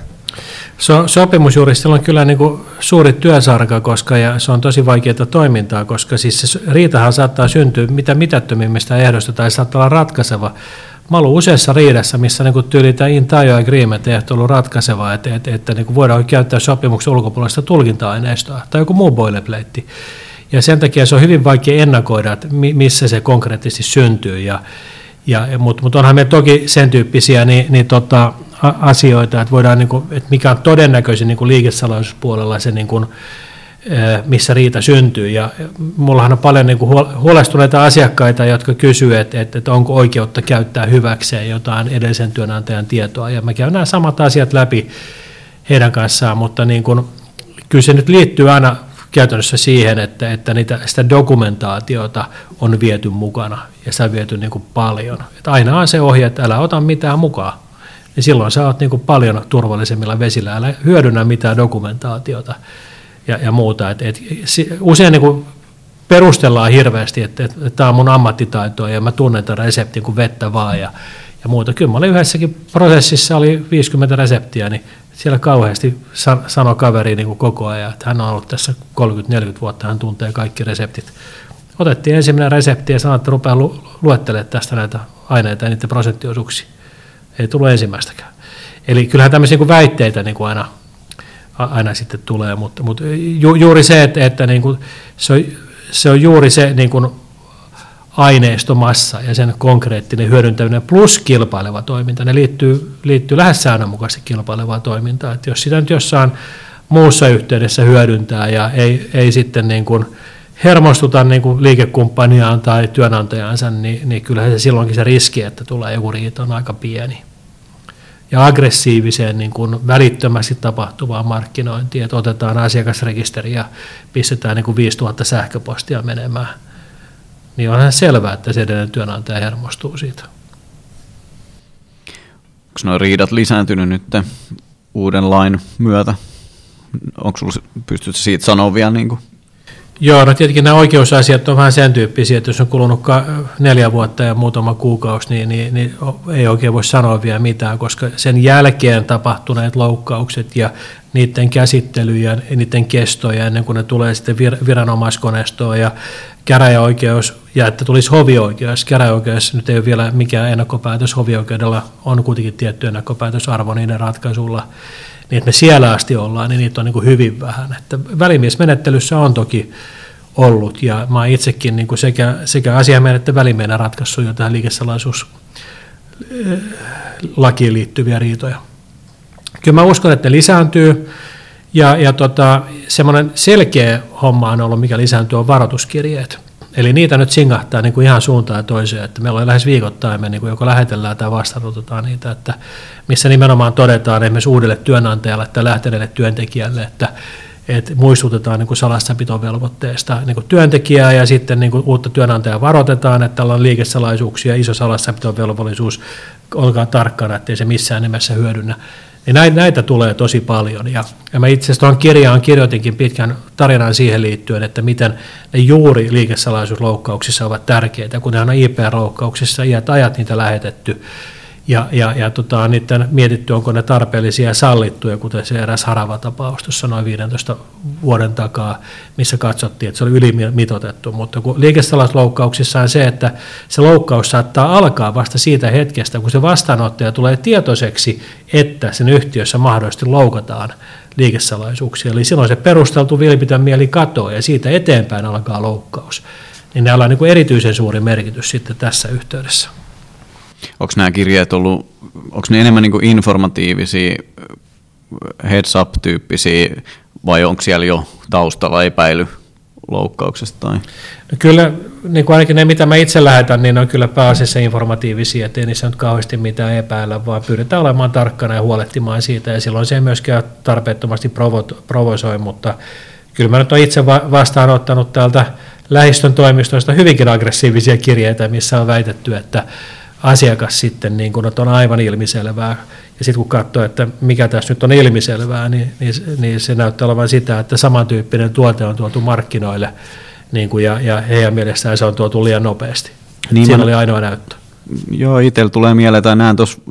So, sopimusjuristilla on kyllä niin kuin suuri työsarka, koska ja se on tosi vaikeaa toimintaa, koska siis se riitahan saattaa syntyä mitä mitättömimmistä ehdosta tai saattaa olla ratkaiseva Mä ollut useassa riidassa, missä niin kuin tyyli tämä entire agreement ei ollut ratkaiseva, että, että, että niin kuin voidaan käyttää sopimuksen ulkopuolista tulkinta-aineistoa tai joku muu boilerplate. Ja sen takia se on hyvin vaikea ennakoida, että missä se konkreettisesti syntyy. Ja, ja, mutta, mutta onhan me toki sen tyyppisiä niin, niin tota, asioita, että voidaan, niin kuin, että mikä on todennäköisin niin liikesalaisuuspuolella se niin kuin, missä riita syntyy. Ja mullahan on paljon niin kuin huolestuneita asiakkaita, jotka kysyvät, että, että, että onko oikeutta käyttää hyväkseen jotain edellisen työnantajan tietoa. Ja mä käyn nämä samat asiat läpi heidän kanssaan, mutta niin kuin, kyllä se nyt liittyy aina käytännössä siihen, että, että niitä, sitä dokumentaatiota on viety mukana ja sitä on viety niin kuin paljon. Että aina on se ohje, että älä ota mitään mukaan. Niin silloin sä oot niin kuin paljon turvallisemmilla vesillä, älä hyödynnä mitään dokumentaatiota ja, ja muuta. Et, et, usein niin kuin perustellaan hirveästi, että, tämä on mun ammattitaitoa ja mä tunnen tämän reseptin kuin vettä vaan ja, ja muuta. Kyllä mä olin yhdessäkin prosessissa, oli 50 reseptiä, niin siellä kauheasti sanoi kaveri niin kuin koko ajan, että hän on ollut tässä 30-40 vuotta, hän tuntee kaikki reseptit. Otettiin ensimmäinen resepti ja sanoi, että rupeaa lu- luettelemaan tästä näitä aineita ja niiden prosenttiosuuksia. Ei tullut ensimmäistäkään. Eli kyllähän tämmöisiä niin väitteitä niin kuin aina aina sitten tulee, mutta, mutta ju, juuri se, että, että niin kuin se, on, se on juuri se niin kuin aineistomassa ja sen konkreettinen hyödyntäminen plus kilpaileva toiminta, ne liittyy, liittyy lähes säännönmukaisesti kilpailevaan toimintaan. Että jos sitä nyt jossain muussa yhteydessä hyödyntää ja ei, ei sitten niin kuin hermostuta niin kuin liikekumppaniaan tai työnantajansa, niin, niin kyllähän se silloinkin se riski, että tulee joku riita on aika pieni ja aggressiiviseen niin kuin välittömästi tapahtuvaan markkinointiin, että otetaan asiakasrekisteri ja pistetään niin kuin 5000 sähköpostia menemään, niin onhan selvää, että se edellinen työnantaja hermostuu siitä.
Onko nuo riidat lisääntynyt nyt uuden lain myötä? Onko sulla, pystytkö siitä sanoa vielä? Niin kuin?
Joo, no tietenkin nämä oikeusasiat on vähän sen tyyppisiä, että jos on kulunut neljä vuotta ja muutama kuukausi, niin, niin, niin ei oikein voi sanoa vielä mitään, koska sen jälkeen tapahtuneet loukkaukset ja niiden käsittely ja niiden kestoja ennen kuin ne tulee sitten viranomaiskoneistoon ja käräjäoikeus ja että tulisi hovioikeus. Käräjäoikeus nyt ei ole vielä mikään ennakkopäätös, hovioikeudella on kuitenkin tietty ennakkopäätösarvo niiden ratkaisulla, niin että me siellä asti ollaan, niin niitä on niin kuin hyvin vähän. Että välimiesmenettelyssä on toki ollut, ja mä oon itsekin niin kuin sekä, sekä asiamiehen että välimiehen ratkaissut jo tähän liikesalaisuus eh, liittyviä riitoja. Kyllä mä uskon, että ne lisääntyy, ja, ja tota, semmoinen selkeä homma on ollut, mikä lisääntyy, on varoituskirjeet. Eli niitä nyt singahtaa niin kuin ihan suuntaan ja toiseen, että meillä on lähes viikoittain me niin kuin joko lähetellään tai vastaanotetaan niitä, että missä nimenomaan todetaan esimerkiksi uudelle työnantajalle tai lähteneelle työntekijälle, että, että muistutetaan niin kuin salassapitovelvoitteesta niin kuin työntekijää ja sitten niin kuin uutta työnantajaa varoitetaan, että tällä on liikesalaisuuksia, iso salassapitovelvollisuus, olkaa tarkkana, ettei se missään nimessä hyödynnä ja näitä, tulee tosi paljon. Ja, mä itse asiassa tuohon kirjaan kirjoitinkin pitkän tarinan siihen liittyen, että miten ne juuri liikesalaisuusloukkauksissa ovat tärkeitä, kun on IP-loukkauksissa iät ajat niitä lähetetty ja, ja, ja tota, niiden mietitty, onko ne tarpeellisia ja sallittuja, kuten se eräs Harava-tapaus tuossa noin 15 vuoden takaa, missä katsottiin, että se oli ylimitotettu. Mutta kun liikestalaisloukkauksissa on se, että se loukkaus saattaa alkaa vasta siitä hetkestä, kun se vastaanottaja tulee tietoiseksi, että sen yhtiössä mahdollisesti loukataan liikesalaisuuksia. Eli silloin se perusteltu vilpitön mieli katoaa ja siitä eteenpäin alkaa loukkaus. Niin näillä on niin erityisen suuri merkitys sitten tässä yhteydessä
onko nämä kirjeet ollut, onko ne enemmän niin informatiivisia, heads up-tyyppisiä, vai onko siellä jo taustalla epäily loukkauksesta? Tai?
No kyllä, niin kuin ainakin ne, mitä mä itse lähetän, niin on kyllä pääasiassa informatiivisia, ettei niissä nyt kauheasti mitään epäillä, vaan pyritään olemaan tarkkana ja huolehtimaan siitä, ja silloin se ei myöskään tarpeettomasti provo- provosoi, mutta kyllä mä nyt olen itse vastaanottanut täältä lähistön toimistoista hyvinkin aggressiivisia kirjeitä, missä on väitetty, että asiakas sitten, niin kun, että on aivan ilmiselvää. Ja sitten kun katsoo, että mikä tässä nyt on ilmiselvää, niin, niin, niin se näyttää olevan sitä, että samantyyppinen tuote on tuotu markkinoille, niin kuin, ja, ja heidän mielestään se on tuotu liian nopeasti. Niin Siinä mä... oli ainoa näyttö.
Joo, itsellä tulee mieleen, tai näen tuossa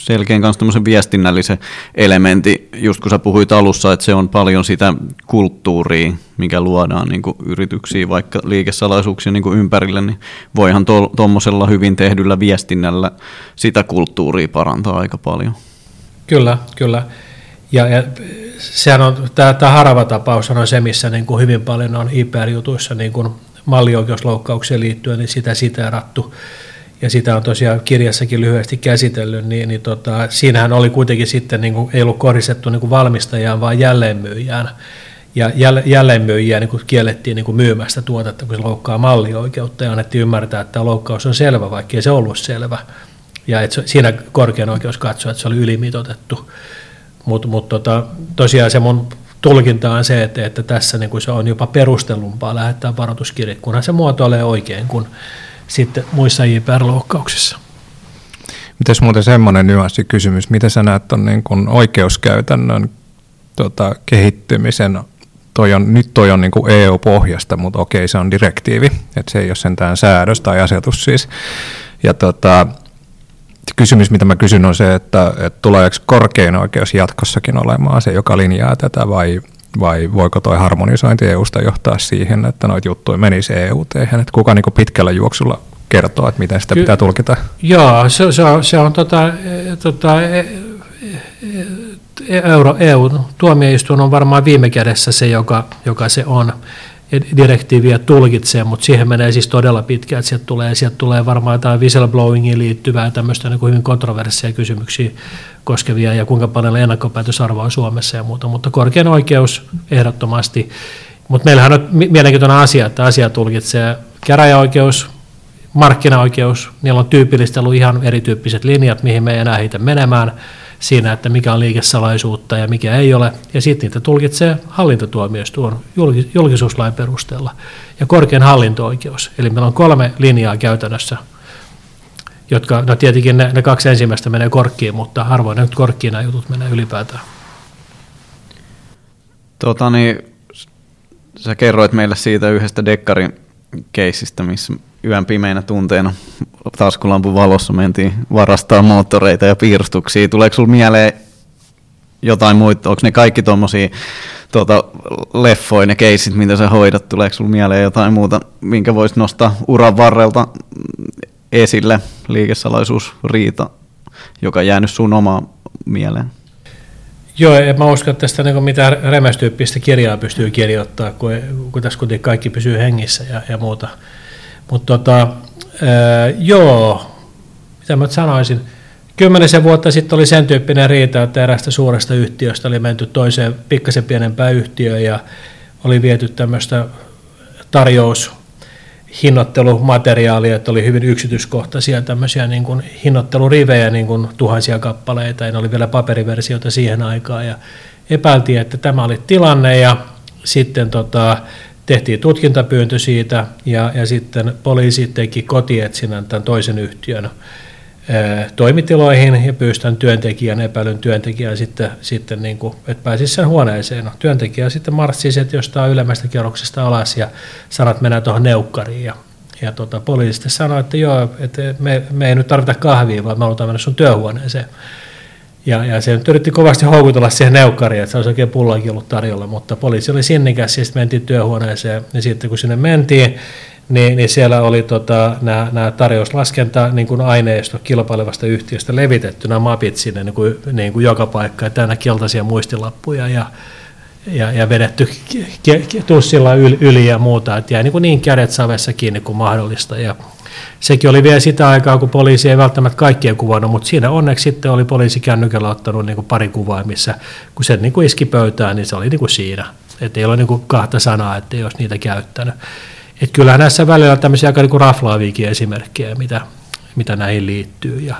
selkeän kanssa tämmöisen viestinnällisen elementin, just kun sä puhuit alussa, että se on paljon sitä kulttuuria, mikä luodaan niin kuin yrityksiin, vaikka liikesalaisuuksia niin kuin ympärille, niin voihan tuommoisella to, hyvin tehdyllä viestinnällä sitä kulttuuria parantaa aika paljon.
Kyllä, kyllä. Ja, ja sehän on, tämä, tämä harava tapaus on se, missä niin kuin hyvin paljon on IPR-jutuissa niin kuin mallioikeusloukkaukseen liittyen, niin sitä siteerattu ja sitä on tosiaan kirjassakin lyhyesti käsitellyt, niin, niin tota, siinähän oli kuitenkin sitten, niin kuin, ei ollut kohdistettu niin valmistajaan, vaan jälleenmyyjään. Ja jälleenmyyjiä niin kiellettiin niin kuin myymästä tuotetta, kun se loukkaa mallioikeutta, ja annettiin ymmärtää, että tämä loukkaus on selvä, vaikka ei se ollut selvä. Ja että siinä korkean oikeus katsoi, että se oli ylimitotettu. Mutta mut tota, tosiaan se mun tulkinta on se, että, että tässä niin kuin se on jopa perustellumpaa lähettää varoituskirje, kunhan se muotoilee oikein, kun sitten muissa JPR-loukkauksissa.
Mites muuten semmoinen kysymys, mitä sä näet on niin kuin oikeuskäytännön tota, kehittymisen, toi on, nyt toi on niin kuin EU-pohjasta, mutta okei se on direktiivi, että se ei ole sentään säädös tai asetus siis. Ja tota, kysymys, mitä mä kysyn on se, että, että tuleeko korkein oikeus jatkossakin olemaan se, joka linjaa tätä vai vai voiko tuo harmonisointi EUsta johtaa siihen, että noita juttuja menisi EU, että kuka niin pitkällä juoksulla kertoo, että miten sitä pitää tulkita?
Joo, se, se on, se on tota, tota, e, e, e, Euro, EU-tuomioistuin on varmaan viime kädessä se, joka, joka se on. Direktiiviä tulkitsee, mutta siihen menee siis todella pitkään, että sieltä tulee, sieltä tulee varmaan jotain whistleblowingiin liittyvää tämmöistä niin kuin hyvin kontroversia kysymyksiä koskevia ja kuinka paljon ennakkopäätösarvoa on Suomessa ja muuta, mutta korkein oikeus ehdottomasti. Mutta meillähän on mielenkiintoinen asia, että asia tulkitsee käräjäoikeus, markkinaoikeus, niillä on tyypillisesti ollut ihan erityyppiset linjat, mihin me ei enää heitä menemään siinä, että mikä on liikesalaisuutta ja mikä ei ole. Ja sitten niitä tulkitsee hallintotuomioistuin julkisuuslain perusteella ja korkein hallinto-oikeus. Eli meillä on kolme linjaa käytännössä jotka, no tietenkin ne, ne kaksi ensimmäistä menee korkkiin, mutta harvoin nyt korkkiin nämä jutut menee ylipäätään.
Tota niin, sä kerroit meille siitä yhdestä dekkarin keisistä, missä yön pimeinä tunteina taskulampun valossa mentiin varastaa moottoreita ja piirustuksia. Tuleeko sinulla mieleen jotain muita, onko ne kaikki tuommoisia tuota, leffoja, ne keisit, mitä sä hoidat, tuleeko sinulla mieleen jotain muuta, minkä voisi nostaa uran varrelta esille, liikesalaisuusriita, joka jäänyt sun omaan mieleen?
Joo, en mä usko, että tästä niin mitään remästyyppistä kirjaa pystyy kirjoittamaan, kun, kun tässä kuitenkin kaikki pysyy hengissä ja, ja muuta. Mutta tota, joo, mitä mä sanoisin, kymmenisen vuotta sitten oli sen tyyppinen riita, että erästä suuresta yhtiöstä oli menty toiseen pikkasen pienempään yhtiöön ja oli viety tämmöistä tarjous hinnoittelumateriaalia, että oli hyvin yksityiskohtaisia tämmöisiä niin kuin hinnoittelurivejä, niin kuin tuhansia kappaleita, ja ne oli vielä paperiversioita siihen aikaan, ja epäiltiin, että tämä oli tilanne, ja sitten tota, tehtiin tutkintapyyntö siitä, ja, ja sitten poliisi teki kotietsinnän tämän toisen yhtiön toimitiloihin ja pyysi tämän työntekijän, epäilyn työntekijän sitten, sitten niin kuin, että pääsisi sen huoneeseen. No, työntekijä sitten marssii sieltä jostain ylemmästä kerroksesta alas ja että mennään tuohon neukkariin. Ja, ja tota, poliisi sitten sanoi, että joo, että me, me ei nyt tarvita kahvia, vaan me halutaan mennä sun työhuoneeseen. Ja, ja se nyt yritti kovasti houkutella siihen neukkariin, että se olisi oikein pullakin ollut tarjolla, mutta poliisi oli sinnikäs sitten mentiin työhuoneeseen. Ja sitten kun sinne mentiin, niin, niin siellä oli tota, nämä, tarjouslaskenta niin kuin aineisto kilpailevasta yhtiöstä levitetty, nämä mapit sinne niin kuin, niin kuin joka paikka, täynnä keltaisia muistilappuja ja, ja, ja vedetty tussilla yli, yli ja muuta, että jäi niin, kuin niin kädet savessa kiinni kuin mahdollista. Ja sekin oli vielä sitä aikaa, kun poliisi ei välttämättä kaikkia kuvannut, mutta siinä onneksi sitten oli poliisi kännykällä ottanut niin kuin pari kuvaa, missä kun se niin kuin iski pöytään, niin se oli niin kuin siinä. Että ei ole niin kuin kahta sanaa, että ei olisi niitä käyttänyt. Et kyllähän näissä välillä on tämmöisiä aika niin raflaaviakin esimerkkejä, mitä, mitä näihin liittyy. Ja,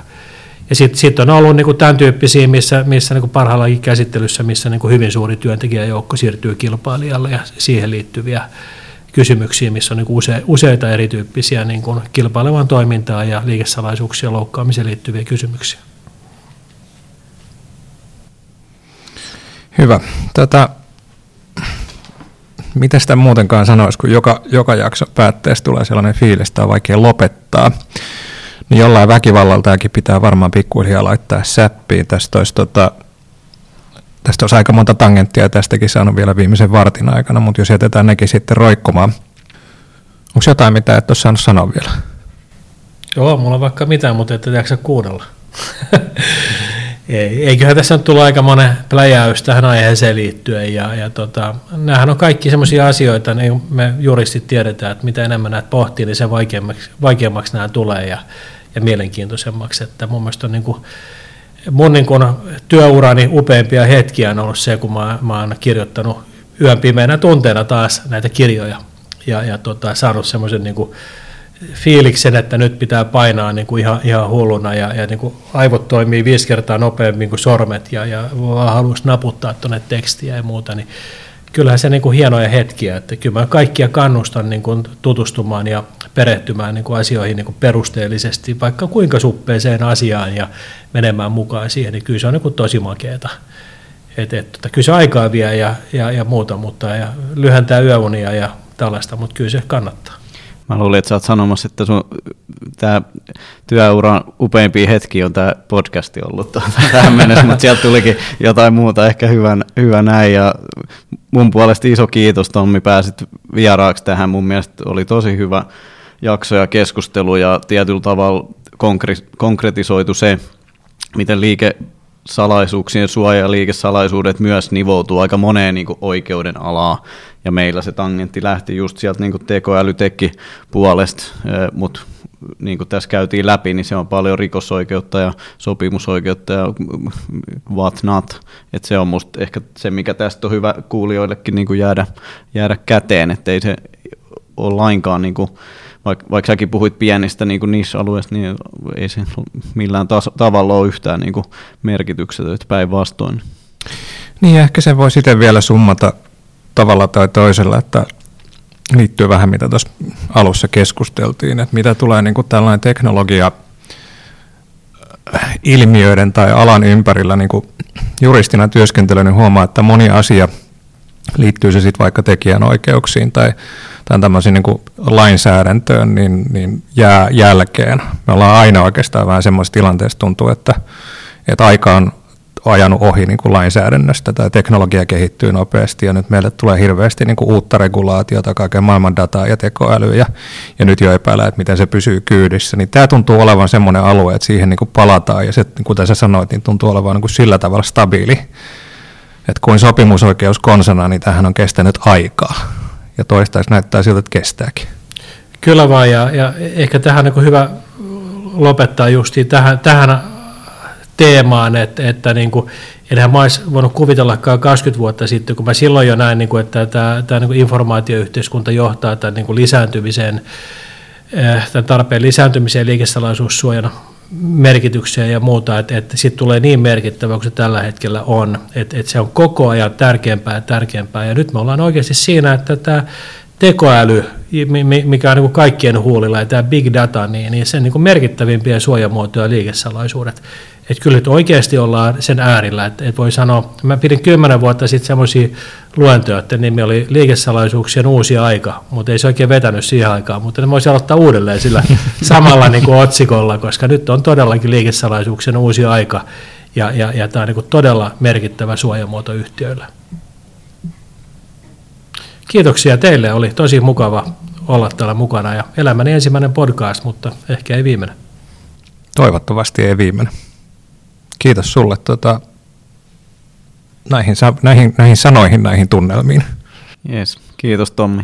ja sitten sit on ollut niin kuin tämän tyyppisiä, missä, missä niin parhaillakin käsittelyssä, missä niin kuin hyvin suuri työntekijäjoukko siirtyy kilpailijalle ja siihen liittyviä kysymyksiä, missä on niin kuin use, useita erityyppisiä niin kuin kilpailevan toimintaa ja liikesalaisuuksia loukkaamiseen liittyviä kysymyksiä.
Hyvä. Tätä mitä sitä muutenkaan sanoisi, kun joka, joka jakso päätteessä tulee sellainen fiilis, että on vaikea lopettaa. Niin jollain väkivallaltakin pitää varmaan pikkuhiljaa laittaa säppiin. Tästä olisi, tota, tästä olisi aika monta tangenttia tästäkin saanut vielä viimeisen vartin aikana, mutta jos jätetään nekin sitten roikkumaan. Onko jotain, mitä et ole saanut sanoa vielä?
Joo, mulla on vaikka mitään, mutta ette jaksa kuunnella. Ei, eiköhän tässä nyt tullut aika monen pläjäys tähän aiheeseen liittyen. Ja, ja tota, nämähän on kaikki sellaisia asioita, niin me juristit tiedetään, että mitä enemmän näitä pohtii, niin se vaikeammaksi, vaikeammaksi nämä tulee ja, ja mielenkiintoisemmaksi. Että mun mielestä on niin kuin, mun niin kuin työurani upeimpia hetkiä on ollut se, kun mä, mä oon kirjoittanut yön pimeänä tunteena taas näitä kirjoja ja, ja tota, saanut semmoisen niin kuin, fiiliksen, että nyt pitää painaa niin kuin ihan, ihan hulluna ja, ja niin kuin aivot toimii viisi kertaa nopeammin kuin sormet ja, ja vaan haluaisi naputtaa tuonne tekstiä ja muuta, niin kyllähän se niin kuin hienoja hetkiä, että kyllä mä kaikkia kannustan niin kuin tutustumaan ja perehtymään niin kuin asioihin niin kuin perusteellisesti, vaikka kuinka suppeeseen asiaan ja menemään mukaan siihen, niin kyllä se on niin kuin tosi makeeta. Et, et, tota, kyllä se aikaa vie ja, ja, ja muuta, mutta ja lyhentää yöunia ja tällaista, mutta kyllä se kannattaa.
Mä luulin, että sä oot sanomassa, että sun tämä työuran upeimpia hetki on tämä podcasti ollut tähän mennessä, mutta sieltä tulikin jotain muuta, ehkä hyvä, hyvä näin. Ja mun puolesta iso kiitos Tommi, pääsit vieraaksi tähän. Mun mielestä oli tosi hyvä jakso ja keskustelu ja tietyllä tavalla konkre- konkretisoitu se, miten liike salaisuuksien suoja ja liikesalaisuudet myös nivoutuu aika moneen niin oikeuden alaa. Ja meillä se tangentti lähti just sieltä niin tekoälytekki puolesta, mutta niin kuin tässä käytiin läpi, niin se on paljon rikosoikeutta ja sopimusoikeutta ja what not. Et se on musta ehkä se, mikä tästä on hyvä kuulijoillekin niin kuin jäädä, jäädä käteen, ettei se ole lainkaan niin kuin vaikka, vaikka säkin puhuit pienistä niin niissä alueista, niin ei se millään tas- tavalla ole yhtään niin merkityksetöntä päinvastoin.
Niin, ehkä se voi sitten vielä summata tavalla tai toisella, että liittyy vähän mitä tuossa alussa keskusteltiin, että mitä tulee niin kuin tällainen teknologia äh, ilmiöiden tai alan ympärillä niin kuin juristina työskentelyyn, niin huomaa, että moni asia liittyy se sitten vaikka tekijänoikeuksiin tai, tai tämmöisiin niin lainsäädäntöön, niin, niin jää jälkeen. Me ollaan aina oikeastaan vähän semmoisessa tilanteessa tuntuu, että, että aika on ajanut ohi niin kuin lainsäädännöstä tai teknologia kehittyy nopeasti ja nyt meille tulee hirveästi niin kuin uutta regulaatiota, kaiken maailman dataa ja tekoälyä ja, ja nyt jo epäillä, että miten se pysyy kyydissä. Niin tämä tuntuu olevan semmoinen alue, että siihen niin kuin palataan ja se, kuten sä sanoit, niin tuntuu olevan niin kuin sillä tavalla stabiili, että kuin sopimusoikeus konsana, niin tähän on kestänyt aikaa ja toistaiseksi näyttää siltä, että kestääkin.
Kyllä vaan, ja, ja ehkä tähän on niin hyvä lopettaa justiin tähän, tähän teemaan, että, että niin kuin, enhän mä olisi voinut kuvitellakaan 20 vuotta sitten, kun mä silloin jo näin, niin kuin, että tämä, tämä niin kuin informaatioyhteiskunta johtaa tämän niin kuin lisääntymiseen, eh, tämän tarpeen lisääntymiseen liikesalaisuussuojana merkityksiä ja muuta, että, että sitten tulee niin merkittävä kuin se tällä hetkellä on, että, että se on koko ajan tärkeämpää ja tärkeämpää. Ja nyt me ollaan oikeasti siinä, että tämä tekoäly, mikä on niin kuin kaikkien huulilla, ja tämä big data, niin, niin sen niin kuin merkittävimpiä suojamuotoja liikesalaisuudet. Että kyllä nyt oikeasti ollaan sen äärillä, että, voi sanoa, mä pidin kymmenen vuotta sitten semmoisia luentoja, että nimi oli liikesalaisuuksien uusi aika, mutta ei se oikein vetänyt siihen aikaan, mutta ne voisi aloittaa uudelleen sillä samalla niin kuin otsikolla, koska nyt on todellakin liikesalaisuuksien uusi aika, ja, ja, ja tämä on niin kuin todella merkittävä suojamuoto yhtiöille. Kiitoksia teille, oli tosi mukava olla täällä mukana ja elämäni ensimmäinen podcast, mutta ehkä ei viimeinen.
Toivottavasti ei viimeinen. Kiitos sulle tota, näihin, näihin, näihin sanoihin, näihin tunnelmiin.
Yes, kiitos Tommi.